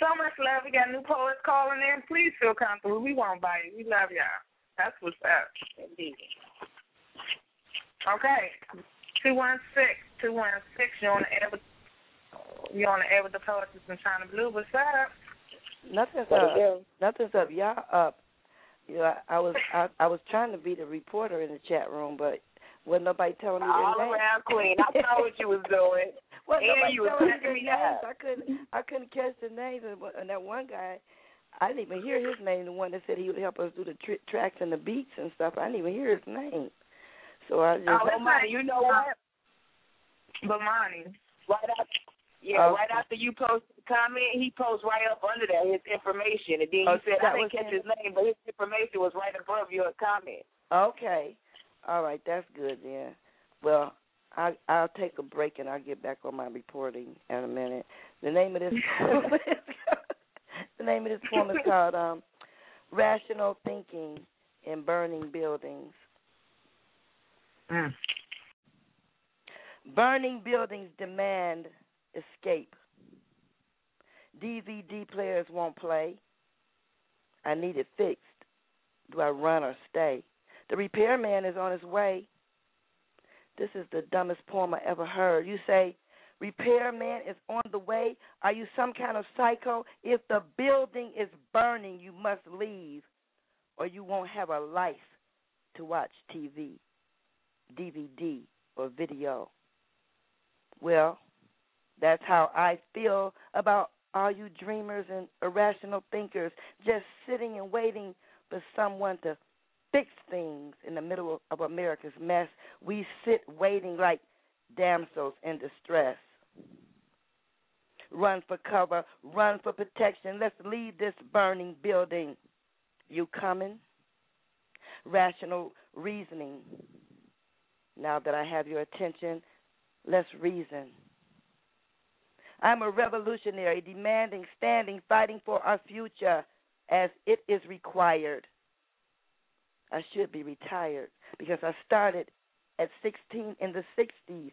so much love. We got new poets calling in. Please feel comfortable. We won't bite. We love y'all. That's what's up. Indeed. Okay. Two one six. Two one six. You're on the air with you're on the air with the poets in Chyna Blue. What's up? Nothing's What up. Nothing's up. Y'all up. You know, I, I was I, I was trying to be the reporter in the chat room, but wasn't nobody telling me All their name. around queen. I saw what you was [LAUGHS] doing. Wasn't and you was telling me cracking me names. up. I couldn't I couldn't catch the names, and, and that one guy, I didn't even hear his name. The one that said he would help us do the tr- tracks and the beats and stuff. I didn't even hear his name. So I just. Oh, oh Monty, you know what? Monty. Right after, yeah, Okay. right after you post the comment, he posts right up under that his information, and then you Oh, said I didn't catch him? his name, but his information was right above your comment. Okay. All right, that's good then. Well, I I'll take a break and I'll get back on my reporting in a minute. The name of this [LAUGHS] the name of this poem is called um Rational Thinking in Burning Buildings. Burning buildings demand escape. DVD players won't play. I need it fixed. Do I run or stay? The repairman is on his way. This is the dumbest poem I ever heard. You say, Repairman is on the way. Are you some kind of psycho? If the building is burning, you must leave, or you won't have a life to watch TV, DVD, or video. Well, that's how I feel about all you dreamers and irrational thinkers just sitting and waiting for someone to fix things in the middle of America's mess. We sit waiting like damsels in distress. Run for cover, run for protection. Let's leave this burning building. You coming? Rational reasoning. Now that I have your attention, let's reason. I'm a revolutionary, demanding, standing, fighting for our future as it is required. I should be retired because I started at 16 in the 60s.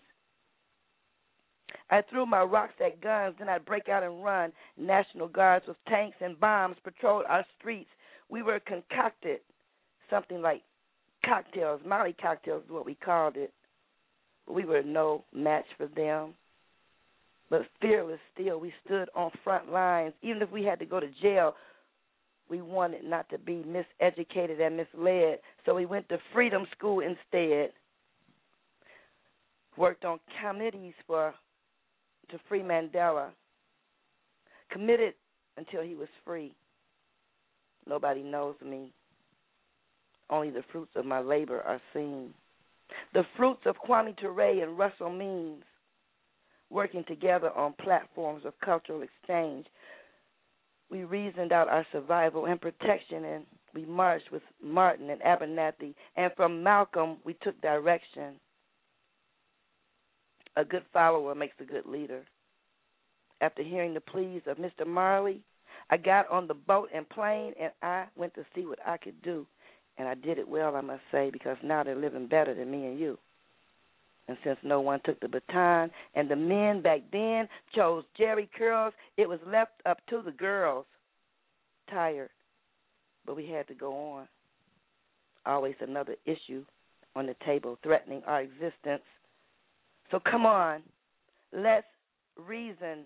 I threw my rocks at guns, then I'd break out and run. National Guards with tanks and bombs patrolled our streets. We were concocted, something like cocktails, Molly cocktails is what we called it. We were no match for them. But fearless still, we stood on front lines. Even if we had to go to jail, we wanted not to be miseducated and misled. So we went to Freedom School instead. Worked on committees for to free Mandela. Committed until he was free. Nobody knows me. Only the fruits of my labor are seen. The fruits of Kwame Ture and Russell Means working together on platforms of cultural exchange. We reasoned out our survival and protection, and we marched with Martin and Abernathy. And from Malcolm, we took direction. A good follower makes a good leader. After hearing the pleas of Mr. Marley, I got on the boat and plane, and I went to see what I could do. And I did it well, I must say, because now they're living better than me and you. And since no one took the baton, and the men back then chose jerry curls, it was left up to the girls. Tired, but we had to go on. Always another issue on the table threatening our existence. So come on, let's reason.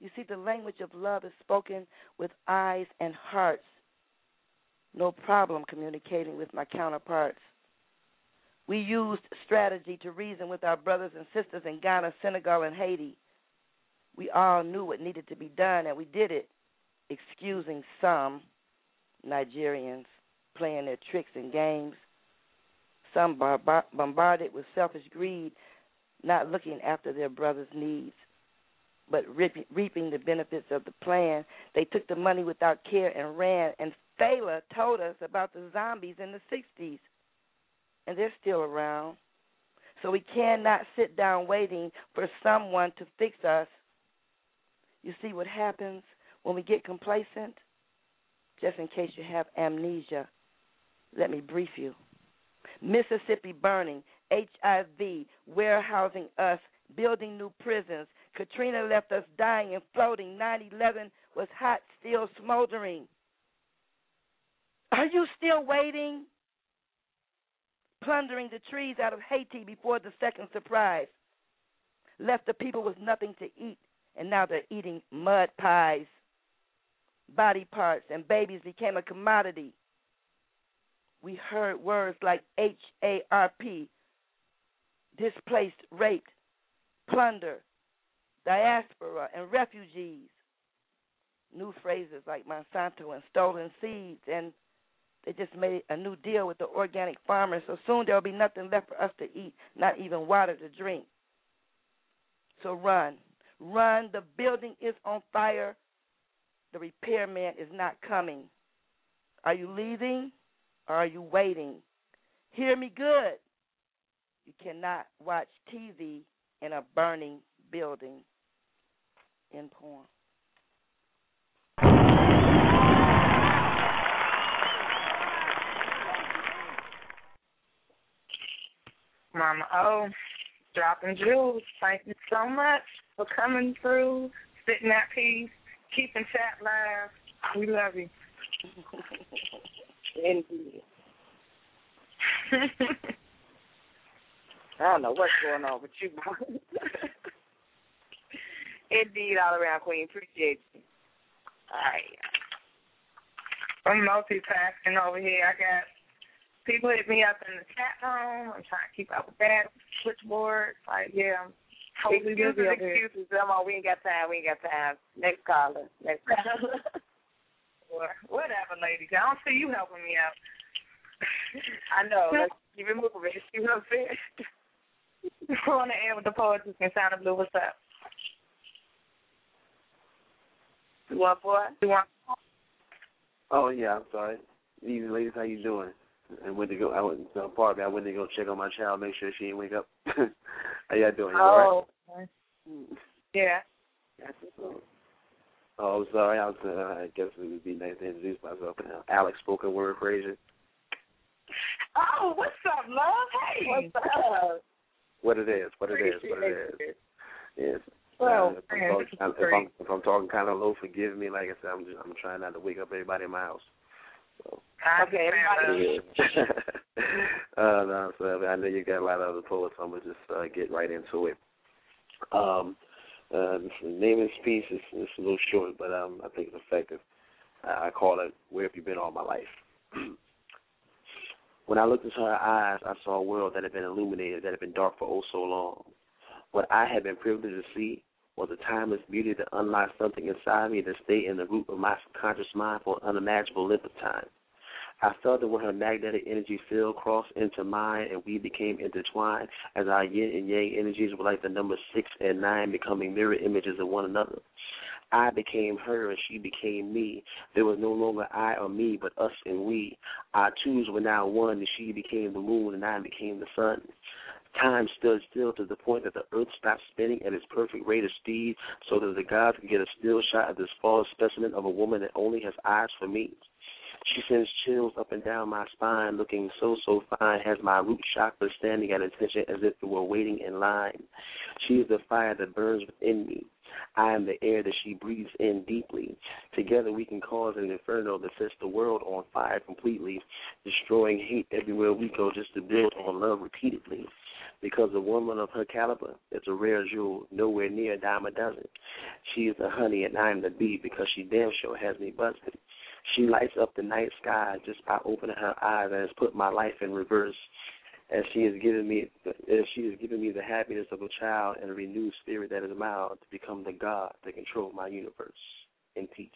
You see, the language of love is spoken with eyes and hearts. No problem communicating with my counterparts. We used strategy to reason with our brothers and sisters in Ghana, Senegal, and Haiti. We all knew what needed to be done, and we did it, excusing some Nigerians playing their tricks and games, some bombarded with selfish greed, not looking after their brothers' needs, but reaping the benefits of the plan. They took the money without care and ran, and Fela told us about the zombies in the 60s and they're still around. So we cannot sit down waiting for someone to fix us. You see what happens when we get complacent? Just in case you have amnesia, let me brief you. Mississippi burning, HIV, warehousing us, building new prisons. Katrina left us dying and floating. 9 11 was hot, still smoldering. Are you still waiting? plundering the trees out of Haiti before the second surprise. Left the people with nothing to eat, and now they're eating mud pies. Body parts and babies became a commodity. We heard words like H A R P, displaced, raped, plunder, diaspora, and refugees. New phrases like Monsanto and stolen seeds and they just made a new deal with the organic farmers, so soon there will be nothing left for us to eat, not even water to drink. So run. Run. The building is on fire. The repairman is not coming. Are you leaving are you waiting? Hear me good. You cannot watch TV in a burning building. In porn. Mama O, dropping jewels. Thank you so much for coming through, spitting that piece, keeping chat live. We love you. [LAUGHS] Indeed. [LAUGHS] I don't know what's going on with you, [LAUGHS] Indeed, all around Queen. Appreciate you. All right. I'm multitasking over here. I got people hit me up in the chat room. I'm trying to keep up with that. Switchboard. Like, yeah, I'm totally excuses, busy excuses. Come on, we ain't got time. We ain't got time. Next caller. Next [LAUGHS] caller. Whatever, ladies. I don't see you helping me out. I know. Let's keep it moving. [LAUGHS] See what I'm saying? [LAUGHS] on the air with the poetess and Sound of Blue. What's up? You want boy? You want? Oh yeah, I'm sorry. Easy ladies, how you doing? I went to go. I went. So part of me, I went to go check on my child, make sure she didn't wake up. [LAUGHS] how y'all doing? Oh. All right? Oh, yeah. Oh, I'm sorry. I was. Uh, I guess it would be nice to introduce myself. Now, Alex spoken word Frazier. Oh, what's up, love? Hey. What's up? What it is? What it is? What it is? Yes. Well, uh, if, I'm talking, this is if. I'm, if I'm talking kind of low, forgive me. Like I said, I'm just, I'm trying not to wake up everybody in my house. So. Okay, everybody. [LAUGHS] uh, no, so I know you got a lot of other poets. so I'm gonna just uh, get right into it. Um, uh, the name of this piece is, is a little short, but um, I think it's effective. I I call it "Where Have You Been All My Life." [CLEARS THROAT] when I looked into her eyes, I saw a world that had been illuminated, that had been dark for oh so long. What I had been privileged to see was a timeless beauty that unlocked something inside me that stayed in the root of my subconscious mind for an unimaginable length of time. I felt that when her magnetic energy field crossed into mine and we became intertwined, as our yin and yang energies were like the number six and nine becoming mirror images of one another. I became her and she became me. There was no longer I or me, but us and we. Our twos were now one, and she became the moon and I became the sun. Time stood still to the point that the earth stopped spinning at its perfect rate of speed so that the gods could get a still shot of this fallen specimen of a woman that only has eyes for me. She sends chills up and down my spine, looking so, so fine, has my root chakra standing at attention as if it were waiting in line. She is the fire that burns within me. I am the air that she breathes in deeply. Together we can cause an inferno that sets the world on fire completely, destroying hate everywhere we go just to build on love repeatedly. Because a woman of her caliber is a rare jewel, nowhere near a dime a dozen. She is the honey and I am the bee because she damn sure has me buzzing. She lights up the night sky just by opening her eyes and has put my life in reverse. As she has given me, she has given me the happiness of a child and a renewed spirit that is mild to become the God that controls my universe. In peace.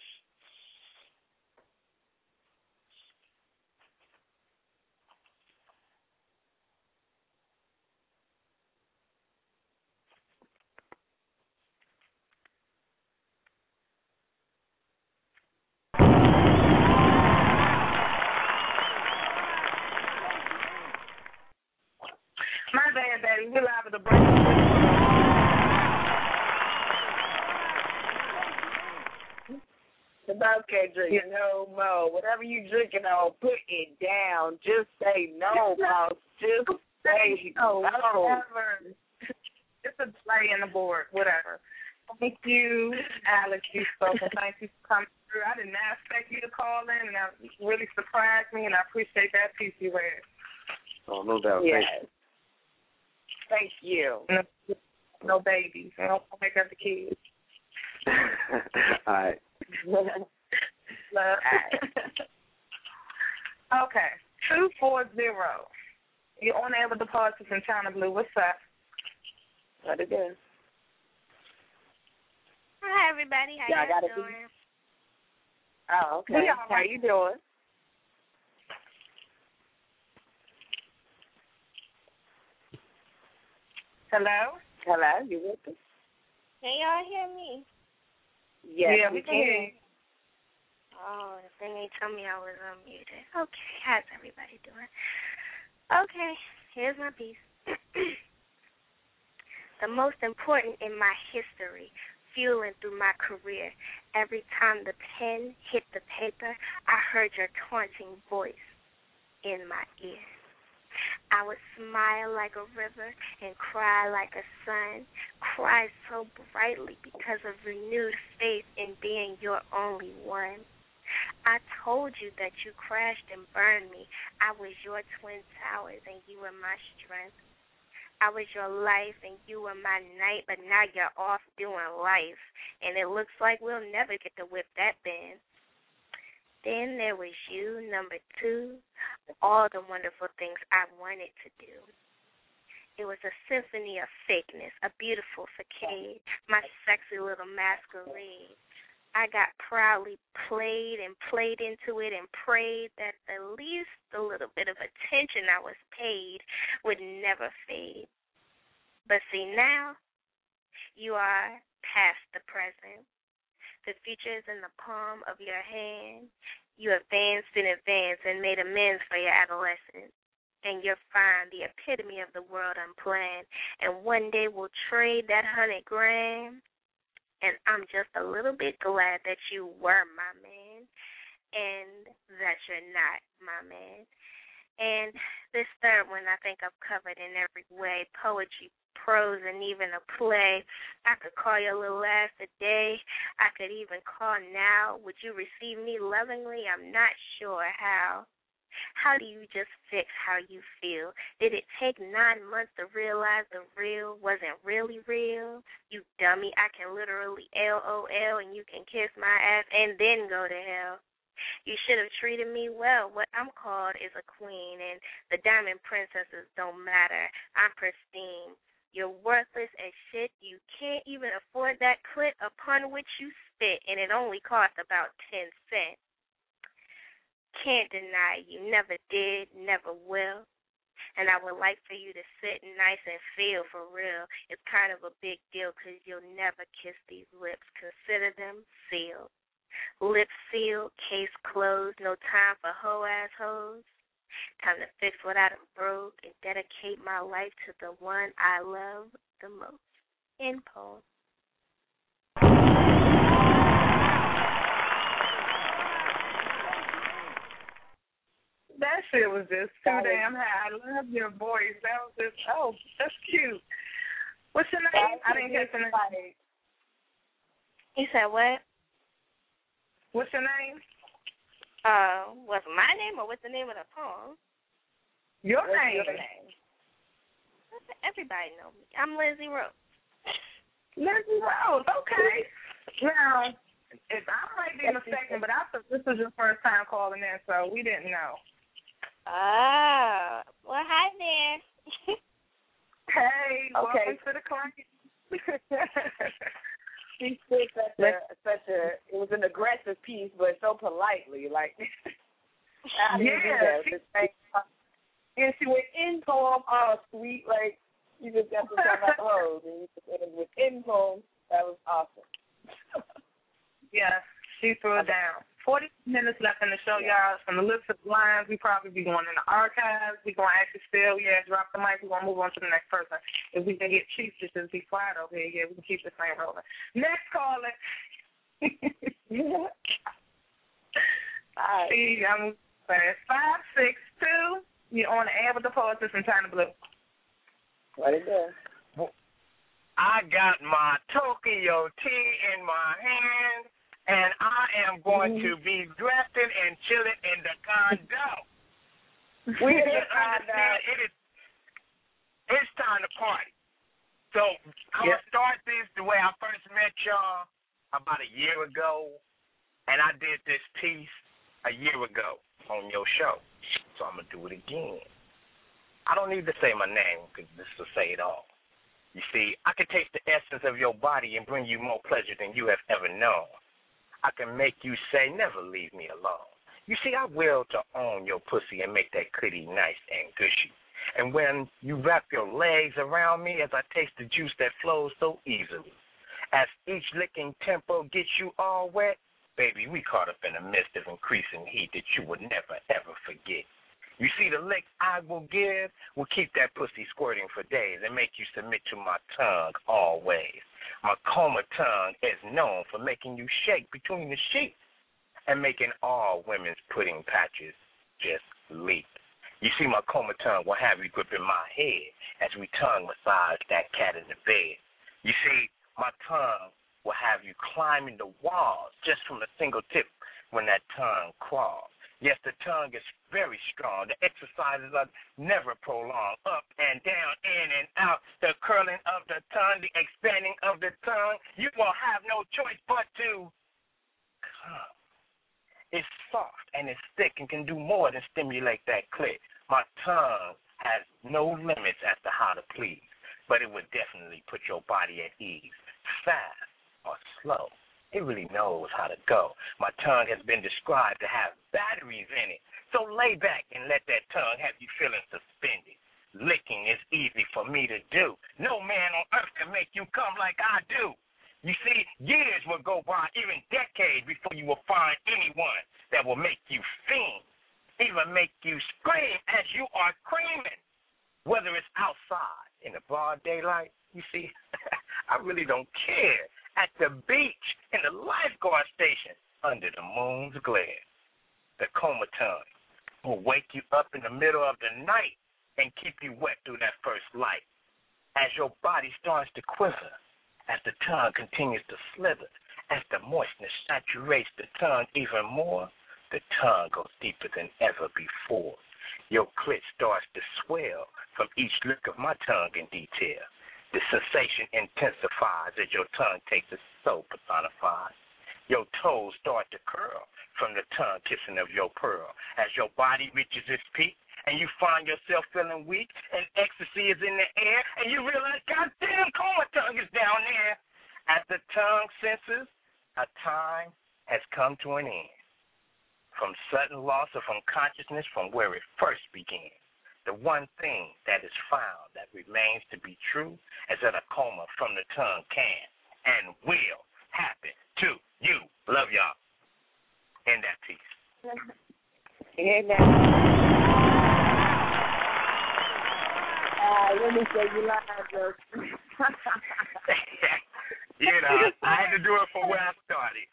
Okay, drinking no more. Whatever you drinking on, put it down. Just say no, boss. Just say [LAUGHS] no. Whatever. It's a play in the board, whatever. Thank you, Alex. You spoke, and thank you for coming through. I did not expect you to call in, and that really surprised me, and I appreciate that piece you read. Oh, no doubt. Yes. Thank you. No, no babies. I don't make up the kids. [LAUGHS] All right. [LAUGHS] Love. [LAUGHS] okay. Two four zero. You're on air with the parties in Chyna Blue. What's up? What it is? Hi everybody, how Yeah, I you gotta doing? Oh, okay. We all How right. you doing? Hello. Hello, you with us? Can y'all hear me? Yes, yeah, we we can hear Oh, then they told me I was unmuted. Okay, how's everybody doing? Okay, here's my piece. [CLEARS THROAT] the most important in my history, fueling through my career. Every time the pen hit the paper, I heard your taunting voice in my ear. I would smile like a river and cry like a sun, cry so brightly because of renewed faith in being your only one. I told you that you crashed and burned me. I was your twin towers and you were my strength. I was your life and you were my night, but now you're off doing life. And it looks like we'll never get to whip that band. Then there was you, number two, all the wonderful things I wanted to do. It was a symphony of fakeness, a beautiful facade, my sexy little masquerade. I got proudly played and played into it and prayed that the least the little bit of attention I was paid would never fade. But see now, you are past the present. The future is in the palm of your hand. You advanced in advance and made amends for your adolescence. And you're fine, the epitome of the world unplanned. And one day we'll trade that hundred grand. And I'm just a little bit glad that you were my man and that you're not my man. And this third one I think I've covered in every way poetry, prose and even a play. I could call your little ass today. I could even call now. Would you receive me lovingly? I'm not sure how. How do you just fix how you feel? Did it take nine months to realize the real wasn't really real? You dummy, I can literally LOL and you can kiss my ass and then go to hell. You should have treated me well. What I'm called is a queen, and the diamond princesses don't matter. I'm pristine. You're worthless as shit. You can't even afford that clit upon which you spit, and it only costs about ten cents. Can't deny you never did, never will. And I would like for you to sit nice and feel for real. It's kind of a big deal because you'll never kiss these lips. Consider them sealed. Lips sealed, case closed, no time for hoe ass hoes. Time to fix what I done broke and dedicate my life to the one I love the most. End poem. That shit was just too damn high. I love your voice. That was just oh, that's cute. What's your name? I didn't get the name. You said what? What's your name? Uh, what's my name or what's the name of the poem? Your What's name. your name? Everybody know me. I'm Lindsay Rose. Lindsay Rose. Okay. Now, if I might be mistaken, but I thought this was your first time calling in, so we didn't know. Ah, well, hi there. [LAUGHS] Hey, Okay. welcome to the client. [LAUGHS] She said such a such a it was an aggressive piece, but so politely, like how do you do Yeah, she- and she went in poem, oh sweet, like you just got to talk about the rose, and you just ended with in poem. That was awesome. Yeah, she threw it [LAUGHS] down. Forty minutes left in the show, y'all. From the list of lines, we probably be going in the archives. We gonna actually still, yeah, drop the mic. We gonna move on to the next person. If we can get Chief to just be quiet over here, yeah, we can keep this thing rolling. Next caller. [LAUGHS] Hi. See, I'm fast. Five six two. You're on the air with the poetess in Chyna Blue. What is that? I got my Tokyo tea in my hand, and I am going mm-hmm. to be drafting and chilling in the condo. [LAUGHS] We You in the understand? It is. It's time to party. So I'm Yep. gonna start this the way I first met y'all about a year ago, and I did this piece a year ago on your show. So I'm gonna do it again. I don't need to say my name because this will say it all. You see, I can taste the essence of your body and bring you more pleasure than you have ever known. I can make you say, never leave me alone. You see, I will to own your pussy and make that cootie nice and gushy. And when you wrap your legs around me as I taste the juice that flows so easily, as each licking tempo gets you all wet, baby, we caught up in a mist of increasing heat that you would never ever forget. You see, the lick I will give will keep that pussy squirting for days and make you submit to my tongue always. My coma tongue is known for making you shake between the sheets and making all women's pudding patches just leap. You see, my coma tongue will have you gripping my head as we tongue massage that cat in the bed. You see, my tongue will have you climbing the walls just from a single tip when that tongue crawls. Yes, the tongue is very strong. The exercises are never prolonged. Up and down, in and out. The curling of the tongue, the expanding of the tongue. You will have no choice but to come. It's soft and it's thick and can do more than stimulate that clit. My tongue has no limits as to how to please, but it would definitely put your body at ease, fast or slow. It really knows how to go. My tongue has been described to have batteries in it. So lay back and let that tongue have you feeling suspended. Licking is easy for me to do. No man on earth can make you come like I do. You see, years will go by, even decades, before you will find anyone that will make you fiend, even make you scream as you are creaming. Whether it's outside in the broad daylight, you see, [LAUGHS] I really don't care. At the beach, in the lifeguard station, under the moon's glare. The comatone will wake you up in the middle of the night and keep you wet through that first light. as your body starts to quiver, as the tongue continues to slither, as the moistness saturates the tongue even more, the tongue goes deeper than ever before. Your clit starts to swell from each lick of my tongue in detail. The sensation intensifies as your tongue takes it so personified. Your toes start to curl from the tongue kissing of your pearl. As your body reaches its peak and you find yourself feeling weak and ecstasy is in the air and you realize, God damn, coma tongue is down there. As the tongue senses, a time has come to an end. From sudden loss of unconsciousness from where it first began. The one thing that is found that remains to be true is that a coma from the tongue can and will happen to you. Love y'all. In that piece. That. Uh, let me say you lied, Joe. [LAUGHS] you know, I had to do it for where I started.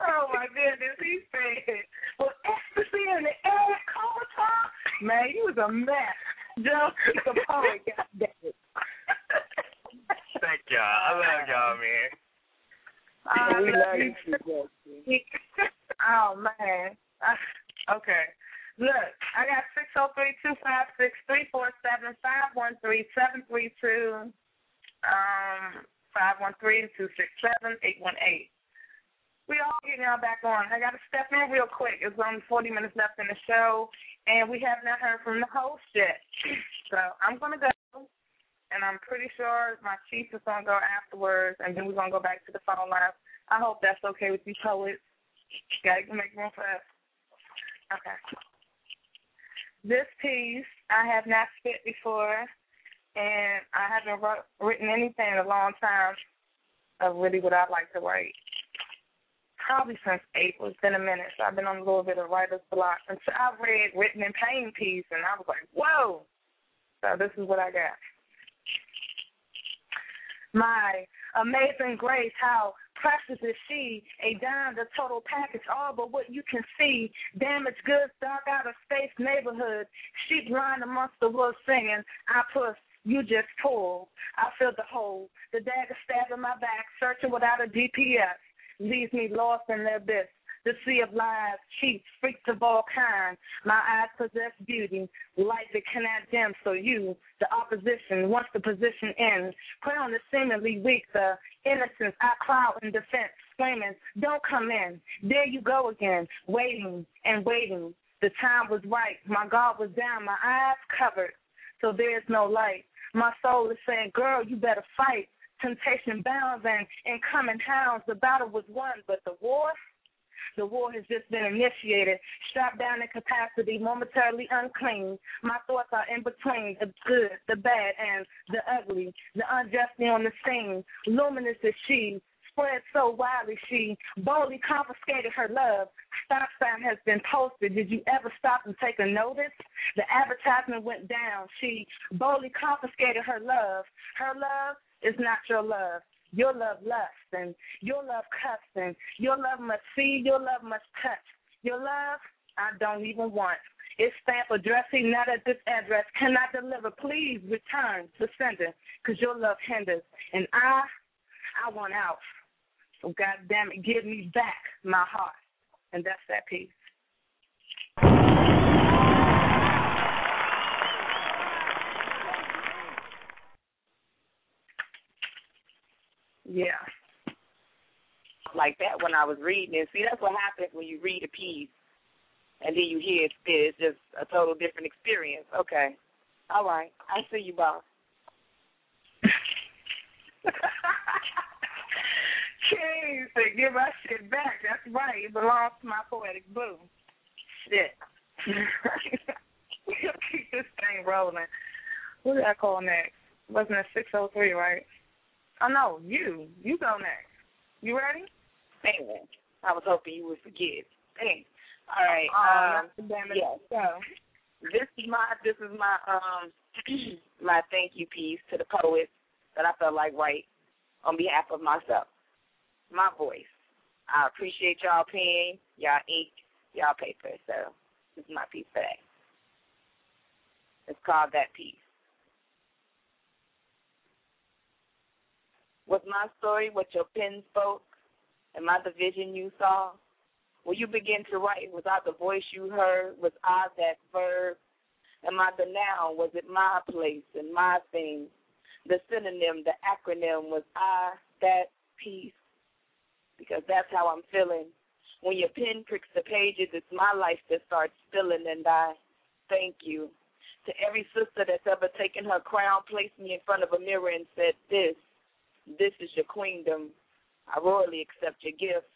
Oh my goodness, he said, "Well, ecstasy in the air, coma talk." Man, he was a mess. [LAUGHS] Joe, he's a poet. God damn it. Thank y'all. I love y'all, man. Uh, [LAUGHS] we love you too, [LAUGHS] oh man. Okay. Look, I got six zero three two five six three four seven five one three seven three two, um, five one three two six seven eight one eight. We all getting y'all back on. I got to step in real quick. It's only 40 minutes left in the show, and we have not heard from the host yet. [CLEARS THROAT] So I'm going to go, and I'm pretty sure my chief is going to go afterwards, and then we're going to go back to the phone line. I hope that's okay with you, poets. Got to make room for us. Okay. This piece I have not spit before, and I haven't wrote, written anything in a long time of really what I'd like to write probably since April. It's been a minute. So I've been on a little bit of writer's block. And so I read Written in Pain piece, and I was like, whoa. So this is what I got. My amazing grace, how precious is she, a dime, the total package, all but what you can see. Damaged goods, dark out of space neighborhood. Sheep lying amongst the woods singing, I push, you just pull. I feel the hole. The dagger stabbing my back, searching without a GPS leaves me lost in the abyss. The sea of lies, cheats, freaks of all kinds. My eyes possess beauty, light that cannot dim. So you, the opposition, once the position ends, put on the seemingly weak, the innocence. I cry in defense, screaming, "Don't come in!" There you go again, waiting and waiting. The time was right. My guard was down, my eyes covered, so there is no light. My soul is saying, "Girl, you better fight." Temptation bounds and incoming hounds. The battle was won, but the war, the war has just been initiated. Strapped down in capacity, momentarily unclean. My thoughts are in between the good, the bad, and the ugly. The unjustly on the scene. Luminous is she. Spread so widely, she boldly confiscated her love. Stop sign has been posted. Did you ever stop and take a notice? The advertisement went down. She boldly confiscated her love. Her love is not your love. Your love lusts and your love cuts and your love must see, your love must touch. Your love, I don't even want. It's stamp addressing not at this address. Cannot deliver. Please return to sender because your love hinders. And I, I want out. So God damn it, give me back my heart. And that's that piece. Yeah. Like that when I was reading it. See, that's what happens when you read a piece and then you hear it spit. It's just a total different experience. Okay. All right. I see you, boss. [LAUGHS] King said, give my shit back. That's right. It belongs to my poetic boo. Shit. we'll [LAUGHS] keep this thing rolling. Who did I call next? Wasn't it 603, right? Oh, no, you. You go next. You ready? Man, I was hoping you would forget. Dang. All right. Oh, um, it. yes. Go. This is my this is my um [CLEARS THROAT] my thank you piece to the poets that I felt like write on behalf of myself. My voice. I appreciate y'all pen, y'all ink, y'all paper. So this is my piece today. It's called that piece. Was my story what your pen spoke? Am I the vision you saw? Will you begin to write? Was I the voice you heard? Was I that verb? Am I the noun? Was it my place and my thing? The synonym, the acronym, was I that piece? Because that's how I'm feeling. When your pen pricks the pages, it's my life that starts spilling, and I thank you. To every sister that's ever taken her crown, placed me in front of a mirror, and said, This, this is your queendom. I royally accept your gift.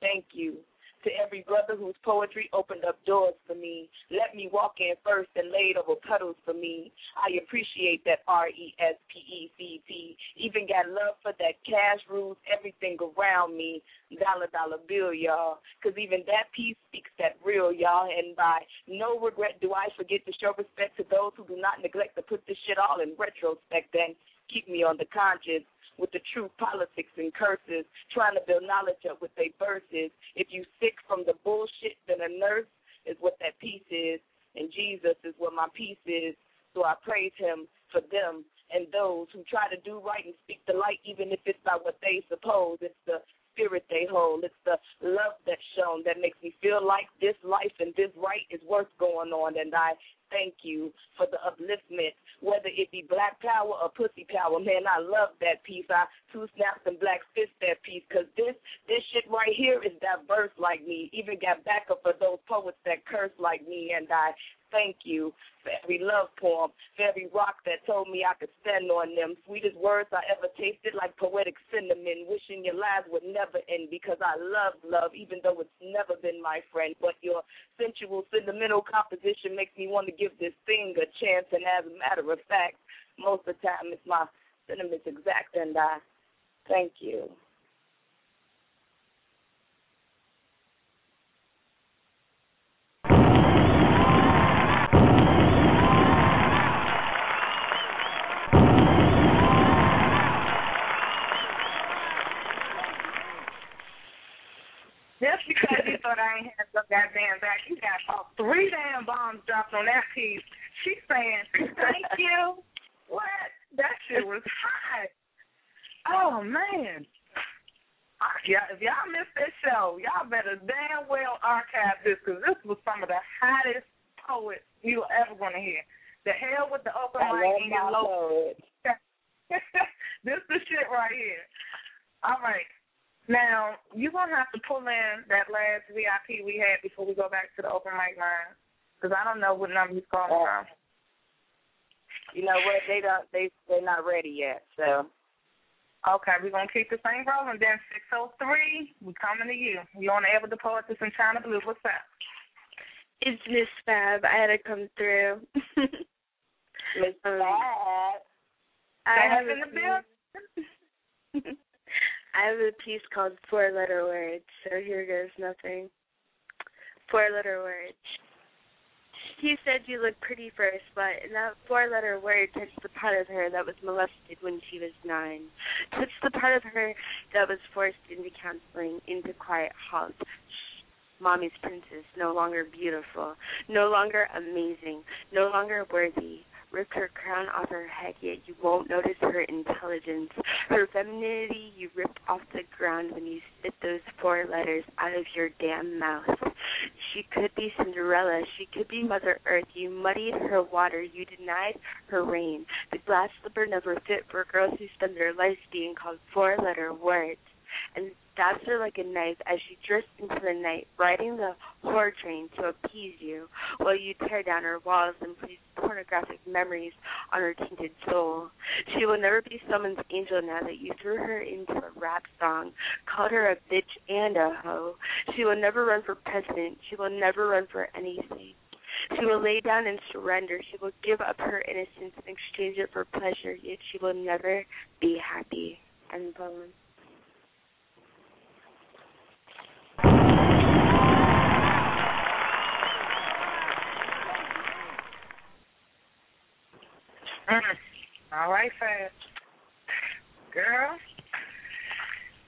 Thank you to every brother whose poetry opened up doors for me. Let me walk in first and laid over puddles for me. I appreciate that R E S P E C T. Even got love for that cash rules everything around me. Dollar dollar bill, y'all. Cause even that piece speaks that real, y'all. And by no regret do I forget to show respect to those who do not neglect to put this shit all in retrospect and keep me on the conscience with the true politics and curses, trying to build knowledge up with their verses. If you sick from the bullshit, then a nurse is what that peace is, and Jesus is what my peace is. So I praise him for them and those who try to do right and speak the light, even if it's not what they suppose. It's the spirit they hold. It's the love that's shown that makes me feel like this life and this right is worth going on. And I thank you for the upliftment, whether it be black power or pussy power. Man, I love that piece. I two snaps and black fist that piece because this this shit right here is diverse like me. Even got backup for those poets that curse like me, and I thank you for every love poem, for every rock that told me I could stand on them. Sweetest words I ever tasted, like poetic cinnamon. Wishing your lives would never end because I love love, even though it's never been my friend. But your sensual, sentimental composition makes me want to give this thing a chance. And as a matter of fact, most of the time it's my sentiments exact, and I thank you. Because you thought I ain't had some goddamn back, you got about three damn bombs dropped on that piece. She's saying, thank you. What? That shit was hot. Oh, man. Yeah, if y'all missed this show, y'all better damn well archive this because this was some of the hottest poets you're ever going to hear. The hell with the open mic and your low. [LAUGHS] this the shit right here. All right. Now, you're going to have to pull in that last VIP we had before we go back to the open mic line because I don't know what number he's calling oh. from. You know what? They don't. They they're not ready yet. So Okay, we're going to keep the same rolling. Then 603, we coming to you. You on the air with the poetess in Chyna Blue. What's up? It's Miss Fab. I had to come through. [LAUGHS] Miss um, Fab. I have in a the building. [LAUGHS] [LAUGHS] I have a piece called Four Letter Words, so here goes nothing. Four letter words. He said you look pretty first, but in that four letter word touched the part of her that was molested when she was nine. Touched the part of her that was forced into counseling, into quiet halls. Shh. Mommy's princess, no longer beautiful, no longer amazing, no longer worthy. Ripped her crown off her head, yet you won't notice her intelligence. Her femininity you ripped off the ground when you spit those four letters out of your damn mouth. She could be Cinderella. She could be Mother Earth. You muddied her water. You denied her rain. The glass slipper never fit for girls who spend their lives being called four letter words. And stabs her like a knife as she drifts into the night, riding the whore train to appease you, while you tear down her walls and place pornographic memories on her tainted soul. She will never be someone's angel now that you threw her into a rap song, called her a bitch and a hoe. She will never run for president. She will never run for anything. She will lay down and surrender. She will give up her innocence and exchange it for pleasure, yet she will never be happy. End poem. Mm. All right, Fab. Girl,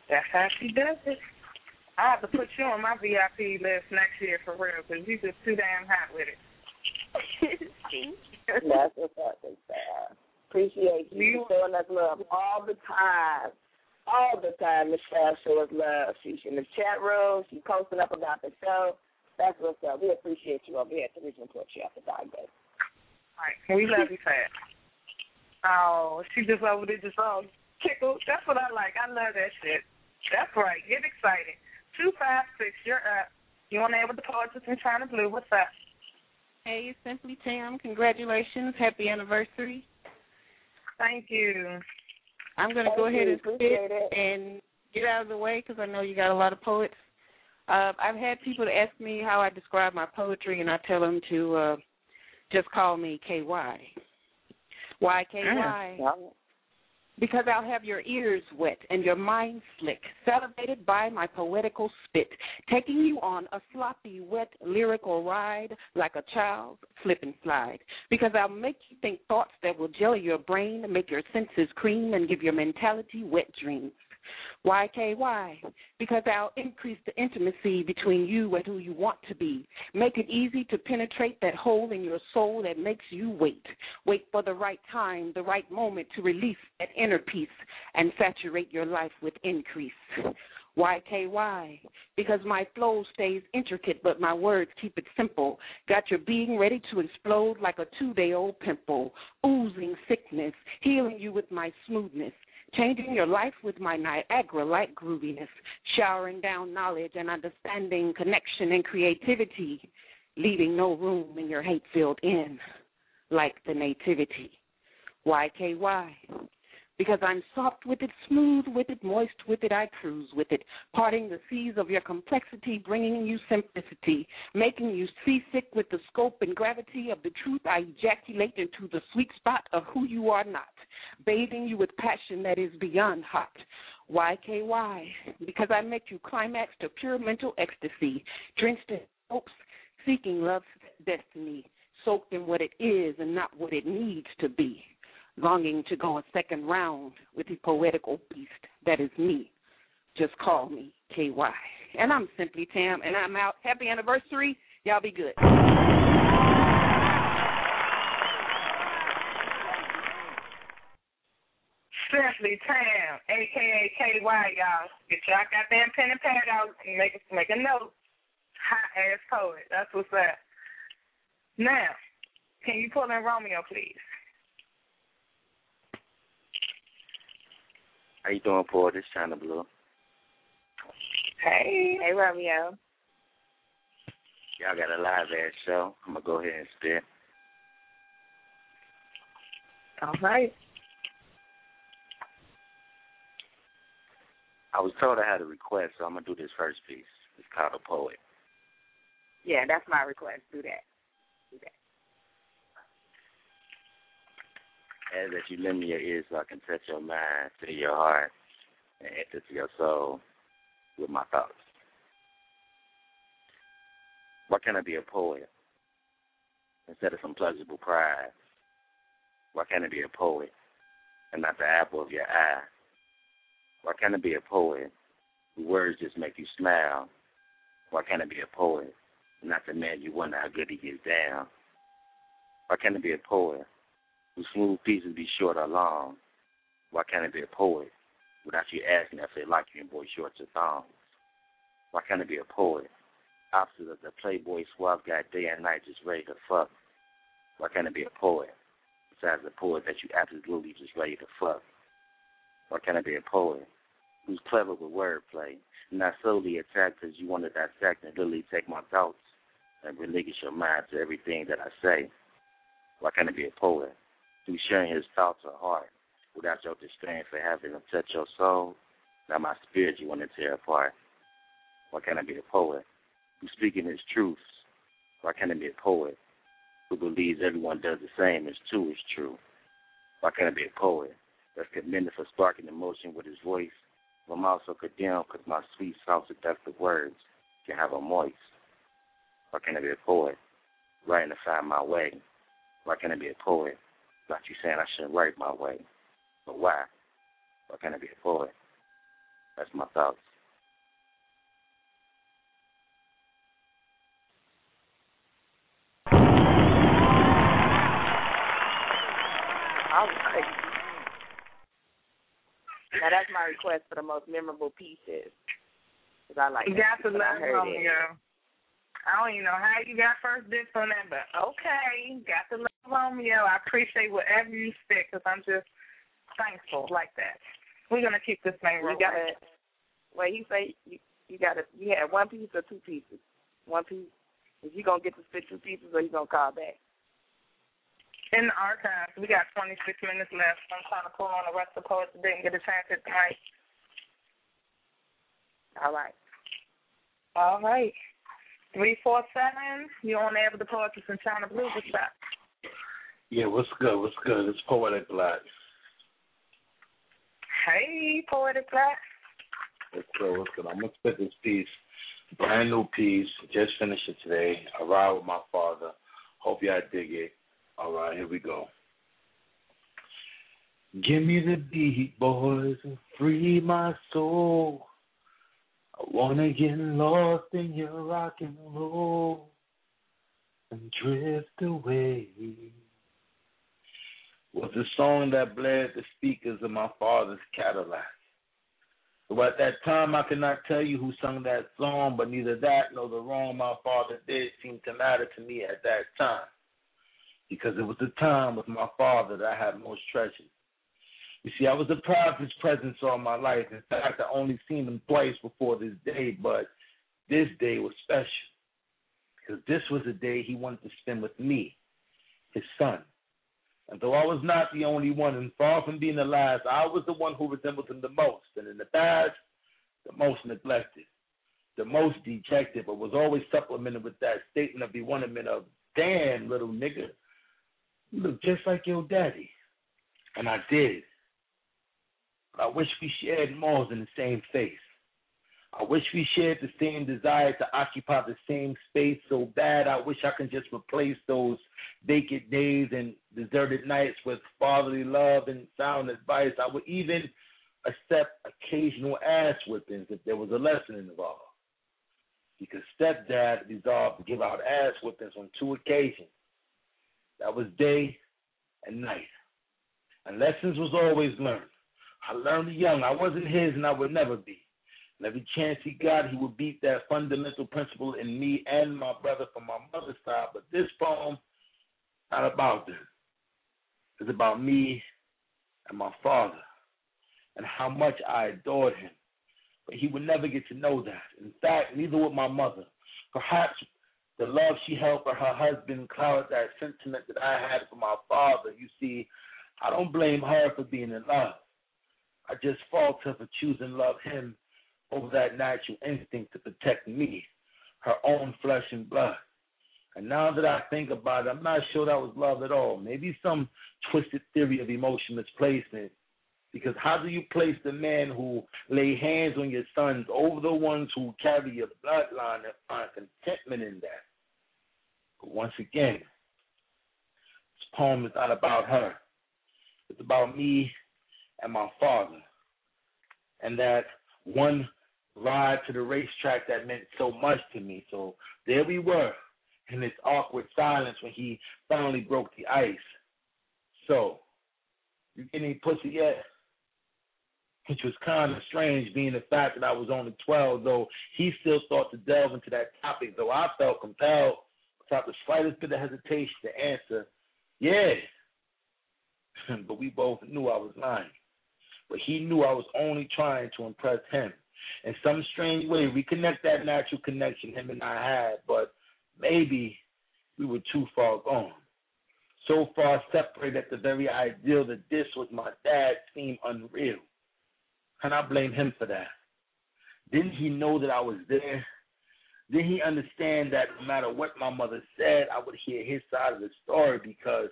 that's how she does it. I have to put you on my VIP list next year for real because you're just too damn hot with it. Thank [LAUGHS] you. That's what's up, Big Fab. Appreciate you. You- showing us love all the time. All the time, Miss Fab show us love. She's in the chat room. She's posting up about the show. That's what's up. We appreciate you over here at the Regional Court Chapter Dog Day. Right. We love you, Fab. Oh, she just over there just all tickled. That's what I like. I love that shit. That's right. Get excited. Two five six. You're up. You on there with the poetess in Chyna Blue? What's up? Hey, Simply Tam. Congratulations. Happy anniversary. Thank you. I'm going to Thank go ahead and spit it. and get out of the way because I know you got a lot of poets. Uh, I've had people to ask me how I describe my poetry, and I tell them to uh, just call me KY. Why KY? Mm. Because I'll have your ears wet and your mind slick, salivated by my poetical spit, taking you on a sloppy, wet, lyrical ride like a child's slip and slide. Because I'll make you think thoughts that will jelly your brain, make your senses cream, and give your mentality wet dreams. Why? Because I'll increase the intimacy between you and who you want to be. Make it easy to penetrate that hole in your soul that makes you wait. Wait for the right time, the right moment to release that inner peace and saturate your life with increase. Why KY? Because my flow stays intricate, but my words keep it simple. Got your being ready to explode like a two day old pimple, oozing sickness, healing you with my smoothness changing your life with my Niagara like grooviness, showering down knowledge and understanding, connection and creativity, leaving no room in your hate filled in, like the nativity. YKY. Because I'm soft with it, smooth with it, moist with it, I cruise with it, parting the seas of your complexity, bringing you simplicity, making you seasick with the scope and gravity of the truth. I ejaculate into the sweet spot of who you are not, bathing you with passion that is beyond hot. YKY, because I make you climax to pure mental ecstasy, drenched in hopes, seeking love's destiny, soaked in what it is and not what it needs to be, longing to go a second round with the poetical beast that is me. Just call me KY. And I'm Simply Tam, and I'm out. Happy anniversary. Y'all be good. Simply Tam, aka KY, y'all. Get y'all goddamn pen and pad out and make make a note. Hot ass poet. That's what's up. Now, can you pull in Romeo, please? How you doing, Paul? This Chyna Blue. Hey. Hey, Romeo. Y'all got a live ass show. I'm gonna go ahead and spit. All right. I was told I had a request, so I'm gonna do this first piece. It's called a poet. Yeah, that's my request. Do that. Do that. As that you lend me your ears so I can touch your mind, to your heart, and enter to your soul with my thoughts. Why can't I be a poet instead of some pleasurable pride? Why can't I be a poet and not the apple of your eye? Why can't I be a poet whose words just make you smile? Why can't I be a poet and not the man you wonder how good he gets down? Why can't I be a poet whose smooth pieces be short or long? Why can't I be a poet without you asking if they like you in boy shorts or thongs? Why can't I be a poet opposite of the playboy suave guy day and night just ready to fuck? Why can't I be a poet besides the poet that you absolutely just ready to fuck? Why can't I be a poet who's clever with wordplay, not solely attacked because you want to dissect and really take my thoughts and relinquish your mind to everything that I say? Why can't I be a poet who's sharing his thoughts or heart without your disdain for having them touch your soul? Now my spirit you want to tear apart. Why can't I be a poet who's speaking his truths? Why can't I be a poet who believes everyone does the same as true is true? Why can't I be a poet that's commended for sparking emotion with his voice? But I'm also condemned because my sweet, soft, seductive words can have a moist. Why can't I be a poet writing to find my way? Why can't I be a poet like you saying I shouldn't write my way? But why? Why can't I be a poet? That's my thoughts. All right. Now that's my request for the most memorable pieces. Cause I like. You got to love Romeo. I don't even know how you got first dibs on that, but okay, got to love Romeo. I appreciate whatever you spit because I'm just thankful like that. We're gonna keep this thing rolling. You got it. Well, you say you, you got it. You had one piece or two pieces. One piece. Is you gonna get to spit two pieces or you gonna call back? In the archives, we got 26 minutes left. I'm trying to pull on the rest of the poets that didn't get a chance at tonight. All right. All right. Three four seven. You on there with the poetry from Chyna Blue? What's up? Yeah, what's good? What's good? It's Poetic Black. Hey, Poetic Black. What's good? What's good? I'm gonna spit this piece, brand new piece. Just finished it today. I ride with my father. Hope y'all dig it. All right, here we go. Give me the beat, boys, and free my soul. I wanna get lost in your rock and roll and drift away. Was the song that bled the speakers of my father's Cadillac. So at that time, I cannot tell you who sung that song, but neither that nor the wrong my father did seemed to matter to me at that time because it was the time with my father that I had most treasured. You see, I was deprived of his presence all my life. In fact, I only seen him twice before this day, but this day was special because this was the day he wanted to spend with me, his son. And though I was not the only one, and far from being the last, I was the one who resembled him the most, and in the past, the most neglected, the most dejected, but was always supplemented with that statement of bewilderment of, damn, little nigga, you look just like your daddy. And I did. But I wish we shared more than the same face. I wish we shared the same desire to occupy the same space so bad. I wish I could just replace those vacant days and deserted nights with fatherly love and sound advice. I would even accept occasional ass whippings if there was a lesson involved. Because stepdad resolved to give out ass whippings on two occasions. That was day and night. And lessons was always learned. I learned young. I wasn't his and I would never be. And every chance he got, he would beat that fundamental principle in me and my brother from my mother's side. But this poem, not about them. It's about me and my father and how much I adored him. But he would never get to know that. In fact, neither would my mother. Perhaps the love she held for her husband clouded that sentiment that I had for my father. You see, I don't blame her for being in love. I just fault her for choosing love him over that natural instinct to protect me, her own flesh and blood. And now that I think about it, I'm not sure that was love at all. Maybe some twisted theory of emotion misplacement. Because how do you place the man who lay hands on your sons over the ones who carry your bloodline and find contentment in that? But once again, this poem is not about her. It's about me and my father. And that one ride to the racetrack that meant so much to me. So there we were in this awkward silence when he finally broke the ice. So, you getting pussy yet? Which was kind of strange, being the fact that I was only 12, though he still thought to delve into that topic, though I felt compelled, without the slightest bit of hesitation, to answer, yeah. [LAUGHS] but we both knew I was lying. But he knew I was only trying to impress him. In some strange way, we connect that natural connection him and I had, but maybe we were too far gone. So far separated that the very ideal that this was my dad seemed unreal. And I blame him for that. Didn't he know that I was there? Didn't he understand that no matter what my mother said, I would hear his side of the story because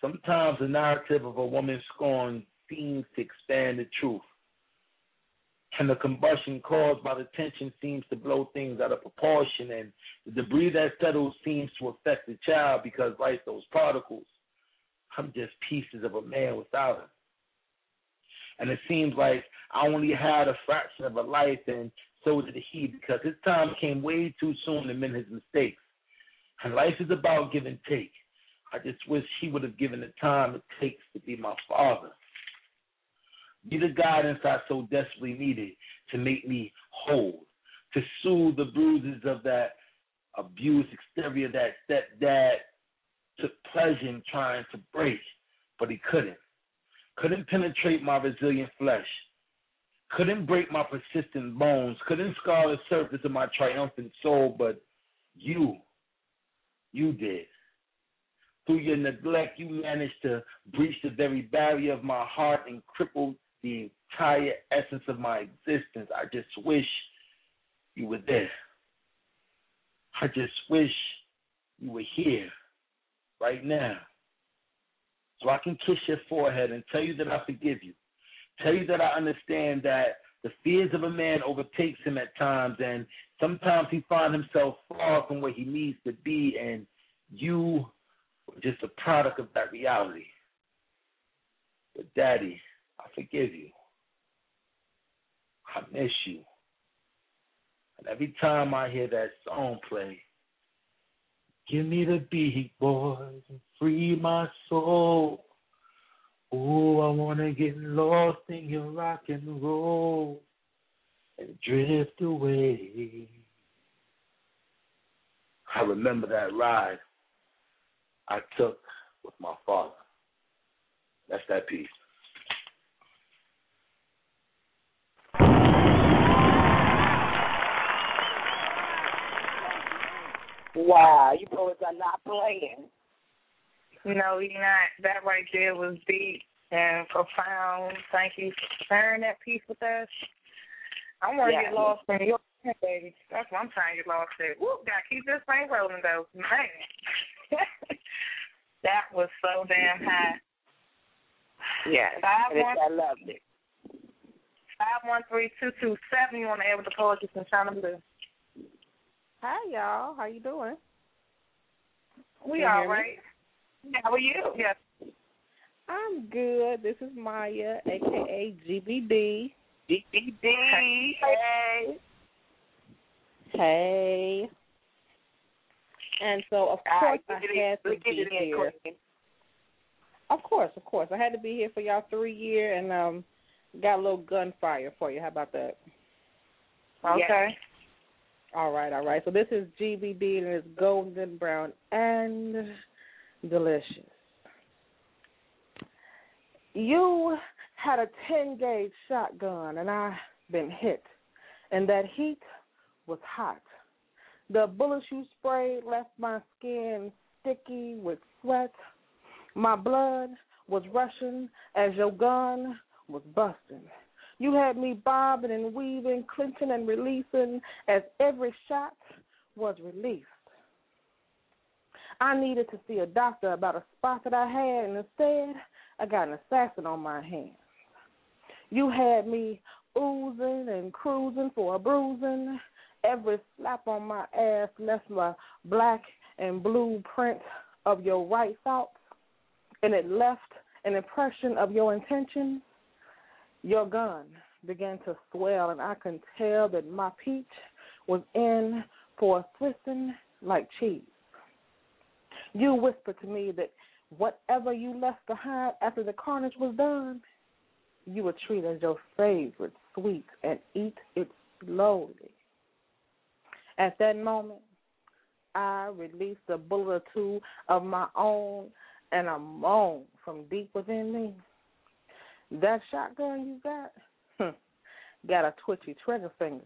sometimes the narrative of a woman's scorn seems to expand the truth and the combustion caused by the tension seems to blow things out of proportion, and the debris that settles seems to affect the child because, like those particles, I'm just pieces of a man without him. And it seems like I only had a fraction of a life, and so did he, because his time came way too soon to mend his mistakes. And life is about give and take. I just wish he would have given the time it takes to be my father. Be the guidance I so desperately needed to make me whole, to soothe the bruises of that abuse exterior that stepdad took pleasure in trying to break, but he couldn't. Couldn't penetrate my resilient flesh. Couldn't break my persistent bones. Couldn't scar the surface of my triumphant soul, but you, you did. Through your neglect, you managed to breach the very barrier of my heart and cripple the entire essence of my existence. I just wish you were there. I just wish you were here right now so I can kiss your forehead and tell you that I forgive you. Tell you that I understand that the fears of a man overtakes him at times and sometimes he finds himself far from where he needs to be and you were just a product of that reality. But daddy, I forgive you. I miss you. And every time I hear that song play, give me the beat, boys, and free my soul. Oh, I wanna get lost in your rock and roll and drift away. I remember that ride I took with my father. That's that piece. Wow, you poets are not playing. No, you're not. That right there was deep and profound. Thank you for sharing that piece with us. I want to Yeah. get lost in your baby. That's what I'm trying to get lost in. Whoop, gotta keep this thing rolling though. Man. [LAUGHS] that was so damn high. Yes, Five one- I loved it. Five one three two two seven. You want to add with the poetry from Chyna Blue? Hi, y'all. How you doing? We Can you all hear me? right. How are you? Yes. I'm good. This is Maya, aka GBD. GBD. Hey. Hey. And so, of course, right, I get it had to be it here. quick. Of course, of course, I had to be here for y'all three year, and um, got a little gunfire for you. How about that? Okay. All right, all right. So this is GBB and it's golden brown and delicious. You had a 10 gauge shotgun, and I been hit, and that heat was hot. The bullets you sprayed left my skin sticky with sweat. My blood was rushing as your gun was busting. You had me bobbing and weaving, clinching and releasing as every shot was released. I needed to see a doctor about a spot that I had, and instead, I got an assassin on my hands. You had me oozing and cruising for a bruising. Every slap on my ass left my black and blue print of your right thoughts, and it left an impression of your intentions. Your gun began to swell, and I could tell that my peach was in for a twisting like cheese. You whispered to me that whatever you left behind after the carnage was done, you would treat as your favorite sweet and eat it slowly. At that moment, I released a bullet or two of my own and a moan from deep within me. That shotgun you got, hmm, got a twitchy trigger finger,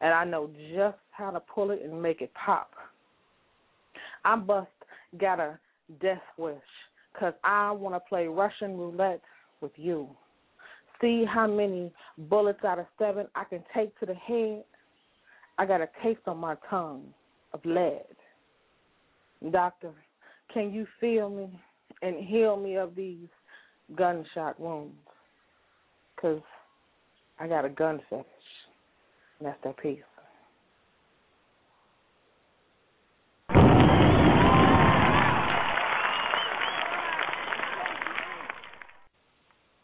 and I know just how to pull it and make it pop. I bust got a death wish because I want to play Russian roulette with you. See how many bullets out of seven I can take to the head. I got a taste on my tongue of lead. Doctor, can you feel me and heal me of these gunshot wounds? Because I got a gun fetish. And that's that piece.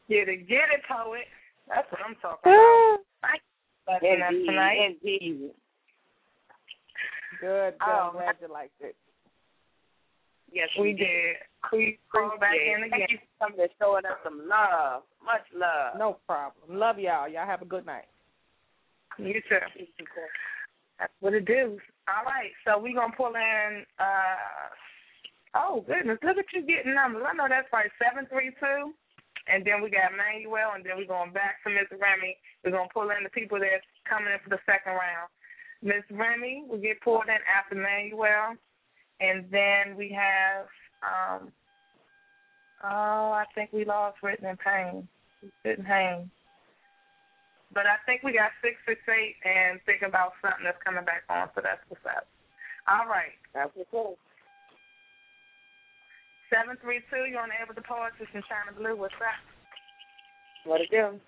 Get it, get it, poet. That's what I'm talking about. [LAUGHS] Thank you for blessing tonight. indeed. Good, good. Oh, I'm glad you liked it. Yes, we did. We called back in again. Thank you for coming and showing us some love. Much love. No problem. Love y'all. Y'all have a good night. You too. That's what it do. All right, so we're gonna pull in uh oh goodness, look at you getting numbers. I know that's right, seven three two. And then we got Manuel and then we're going back to Miss Remy. We're gonna pull in the people that's coming in for the second round. Miss Remy will get pulled in after Manuel. And then we have um oh, I think we lost Written in Pain. Didn't hang. But I think we got six six eight and think about something that's coming back on, so that's what's up. All right. That's what's up. Seven three two, you're on the air with the poetess in Chyna Blue. What's up? What it do?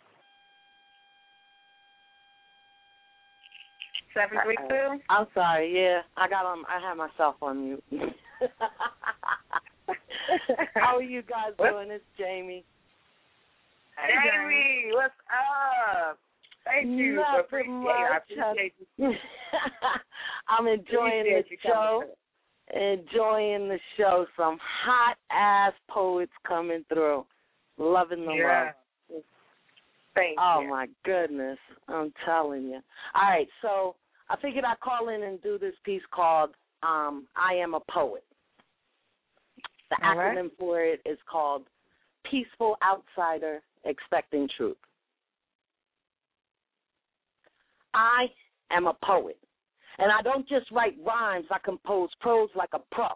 Seven three two. I'm sorry. Yeah, I got on. I had myself on mute. [LAUGHS] How are you guys doing? It's Jamie. Hey, Jamie, what's up? Thank you. Nothing appreciate much. I appreciate you. [LAUGHS] I'm enjoying the Appreciate you show. Enjoying the show. Some hot ass poets coming through. Loving the Yeah. love. Thank oh you. my goodness. I'm telling you. All right, so I figured I'd call in and do this piece called um, I Am a Poet. The All right. acronym for it is called Peaceful Outsider Expecting Truth. I am a poet. And I don't just write rhymes, I compose prose like a pro.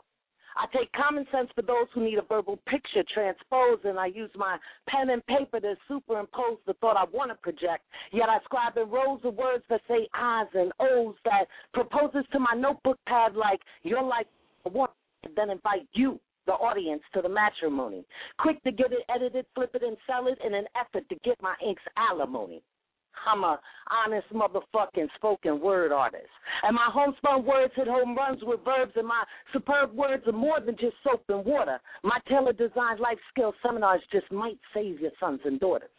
I take common sense for those who need a verbal picture transposed, and I use my pen and paper to superimpose the thought I want to project. Yet I scribe in rows of words that say I's and O's that proposes to my notebook pad like your life I want, then invite you, the audience, to the matrimony. Quick to get it edited, flip it, and sell it in an effort to get my ink's alimony. I'm a honest motherfucking spoken word artist. And my homespun words hit home runs with verbs, and my superb words are more than just soap and water. My tailor designed life skill seminars just might save your sons and daughters.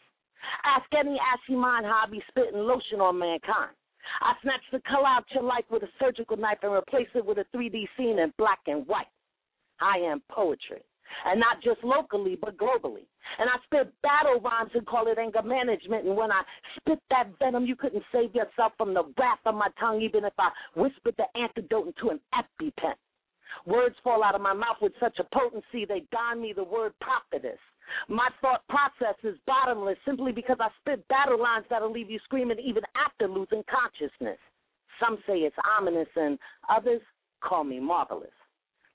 Ask any ashy mind how I be spitting lotion on mankind. I snatch the color out your life with a surgical knife and replace it with a 3D scene in black and white. I am poetry. And not just locally, but globally. And I spit battle rhymes and call it anger management. And when I spit that venom, you couldn't save yourself from the wrath of my tongue, even if I whispered the antidote into an EpiPen. Words fall out of my mouth with such a potency, they don me the word prophetess. My thought process is bottomless simply because I spit battle lines that'll leave you screaming even after losing consciousness. Some say it's ominous, and others call me marvelous.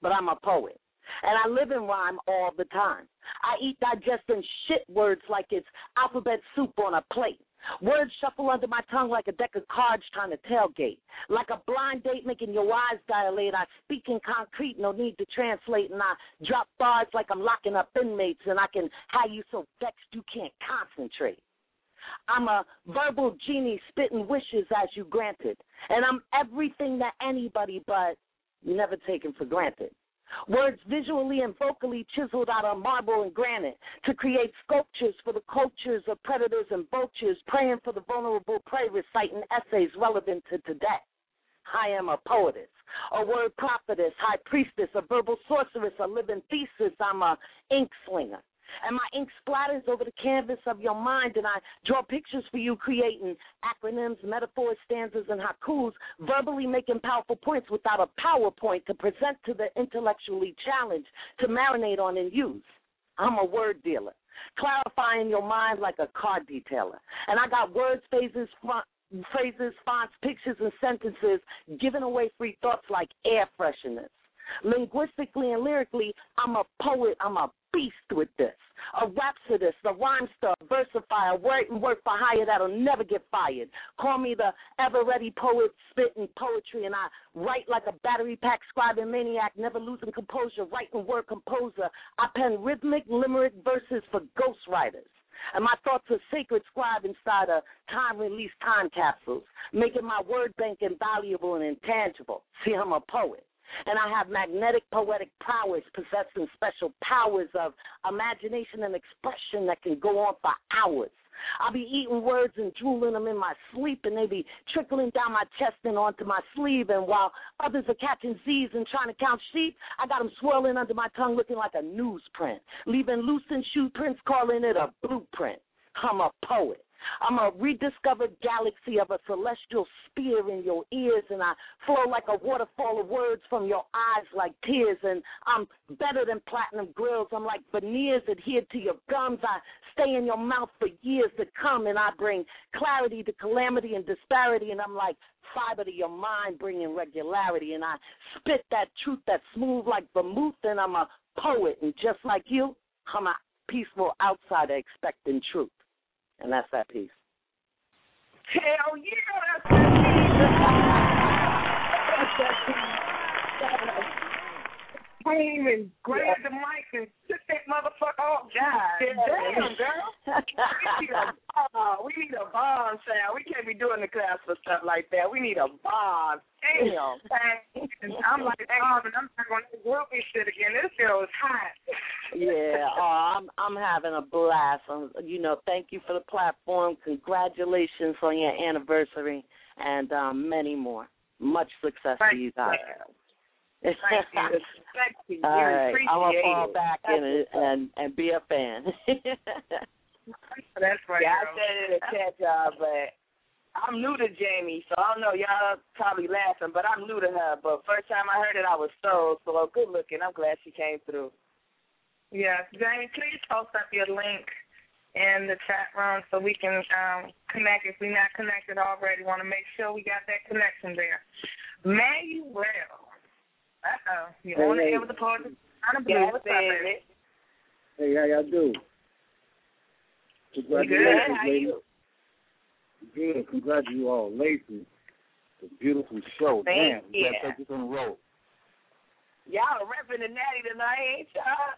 But I'm a poet. And I live in rhyme all the time. I eat, digesting shit words like it's alphabet soup on a plate. Words shuffle under my tongue like a deck of cards trying to tailgate. Like a blind date making your eyes dilate. I speak in concrete, no need to translate. And I drop bars like I'm locking up inmates. And I can have you so vexed you can't concentrate. I'm a verbal genie spitting wishes as you granted. And I'm everything that anybody, but you never taken for granted. Words visually and vocally chiseled out of marble and granite to create sculptures for the cultures of predators and vultures, praying for the vulnerable prey, reciting essays relevant to today. I am a poetess, a word prophetess, high priestess, a verbal sorceress, a living thesis. I'm a ink slinger. And my ink splatters over the canvas of your mind, and I draw pictures for you, creating acronyms, metaphors, stanzas, and haikus, verbally making powerful points without a PowerPoint to present to the intellectually challenged, to marinate on and use. I'm a word dealer, clarifying your mind like a car detailer. And I got words, phases, font, phrases, fonts, pictures, and sentences, giving away free thoughts like air fresheners. Linguistically and lyrically, I'm a poet, I'm a beast with this. A rhapsodist, a rhymester, a versifier, word and work for hire that'll never get fired. Call me the ever ready poet, spitting poetry, and I write like a battery pack scribing maniac, never losing composure, writing word composer. I pen rhythmic limerick verses for ghostwriters. And my thoughts are sacred scribe inside of time release time capsules, making my word bank invaluable and intangible. See, I'm a poet. And I have magnetic poetic prowess, possessing special powers of imagination and expression that can go on for hours. I'll be eating words and drooling them in my sleep, and they be trickling down my chest and onto my sleeve. And while others are catching Z's and trying to count sheep, I got them swirling under my tongue, looking like a newsprint, leaving loose in shoe prints, calling it a blueprint. I'm a poet. I'm a rediscovered galaxy of a celestial spear in your ears, and I flow like a waterfall of words from your eyes like tears. And I'm better than platinum grills. I'm like veneers adhered to your gums. I stay in your mouth for years to come, and I bring clarity to calamity and disparity. And I'm like fiber to your mind, bringing regularity. And I spit that truth that's smooth like vermouth, and I'm a poet. And just like you, I'm a peaceful outsider expecting truth. And that's that piece. Hell yeah, that's that piece. [LAUGHS] And grabbed the mic and took that motherfucker off. God damn, girl. we need a bomb. We need a bomb sound. We can't be doing the class for stuff like that. We need a bomb. Damn. and [LAUGHS] I'm like, bomb, and I'm not going to groupie shit again. This girl is hot. [LAUGHS] yeah, oh, I'm I'm having a blast. Um, you know, thank you for the platform. Congratulations on your anniversary, and um, many more. Much success to you guys. Thank you. [LAUGHS] Thank you. All right, I'm gonna fall back in it and and be a fan. [LAUGHS] That's right. Yeah, I said it in chat, y'all, but I'm new to Jamie, so I don't know. Y'all probably laughing, but I'm new to her. But first time I heard it, I was sold. So good looking. I'm glad she came through. Yes, Jamie, please post up your link in the chat room so we can um, connect. If we're not connected already, want to make sure we got that connection there. Manuel. Uh-oh. You're on the Hey, air with the poetry. On the Yes, blue. What's up, baby? Hey, how y'all do? good. Congratulations, How ladies. you? Good. Congratulations. It's a beautiful show. Thank Damn, you. gotta take this on the road. Y'all are repping the natty tonight, ain't y'all?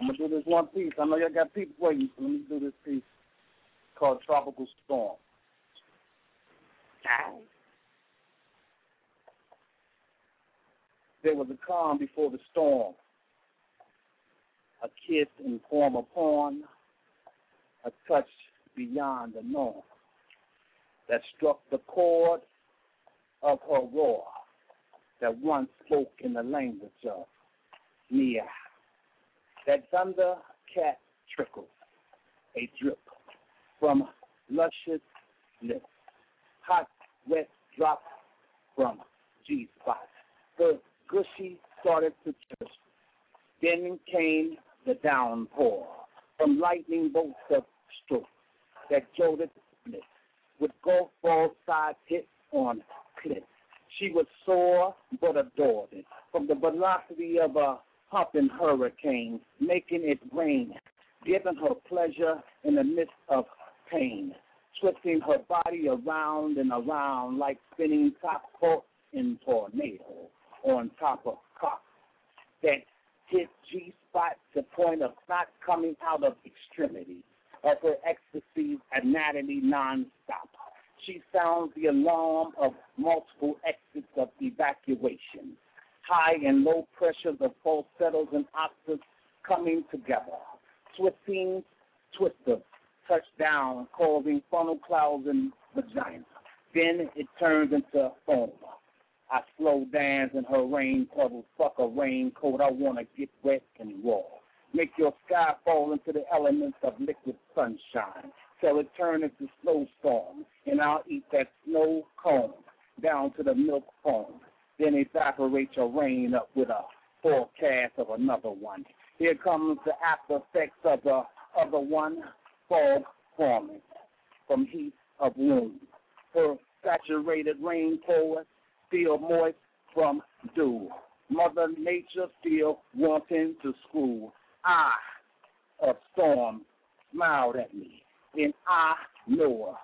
I'm gonna do this one piece. I know y'all got people waiting, so let me do this piece called Tropical Storm. There was a calm before the storm. A kiss in form of porn. A touch beyond the norm. That struck the chord of her roar. That once spoke in the language of Nia. That thunder cat trickle. A drip from luscious lips. Hot, wet drops from G spot. Gushy started to chip. Then came the downpour from lightning bolts of stroke that jolted split with golf ball side hit on clip. She was sore but adored it from the velocity of a pumping hurricane, making it rain, giving her pleasure in the midst of pain, twisting her body around and around like spinning top caught in tornado on top of cock that hit G spot to point of not coming out of extremity of her ecstasy anatomy non-stop. She sounds the alarm of multiple exits of evacuation. High and low pressures of falsettos and octaves coming together. Twisting, twister, touchdown, causing funnel clouds and vagina. Then it turns into foam. I slow dance in her rain puddles. Fuck a raincoat. I want to get wet and raw. Make your sky fall into the elements of liquid sunshine till it turn into snowstorm. And I'll eat that snow cone down to the milk foam. Then evaporate your rain up with a forecast of another one. Here comes the after effects of the other one, fog forming from heat of wound. Her saturated rain still moist from dew. Mother Nature still wanting to school. I, a storm, smiled at me, and I, Noah,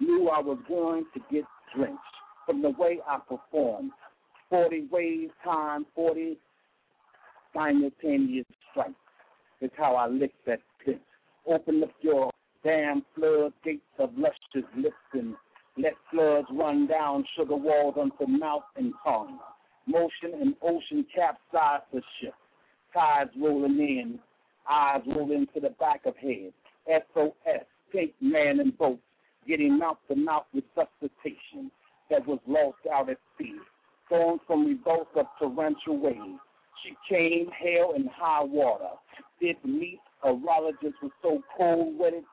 knew I was going to get drenched from the way I performed. Forty waves time, forty simultaneous strikes is how I licked that pit. Open up your damn floodgates of luscious lips and let floods run down sugar walls onto mouth and tongue. Motion and ocean capsize the ship. Tides rolling in, eyes rolling to the back of head. SOS, take man in boat, getting mouth to mouth resuscitation that was lost out at sea, thrown from revolts of torrential waves. She came hail and high water, did meet urologist was so cold with it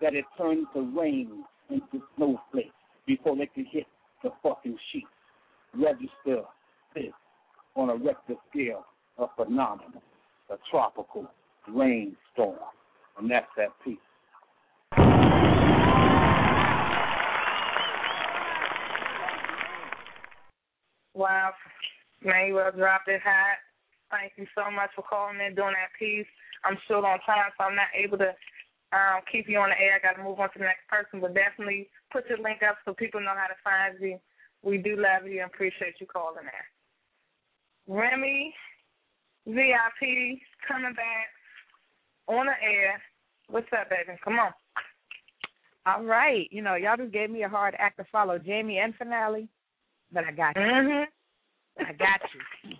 that it turned to rain into snowflakes before they can hit the fucking sheets. Register this on a Richter scale of phenomenon, a tropical rainstorm. And that's that piece. Wow. Manuel dropped it hot. Thank you so much for calling in doing that piece. I'm short on time, so I'm not able to um, keep you on the air. I got to move on to the next person, but definitely put your link up so people know how to find you. We do love you and appreciate you calling in. Remy, VIP, coming back on the air. What's up, baby? Come on. All right. You know, y'all just gave me a hard act to follow, Jamie and Finale, but I got you. Mm-hmm. I got you.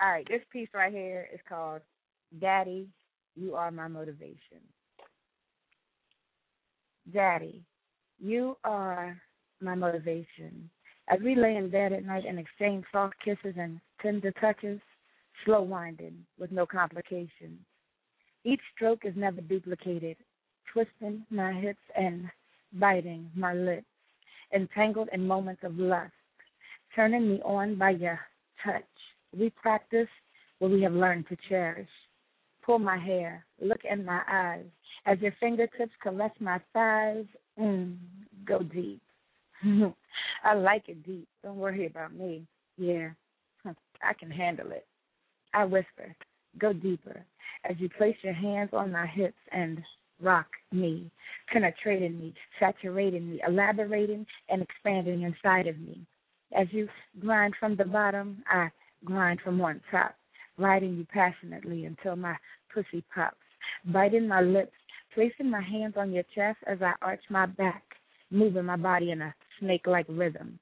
All right, this piece right here is called Daddy, You Are My Motivation. Daddy, you are my motivation. As we lay in bed at night and exchange soft kisses and tender touches, slow winding with no complications. Each stroke is never duplicated, twisting my hips and biting my lips, entangled in moments of lust, turning me on by your touch. We practice what we have learned to cherish. Pull my hair, look in my eyes, as your fingertips caress my thighs. Mm, go deep. [LAUGHS] I like it deep. Don't worry about me. Yeah, [LAUGHS] I can handle it. I whisper, go deeper, as you place your hands on my hips and rock me, penetrating me, saturating me, elaborating and expanding inside of me. As you grind from the bottom, I grind from one top, riding you passionately until my pussy pops, biting my lips, placing my hands on your chest as I arch my back, moving my body in a snake like rhythm.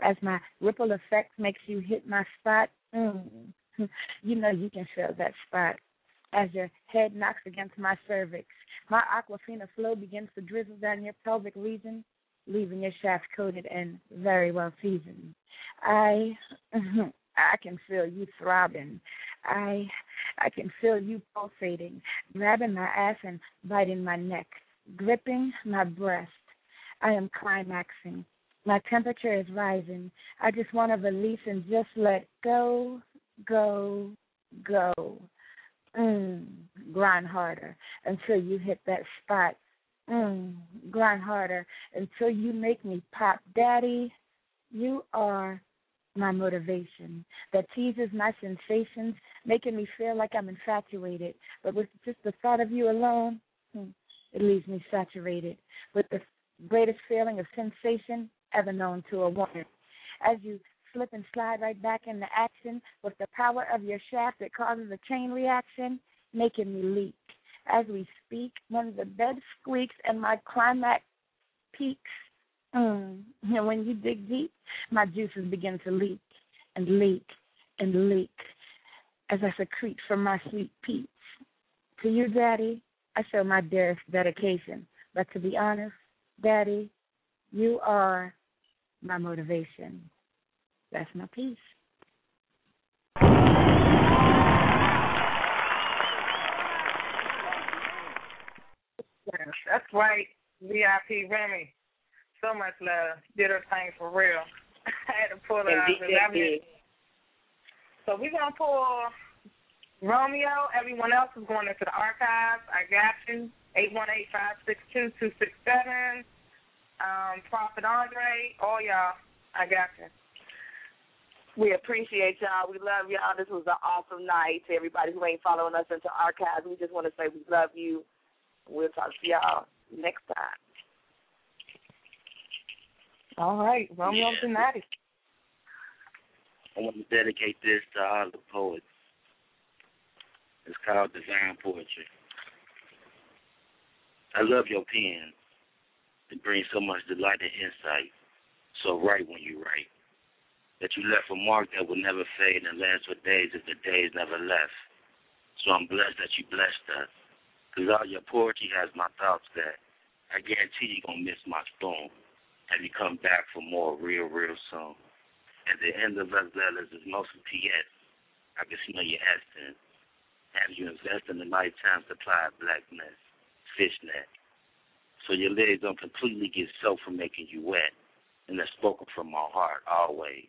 As my ripple effect makes you hit my spot, mm, [LAUGHS] you know you can feel that spot. As your head knocks against my cervix, my aquafina flow begins to drizzle down your pelvic region, leaving your shaft coated and very well seasoned. I [LAUGHS] I can feel you throbbing. I I can feel you pulsating, grabbing my ass and biting my neck, gripping my breast. I am climaxing. My temperature is rising. I just want to release and just let go, go, go. Mm, grind harder until you hit that spot. Mm, grind harder until you make me pop. Daddy, you are my motivation that teases my sensations, making me feel like I'm infatuated. But with just the thought of you alone, hmm, it leaves me saturated with the greatest feeling of sensation ever known to a woman. As you slip and slide right back into action with the power of your shaft that causes a chain reaction, making me leak. As we speak, one of the bed squeaks and my climax peaks, mm, and when you dig deep, my juices begin to leak and leak and leak as I secrete from my sweet peats. To you, Daddy, I show my dearest dedication. But to be honest, Daddy, you are my motivation. That's my piece. That's right, VIP Remy. So much love. Did her thing for real. [LAUGHS] I had to pull it out. Indeed, because I mean- indeed. So we're gonna pull Romeo. Everyone else is going into the archives. I got you. Eight one eight five six two two six seven. Um, Prophet Andre, all y'all. I got you. We appreciate y'all. We love y'all. This was an awesome night. To everybody who ain't following us into archives, we just want to say we love you. We'll talk to y'all next time. All right, Romeo Yeah. Donati. I want to dedicate this to all the poets. It's called Divine Poetry. I love your pen. It brings so much delight and insight. So write when you write. That you left a mark that will never fade and last for days if the days never left. So I'm blessed that you blessed us. Cause all your poetry has my thoughts that I guarantee you're gonna miss my spoon. Have you come back for more real, real soon? At the end of us letters is mostly P.S. I can smell your essence. Have you invest in the lifetime supply of blackness, fishnet? So your legs don't completely get soaked from making you wet. And that's spoken from my heart always.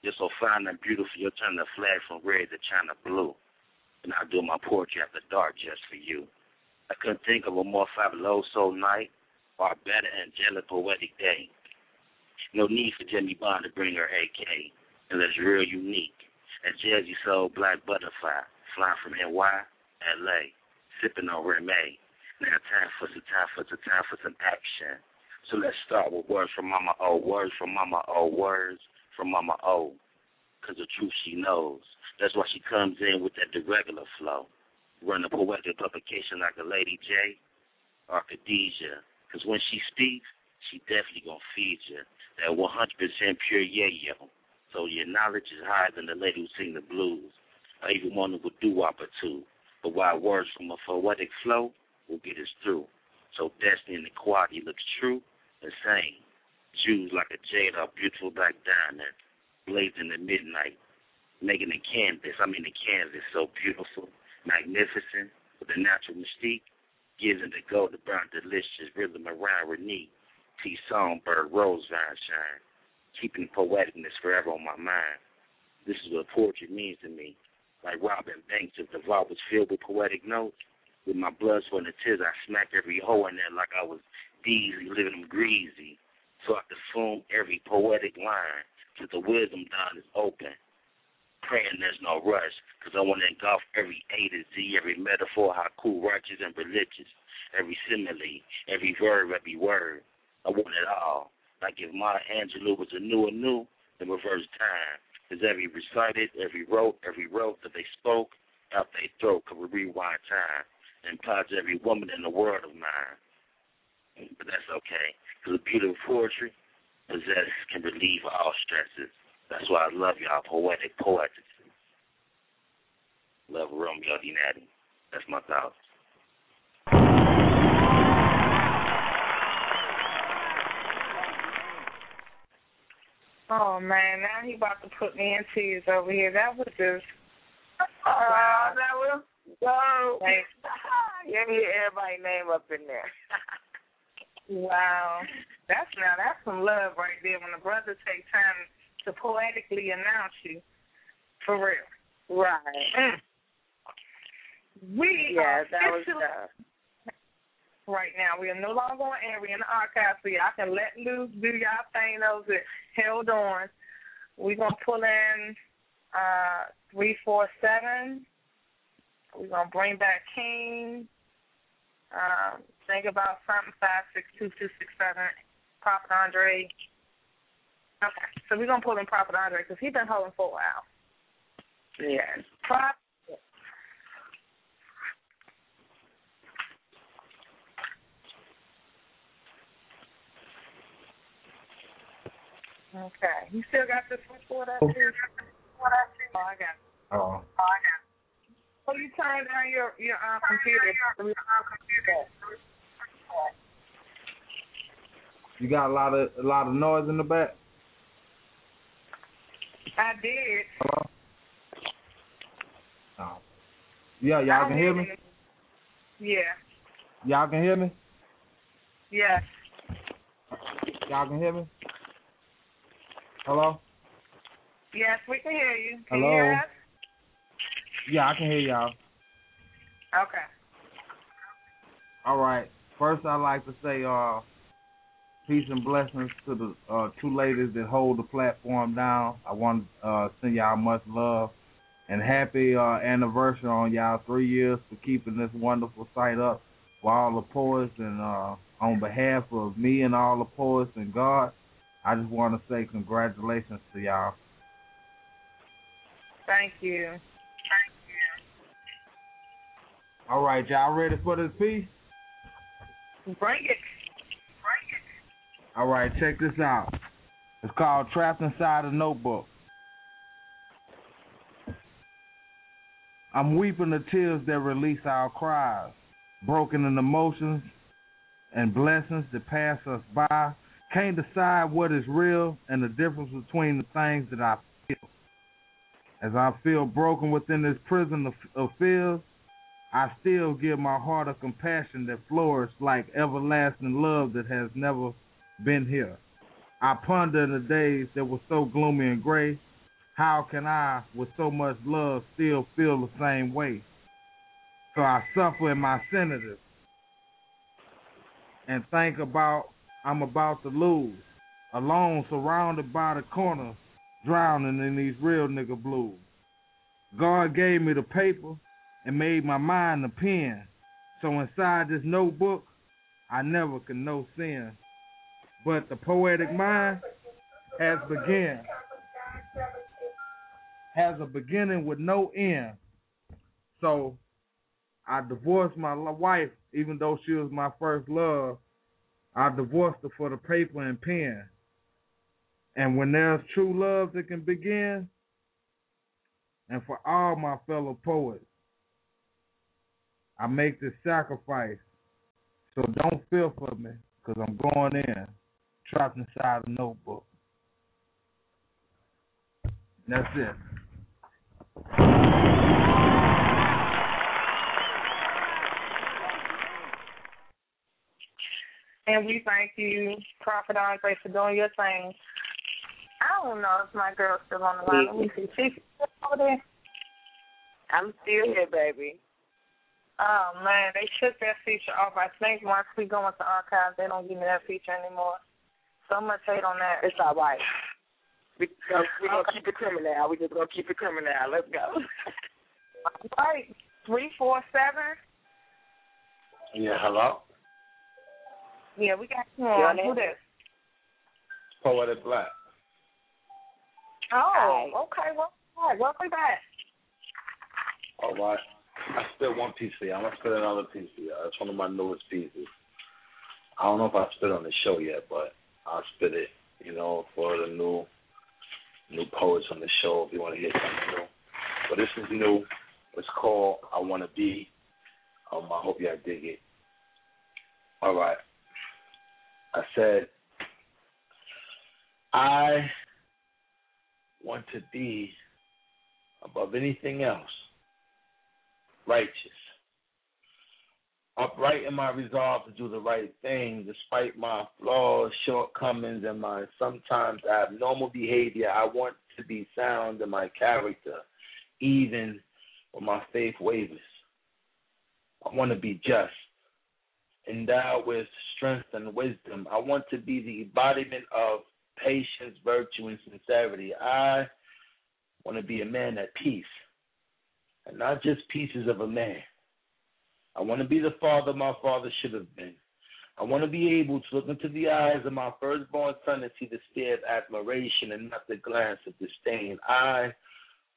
You're so fine and beautiful, you'll turn the flag from red to Chyna Blue. And I'll do my poetry after dark just for you. I couldn't think of a more fabuloso night a better angelic poetic day. No need for Jimmy Bond to bring her AK, unless real unique. A Jersey Soul Black Butterfly, flying from NY, LA, sipping on Remy. Now time for some time for some time for some action. So let's start with words from Mama O, words from Mama O, words from Mama O. Cause the truth she knows. That's why she comes in with that regular flow. Run a poetic publication like a Lady J or Khadijah. Cause when she speaks, she definitely gonna feed you. That 100% pure yayo. So your knowledge is higher than the lady who sing the blues. Or even one who would do-wop or two. But while words from a poetic flow will get us through. So destiny and equality looks true and sane. Jews like a jade or beautiful black diamond, blazing in midnight, making the canvas, I mean the canvas so beautiful magnificent, with a natural mystique, it the golden brown delicious rhythm around Renee, T. Songbird, Rose Vine Shine, keeping poeticness forever on my mind. This is what poetry means to me. Like Robin Banks, if the vault was filled with poetic notes, with my blood, sweat, and tears, I smack every hole in there like I was Deasy, living them greasy. So I foam every poetic line, till the wisdom dawn is open praying there's no rush, because I want to engulf every A to Z, every metaphor, haiku, righteous and religious, every simile, every verb, every word. I want it all. Like if Maya Angelou was a new and new, then reverse time. Because every recited, every wrote, every wrote that they spoke, out they throat could rewind time and implies every woman in the world of mine. But that's okay, because the beauty of poetry possess can relieve all stresses. That's why I love y'all poetic poets. Love Romeo D. Natty. That's my thoughts. Oh man, now he about to put me in tears over here. That was just Oh, wow. that was so. [LAUGHS] Like, [LAUGHS] Let me hear everybody's name up in there. wow. That's now that's some love right there when the brother take time to poetically announce you. For real. Right. Mm. We Yeah, are that was tough. right now. We are no longer on air. We're in the archive, so y'all can let loose, do y'all thing. Those that held on. We're gonna pull in uh three four seven. We're gonna bring back King. Um, think about something five six two two six seven. Prophet Andre. Okay, so we're gonna pull in Prophet Andre because he's been holding for a while. Yes. Prop. Okay. You still got the switchboard up here? Oh, I got it. Oh. Oh, I got it. So you turn down your your uh, computer. You got a lot of a lot of noise in the back. I did. Hello. Oh. Yeah, y'all can hear me. Yeah. Y'all can hear me. Yes. Y'all can hear me. Hello. Yes, we can hear you. Can Hello? you hear us? Yeah, I can hear y'all. Okay. All right. First, I'd like to say uh, peace and blessings to the uh, two ladies that hold the platform down. I want to uh, send y'all much love and happy uh, anniversary on y'all three years for keeping this wonderful site up for all the poets. And uh, on behalf of me and all the poets and God, I just want to say congratulations to y'all. Thank you. Thank you. All right, y'all ready for this piece? Bring it. Bring it. All right, check this out. It's called Trapped Inside a Notebook. I'm weeping the tears that release our cries. broken in emotions and blessings that pass us by. Can't decide what is real and the difference between the things that I feel. As I feel broken within this prison of, fears, I still give my heart a compassion that flourishes like everlasting love that has never been here. I ponder the days that were so gloomy and gray, how can I, with so much love, still feel the same way? So I suffer in my senators and think about I'm about to lose. Alone, surrounded by the corner, drowning in these real nigga blues. God gave me the paper and made my mind a pen. So inside this notebook, I never can know sin. But the poetic mind has begun. Has a beginning with no end. So I divorced my wife, even though she was my first love. I divorced her for the paper and pen. And when there's true love that can begin, and for all my fellow poets, I make this sacrifice. So don't feel for me, because I'm going in, trapped inside a notebook. That's it. And we thank you, Prophet Andre, for doing your thing. I don't know if my girl's still on the line. Let me see. She's still over there. I'm still here, baby. Oh man, they took that feature off. I think once we go into archives, they don't give me that feature anymore. So much hate on that. It's all right. We, uh, we're gonna keep it coming now. We're just gonna keep it coming now. Let's go. all right, three four seven. Yeah, hello. Yeah, we got you on. Who this? Poetic Black. Oh, okay. Well, all right. Welcome back. All right. I spit one piece for you. I'm gonna spit another piece for you. It's one of my newest pieces. I don't know if I spit on the show yet, but I'll spit it. You know, for the new new poets on the show. If you want to hear something new, but this is new. It's called "I Want to Be." Um, I hope y'all dig it. All right. I said, I want to be above anything else righteous, upright in my resolve to do the right thing despite my flaws, shortcomings, and my sometimes abnormal behavior. I want to be sound in my character, even when my faith wavers. I want to be just, endowed with strength and wisdom. I want to be the embodiment of patience, virtue, and sincerity. I want to be a man at peace and not just pieces of a man. I want to be the father my father should have been. I want to be able to look into the eyes of my firstborn son and see the stare of admiration and not the glance of disdain. I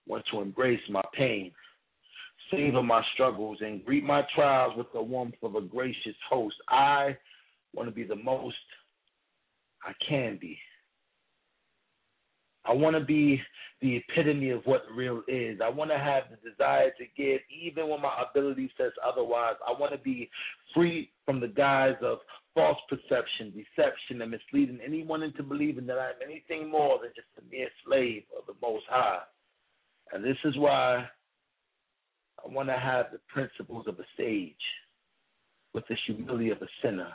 want to embrace my pain, savor my struggles, and greet my trials with the warmth of a gracious host. I want to be the most I can be. I want to be the epitome of what real is. I want to have the desire to give even when my ability says otherwise. I want to be free from the guise of false perception, deception, and misleading anyone into believing that I'm anything more than just a mere slave of the Most High. And this is why I want to have the principles of a sage with the humility of a sinner,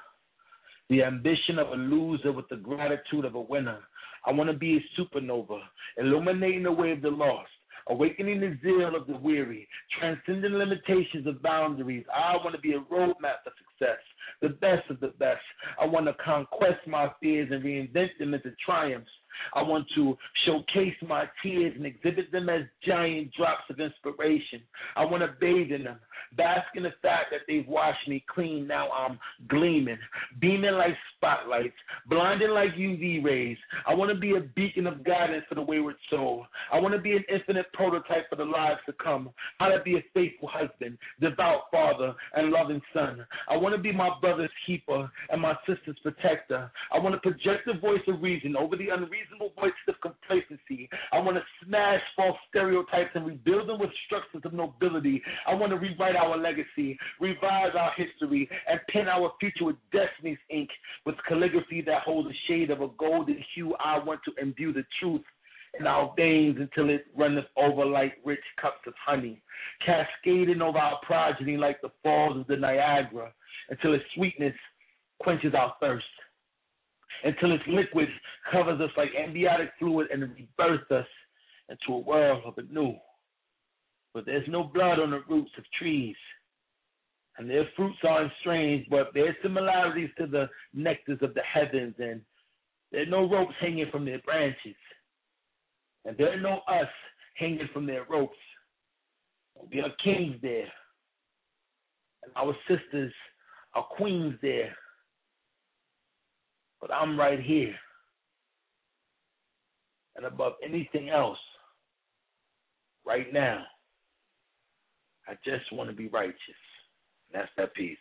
the ambition of a loser with the gratitude of a winner I want to be a supernova, illuminating the way of the lost, awakening the zeal of the weary, transcending limitations of boundaries. I want to be a roadmap for success, the best of the best. I want to conquest my fears and reinvent them into triumphs. I want to showcase my tears and exhibit them as giant drops of inspiration. I want to bathe in them, bask in the fact that they've washed me clean. Now I'm gleaming, beaming like spotlights, blinding like UV rays. I want to be a beacon of guidance for the wayward soul. I want to be an infinite prototype for the lives to come. How to be a faithful husband, devout father, and loving son. I want to be my brother's keeper and my sister's protector. I want to project the voice of reason over the unreasonable unreasonable voices of complacency. I want to smash false stereotypes and rebuild them with structures of nobility. I want to rewrite our legacy, revise our history, and pen our future with destiny's ink, with calligraphy that holds a shade of a golden hue. I want to imbue the truth in our veins until it runneth over like rich cups of honey, cascading over our progeny like the falls of the Niagara, until its sweetness quenches our thirst, until its liquid covers us like amniotic fluid and rebirths us into a world of anew. But there's no blood on the roots of trees, and their fruits aren't strange, but there are similarities to the nectars of the heavens, and there are no ropes hanging from their branches and there are no us hanging from their ropes. We are kings there, and our sisters are queens there. But I'm right here. And above anything else, right now, I just want to be righteous. And that's that piece.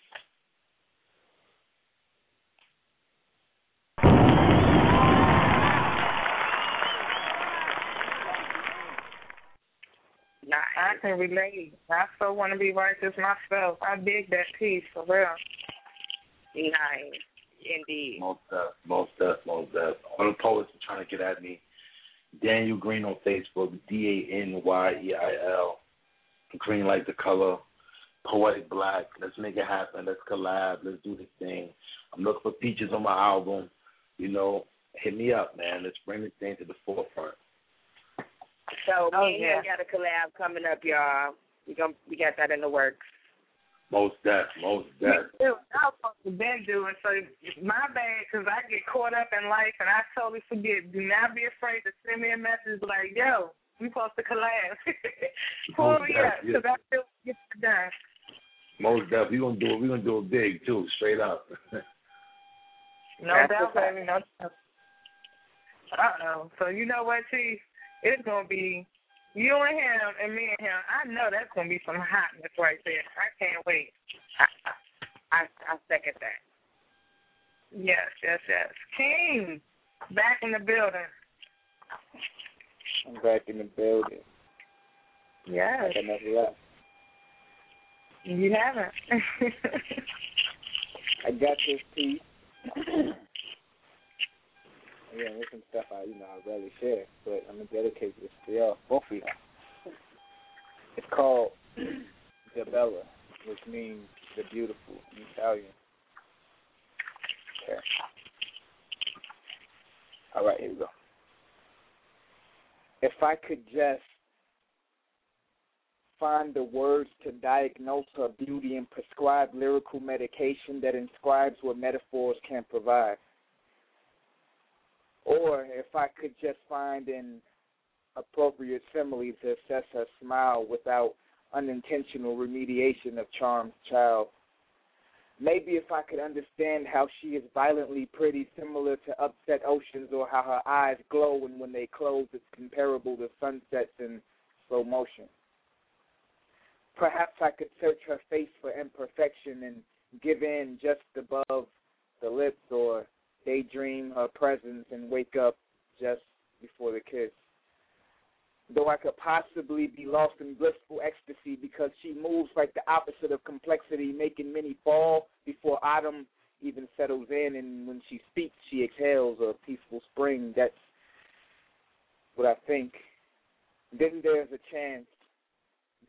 I can relate. I so want to be righteous myself. I dig that piece for real. Nice. Indeed. Most deaf, most deaf, most deaf. All the poets are trying to get at me. Daniel Green on Facebook, D A N Y E I L. Green like the color. Poetic Black. Let's make it happen. Let's collab. Let's do this thing. I'm looking for features on my album. You know, hit me up, man. Let's bring this thing to the forefront. So Oh, me and oh, yeah. him got a collab coming up, y'all. We gon' we got that in the works. Most deaf, most Me deaf. too. I was supposed to been doing so. My bad, because I get caught up in life and I totally forget. Do not be afraid to send me a message like, "Yo, we supposed to collab." [LAUGHS] Pull Most me deaf, up, yeah. because I still get it done. Most deaf. We gonna do it. We gonna do it big too, straight up. No That's doubt, what's up. baby. No doubt. Uh oh. So you know what, Chief? It's gonna be you and him and me and him. I know that's gonna be some hotness right there. I can't wait. I I second that. Yes, yes, yes. King, back in the building. I'm back in the building. Yes. I never left. You haven't. [LAUGHS] I got this piece. [CLEARS THROAT] yeah, there's some stuff I, you know, I rarely share, but I'm gonna dedicate this to y'all, both of y'all. It's called [CLEARS THROAT] the Bella, which means the beautiful in Italian. Okay. All right, here we go. If I could just find the words to diagnose her beauty and prescribe lyrical medication that inscribes what metaphors can provide. Or if I could just find an appropriate simile to assess her smile without unintentional remediation of charm's child. Maybe if I could understand how she is violently pretty, similar to upset oceans, or how her eyes glow and when they close it's comparable to sunsets in slow motion. Perhaps I could search her face for imperfection and give in just above the lips, or daydream her presence and wake up just before the kiss. Though I could possibly be lost in blissful ecstasy because she moves like the opposite of complexity, making many fall before autumn even settles in, and when she speaks, she exhales a peaceful spring. That's what I think. Then there's a chance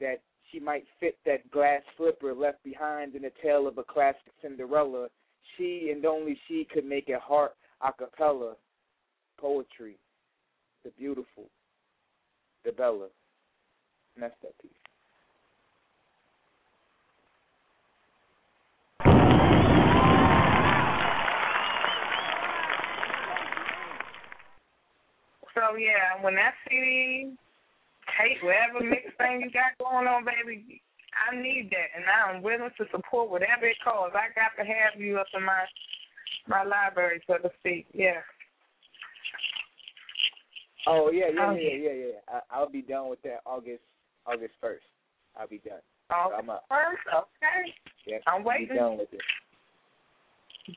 that she might fit that glass slipper left behind in the tale of a classic Cinderella. She and only she could make a heart a cappella poetry, the beautiful, the Bella. And that's that piece. So yeah, when that CD, tape, whatever mix thing you got going on, baby, I need that, and I'm willing to support whatever it costs. I got to have you up in my my library, so to speak. Yeah. Oh yeah, yeah, yeah, yeah, yeah. yeah. I, I'll be done with that August August first. I'll be done. August up. first, okay. Yeah, I'm I'll be waiting. done with it.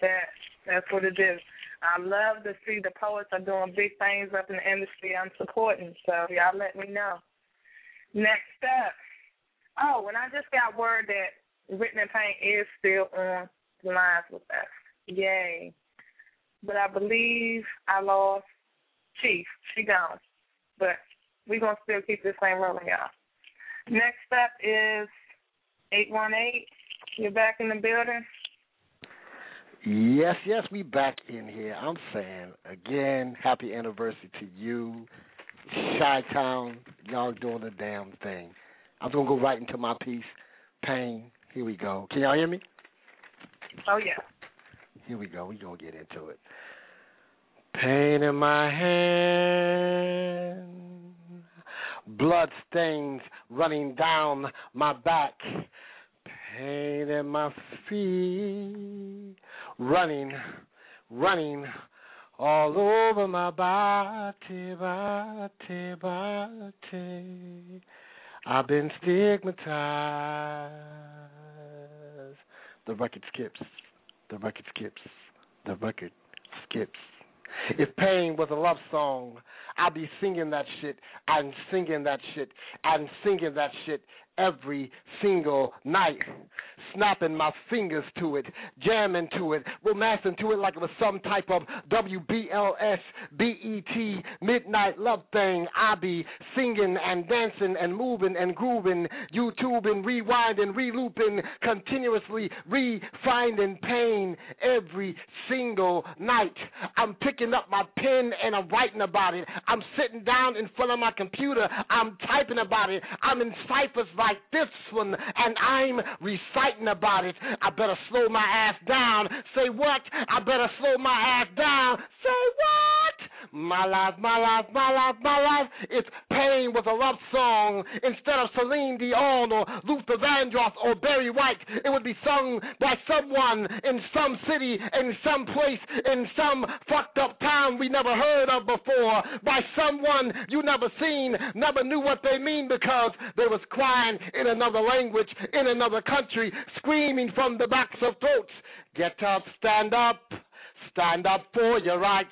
That that's what it is. I love to see the poets are doing big things up in the industry I'm supporting. So y'all let me know. Next up. Oh, and I just got word that Written in Pain is still on the lines with us. Yay. But I believe I lost Chief. She gone. But we're going to still keep this thing rolling, y'all. Next up is 818. You're back in the building. Yes, yes, we back in here. I'm saying again, happy anniversary to you, Chi Town. Y'all doing the damn thing. I'm gonna go right into my piece. Pain. Here we go. Can y'all hear me? Oh yeah. Here we go. We gonna get into it. Pain in my hand, blood stains running down my back. Pain in my feet, running, running all over my body, body, body. I've been stigmatized. The record skips. The record skips. The record skips. If pain was a love song, I'd be singing that shit and singing that shit and singing that shit every single night, snapping my fingers to it, jamming to it, romancing to it like it was some type of WBLS BET midnight love thing. I be singing and dancing and moving and grooving, YouTubing, rewinding, relooping, continuously refinding pain every single night. I'm picking up my pen and I'm writing about it. I'm sitting down in front of my computer. I'm typing about it. I'm in ciphers like this one and I'm reciting about it. I better slow my ass down. Say what? I better slow my ass down. Say what? My life, my life, my life, my life. It's pain with a love song. Instead of Celine Dion or Luther Vandross or Barry White, it would be sung by someone in some city, in some place, in some fucked up town we never heard of before, by someone you never seen, never knew what they mean because they was crying in another language, in another country, screaming from the backs of throats. Get up, stand up, stand up for your rights.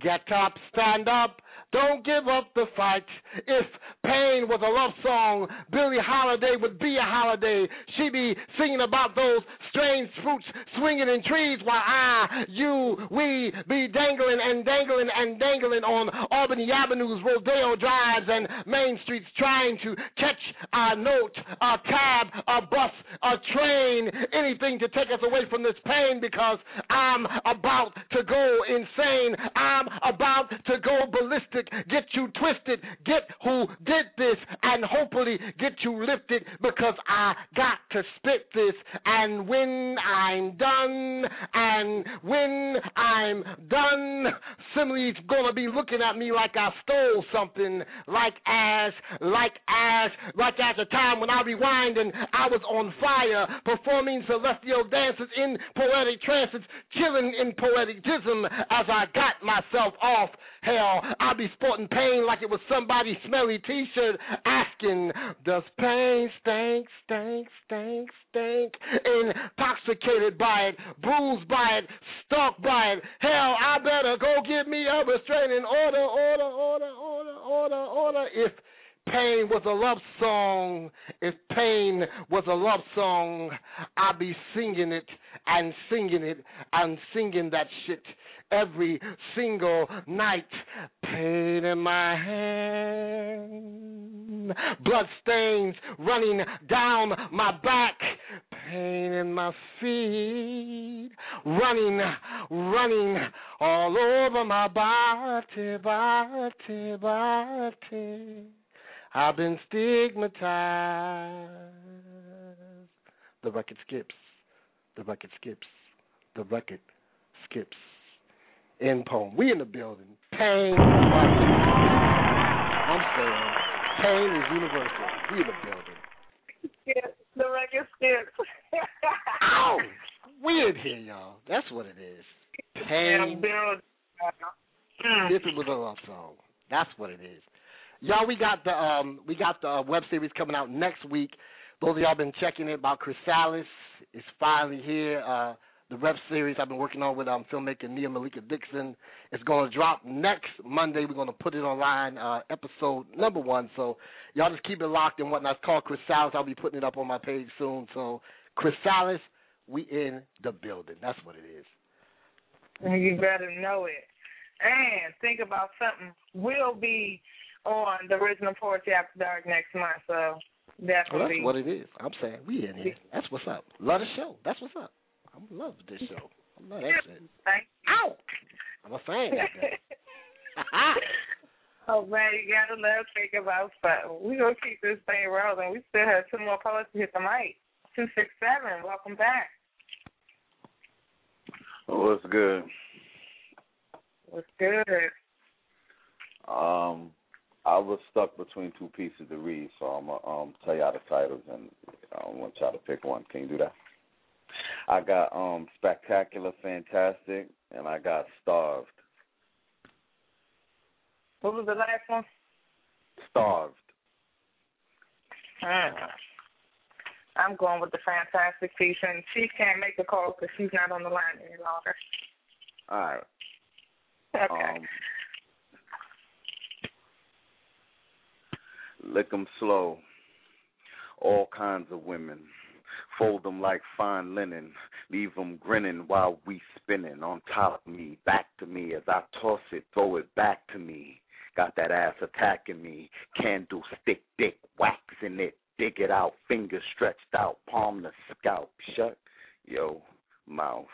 Get up, stand up. Don't give up the fight. If pain was a love song, Billie Holiday would be a holiday. She'd be singing about those strange fruits swinging in trees while I, you, we be dangling and dangling and dangling on Albany Avenues, Rodeo Drives, and Main Streets trying to catch a note, a cab, a bus, a train, anything to take us away from this pain because I'm about to go insane. I'm about to go ballistic, get you twisted, get who did this, and hopefully get you lifted because I got to spit this. And when I'm done, and when I'm done, Simile's gonna be looking at me like I stole something, like as, like as, like as a time when I rewind and I was on fire, performing celestial dances in poetic trances, chilling in poetic poeticism as I got myself off. Hell, I'll be sporting pain like it was somebody's smelly t-shirt asking, does pain stink, stink, stink, stink? Intoxicated by it, bruised by it, stalked by it. Hell, I better go get me a restraining order, order, order, order, order, order. If pain was a love song, if pain was a love song, I'd be singing it and singing it and singing that shit every single night. Pain in my hand, blood stains running down my back, pain in my feet, running, running all over my body, body, body. I've been stigmatized. The record skips. The record skips. The record skips. End poem. We in the building. Pain. I'm saying pain is universal. We in the building. Yes, the record skips. Ow! [LAUGHS] We in here, y'all. That's what it is. Pain. If it was a love song. That's what it is. Y'all, we got the um we got the uh, web series coming out next week. Those of y'all been checking it about Chrysalis. It's finally here. Uh the web series I've been working on with um filmmaker Nia Malika Dixon. It's going to drop next Monday. We're going to put it online, uh, episode number one. So y'all just keep it locked and whatnot. It's called Chrysalis. I'll be putting it up on my page soon. So Chrysalis, we in the building. That's what it is. You better know it. And think about something. We'll be on the original Poetry After Dark next month, so definitely. Well, that's what it is. I'm saying we in here. That's what's up. Love the show. That's what's up. I love this show. I love that shit. Thank you. Ow! I'm a fan. [LAUGHS] [LAUGHS] oh man, you gotta love think about something. We gonna keep this thing rolling. We still have two more poets to hit the mic. Two six seven. Welcome back. Oh, what's good? What's good? Um, I was stuck between two pieces to read, so I'm gonna um tell y'all the titles, and I want y'all to pick one. Can you do that? I got um spectacular, fantastic, and I got starved. What was the last one? Starved. Hmm. I'm going with the fantastic piece, and she can't make the call because she's not on the line any longer. All right. Okay. Um, lick 'em slow. All kinds of women. Fold 'em like fine linen. Leave 'em grinning while we spinning on top of me, back to me as I toss it, throw it back to me. Got that ass attacking me. Candle stick dick waxing it. Dig it out, fingers stretched out, palm the scalp. Shut yo mouth.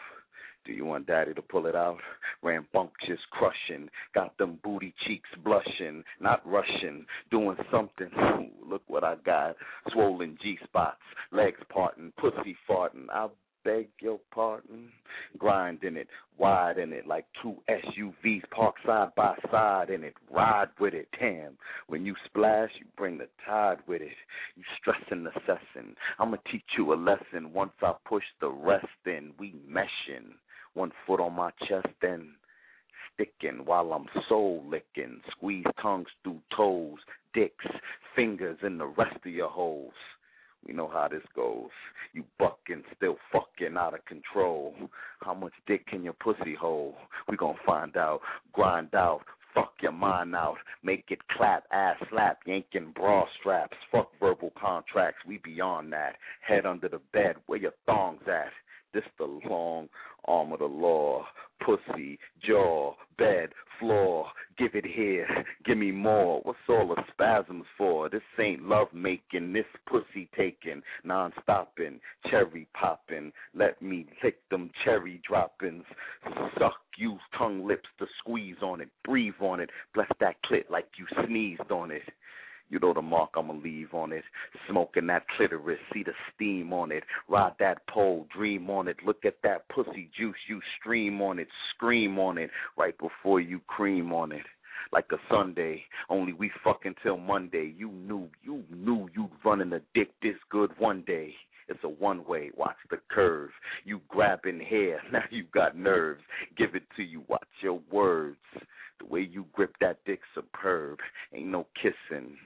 Do you want daddy to pull it out? [LAUGHS] Rambunctious crushing, got them booty cheeks blushing, not rushing, doing something. Ooh, look what I got. Swollen G spots, legs parting, pussy farting. I beg your pardon. Grind in it, wide in it, like two SUVs parked side by side in it. Ride with it, damn. When you splash, you bring the tide with it. You stressing, assessing. I'ma teach you a lesson once I push the rest in. We meshing. One foot on my chest and sticking while I'm soul licking. Squeeze tongues through toes, dicks, fingers in the rest of your holes. We know how this goes. You bucking, still fucking out of control. How much dick can your pussy hold? We gonna find out. Grind out. Fuck your mind out. Make it clap, ass slap, yanking bra straps. Fuck verbal contracts. We beyond that. Head under the bed. Where your thongs at? This the long arm of the law. Pussy, jaw, bed, floor. Give it here. Give me more. What's all the spasms for? This ain't love making. This pussy taking. Non stopping. Cherry popping. Let me lick them cherry droppings. Suck. Use tongue lips to squeeze on it. Breathe on it. Bless that clit like you sneezed on it. You know the mark I'ma leave on it. Smoking that clitoris, see the steam on it. Ride that pole, dream on it. Look at that pussy juice, you stream on it, scream on it. Right before you cream on it. Like a Sunday, only we fucking till Monday. You knew, you knew you'd running a dick this good one day. It's a one way. Watch the curve. You grabbing hair, [LAUGHS] now you got nerves. Give it to you. Watch your words. The way you grip that dick superb. Ain't no kissing.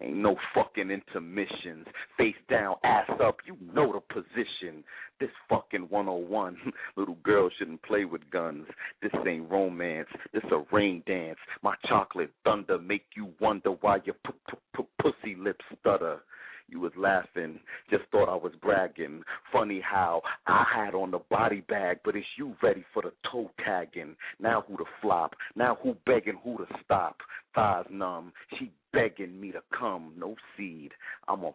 Ain't no fucking intermissions. Face down, ass up, you know the position. This fucking 101. [LAUGHS] Little girls shouldn't play with guns. This ain't romance. This a rain dance. My chocolate thunder make you wonder why your p- p- p- pussy lips stutter. You was laughing, just thought I was bragging. Funny how I had on the body bag, but it's you ready for the toe tagging. Now who to flop? Now who begging who to stop? Thighs numb, she begging me to come. No seed. I'ma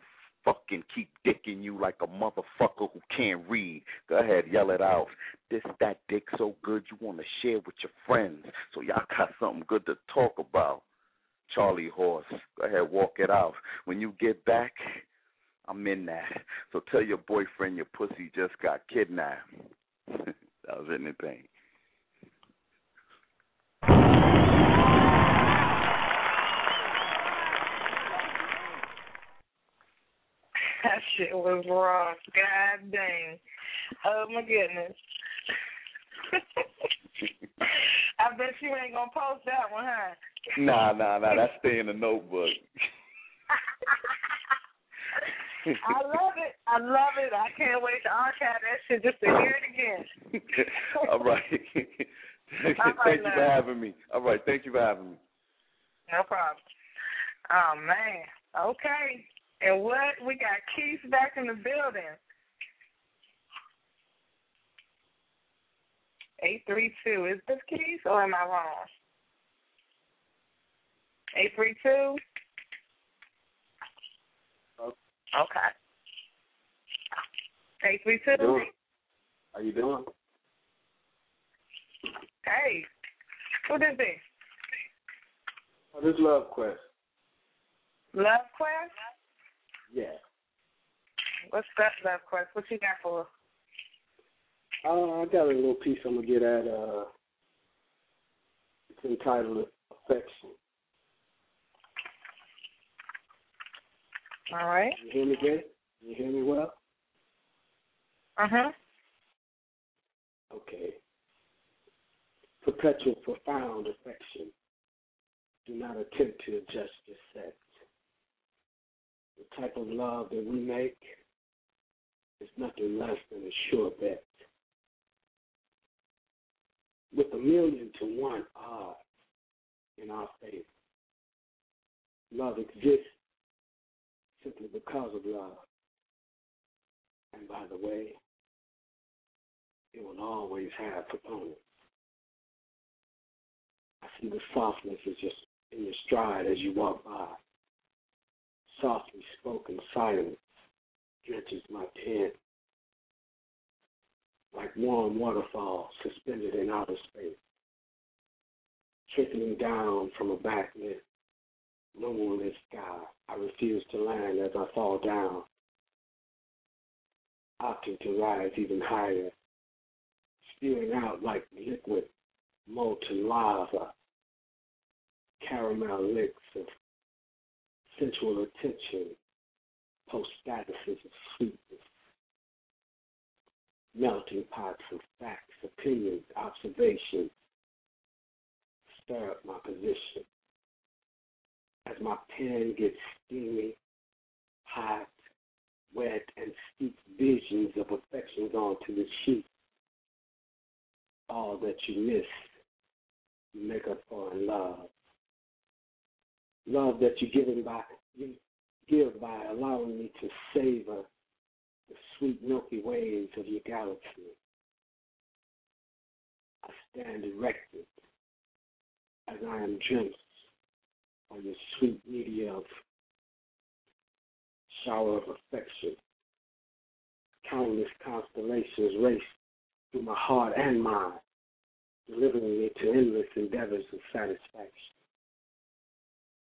fucking keep dicking you like a motherfucker who can't read. Go ahead, yell it out. This that dick so good you wanna share with your friends, so y'all got [LAUGHS] something good to talk about. Charlie Horse. Go ahead, walk it out. When you get back, I'm in that. So tell your boyfriend your pussy just got kidnapped. [LAUGHS] that was anything. [LAUGHS] That shit was rough. God dang. Oh my goodness. [LAUGHS] I bet you ain't gonna post that one, huh? Nah, nah, nah. That's stay in the notebook. [LAUGHS] I love it. I love it. I can't wait to archive that shit just to hear it again. All right. All right, thank you for having me. All right, thank you for having me. No problem. Oh man. Okay. And what we got Keith back in the building. Eight three two. Is this Keith or am I wrong? Eight three two. Okay. Eight three two. doing? How you doing? Hey. Who this is? Oh, this Love Quest. Love Quest? Yeah. What's that Love Quest? What you got for us? Uh, I got a little piece I'm gonna get at. Uh, it's entitled "Affection." All right. You hear me, good? You hear me well? Uh huh. Okay. Perpetual, profound affection. Do not attempt to adjust your sex. The type of love that we make is nothing less than a sure bet. With a million to one odds in our favor, love exists simply because of love. And by the way, it will always have proponents. I see the softness is just in your stride as you walk by. Softly spoken silence drenches my pen like warm waterfall suspended in outer space, trickling down from a backlit, moonlit sky. I refuse to land as I fall down, opting to rise even higher, spewing out like liquid molten lava, caramel licks of sensual attention, post statuses of sweetness, melting pots of facts, opinions, observations, stir up my position. As my pen gets steamy, hot, wet, and steeps visions of affections onto the sheet. All that you miss, you make up for in love. Love that you given by you give by allowing me to savor the sweet milky ways of your galaxy. I stand erected as I am drenched on your sweet media of shower of affection. Countless constellations race through my heart and mind, delivering me to endless endeavors of satisfaction.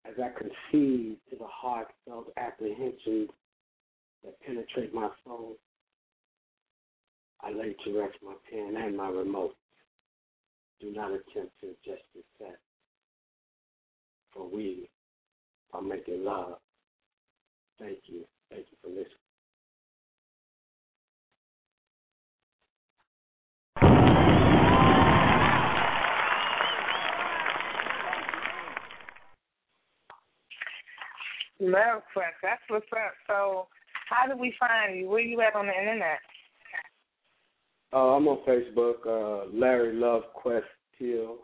As I concede to the heartfelt apprehensions that penetrate my soul, I lay to rest my pen and my remote. Do not attempt to adjust your set, for we are making love. Thank you. Thank you for listening. Love Quest. That's what's up. So, how do we find you? Where you at on the internet? Uh, I'm on Facebook, uh, Larry Love Quest Till.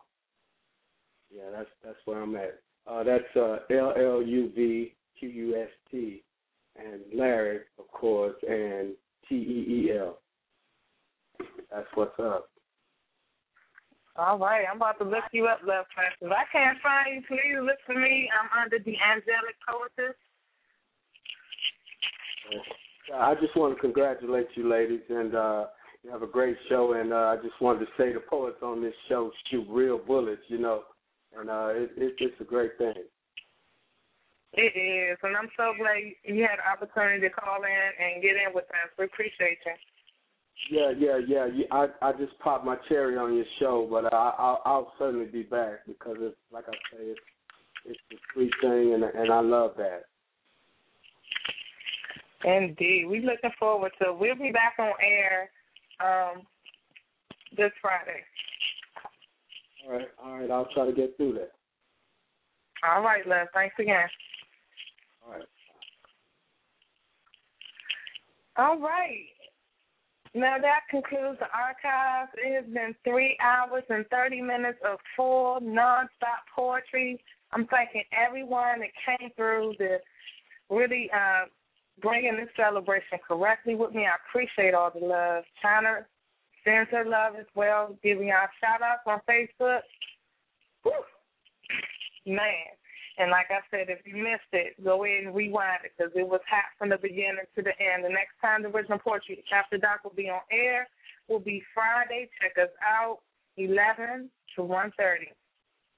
Yeah, that's that's where I'm at. Uh, that's uh, L L U V Q U S T, and Larry, of course, and T E E L. That's what's up. All right, I'm about to look you up, Love Quest. If I can't find you, please look for me. I'm under the Angelic Poetess. I just want to congratulate you, ladies, and uh, you have a great show. And uh, I just wanted to say the poets on this show shoot real bullets, you know, and uh, it, it, it's a great thing. It is, and I'm so glad you had the opportunity to call in and get in with us. We appreciate you. Yeah, yeah, yeah. I I just popped my cherry on your show, but I, I'll I'll certainly be back because it's like I say, it's it's a sweet thing, and and I love that. Indeed, we're looking forward to. it. We'll be back on air um, this Friday. All right, all right. I'll try to get through that. All right, love. Thanks again. All right. All right. Now that concludes the archive. It has been three hours and 30 minutes of full, non-stop poetry. I'm thanking everyone that came through to really uh, bringing this celebration correctly with me. I appreciate all the love. China sends her love as well, giving y'all shout outs on Facebook. Whew. Man. And like I said, if you missed it, go ahead and rewind it because it was hot from the beginning to the end. The next time the original portrait After Dark will be on air will be Friday. Check us out, 11 to 1.30.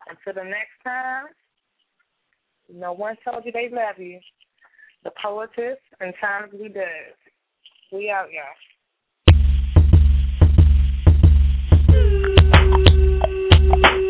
Until the next time, no one told you they love you. The poetess and times we does. We out, y'all. Pimps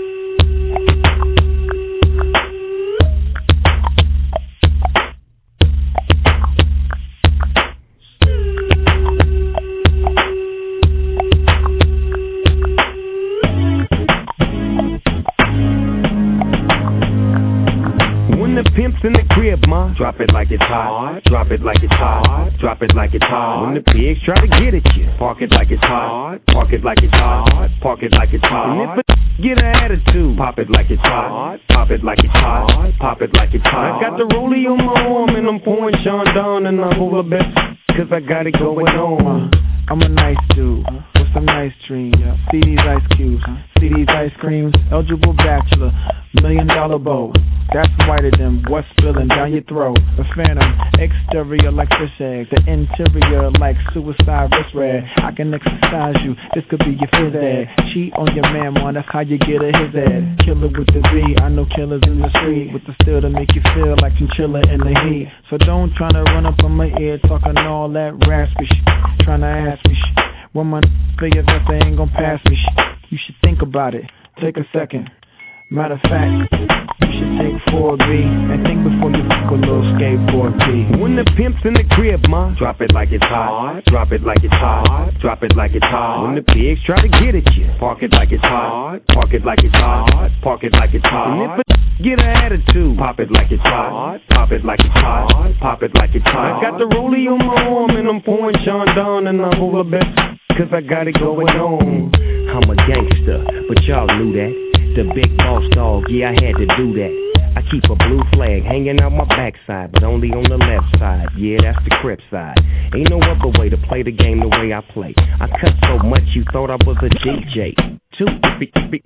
crib, ma. Drop it like it's hot. Drop it like it's hot. Drop it like it's hot. When the pigs try to get at you, park it like it's hot. Park it like it's hot. Park it like it's hot. And if a [LAUGHS] get an attitude, pop it like it's hot. Pop it like it's hot. Pop it like it's hot. I got the rollie on my arm and I'm pouring Sean down and I'm over best cause I got it going on. I'm a nice dude some nice dreams. See these ice cubes, see these ice creams. Eligible bachelor, million dollar bow. That's whiter than what's spilling down your throat. The phantom, exterior like fish eggs, the interior like suicide wrist red. I can exercise you, this could be your phys ed. Cheat on your man, man, that's how you get a his ed. Killer with the B, I know killers in the street with the steel to make you feel like chinchilla in the heat. So don't try to run up on my ear talking all that raspy shit, trying to ask me shit. When my figure that they ain't gonna pass me shit. You should think about it. Take a second. Matter of fact, you should take 4B and think before you fuck a little skateboard P. When the pimp's in the crib, ma, drop it like it's hot. Drop it like it's hot. Drop it like it's hot. When the pigs try to get at you, park it like it's hot. Park it like it's hot. Park it like it's hot. And if a [LAUGHS] get an attitude, pop it like it's hot. Pop it like it's hot. Pop it like it's hot. I got the rollie on my arm and I'm pouring Sean down and I'm over best cause I got it going on. I'm a gangster, but y'all knew that. The big boss dog, yeah, I had to do that. I keep a blue flag hanging out my backside, but only on the left side. Yeah, that's the crip side. Ain't no other way to play the game the way I play. I cut so much you thought I was a DJ. Two,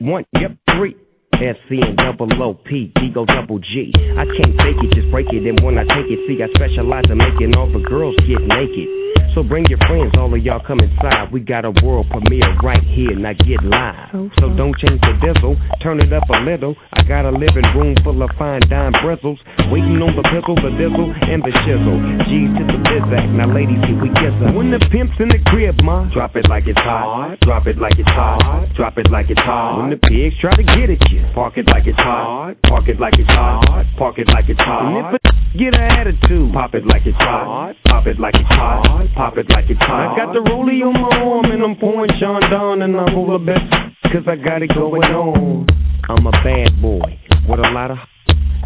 one, yep, three. FC and double OP, D go double G. I can't fake it, just break it. And when I take it, see, I specialize in making all the girls get naked. So bring your friends, all of y'all come inside. We got a world premiere right here, now get live. So don't change the diesel, turn it up a little. I got a living room full of fine dime bristles. Waiting on the pizzle, the dizzle, and the shizzle. G's to the bizac, now ladies, here we kiss her. When the pimp's in the crib, ma, drop it like it's hot. Drop it like it's hot. Drop it like it's hot. When the pigs try to get at you, park it like it's hot. Park it like it's hot. Park it like it's hot. And if a get an attitude, pop it like it's hot. Pop it like it's hot. Pop it like it's hot. I got the rollie on my arm and I'm pouring Sean down and I'm over best cause I got it going on. I'm a bad boy with a lot of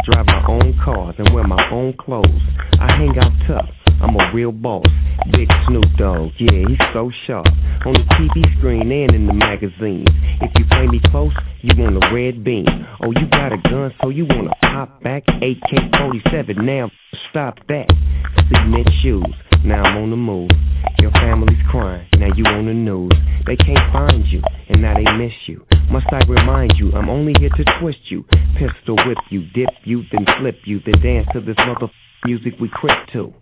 drive my own cars and wear my own clothes. I hang out tough. I'm a real boss. Big Snoop Dogg, yeah, he's so sharp. On the TV screen and in the magazines. If you play me close, you want a red beam. Oh, you got a gun, so you wanna pop back? AK 47, now stop that. Cement shoes, now I'm on the move. Your family's crying, now you on the news. They can't find you, and now they miss you. Must I remind you, I'm only here to twist you. Pistol whip you, dip you, then flip you, then dance to this mother music we crip to.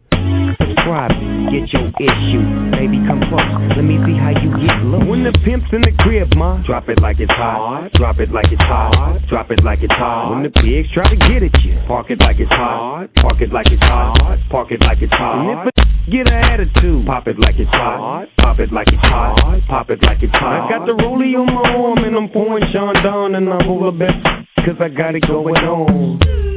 Subscribe, get your issue. Baby, come close. Let me see how you get low. When the pimp's in the crib, ma, drop it like it's hot. Drop it like it's hot. Drop it like it's hot. When the pigs try to get at you, park it like it's hot. Park it like it's hot. Park it like it's hot. And if a [LAUGHS] get an attitude, pop it like it's hot. Pop it like it's hot. Pop it like it's hot. I got the rollie on my arm and I'm pouring Sean down and I'm over best cause I got it going on.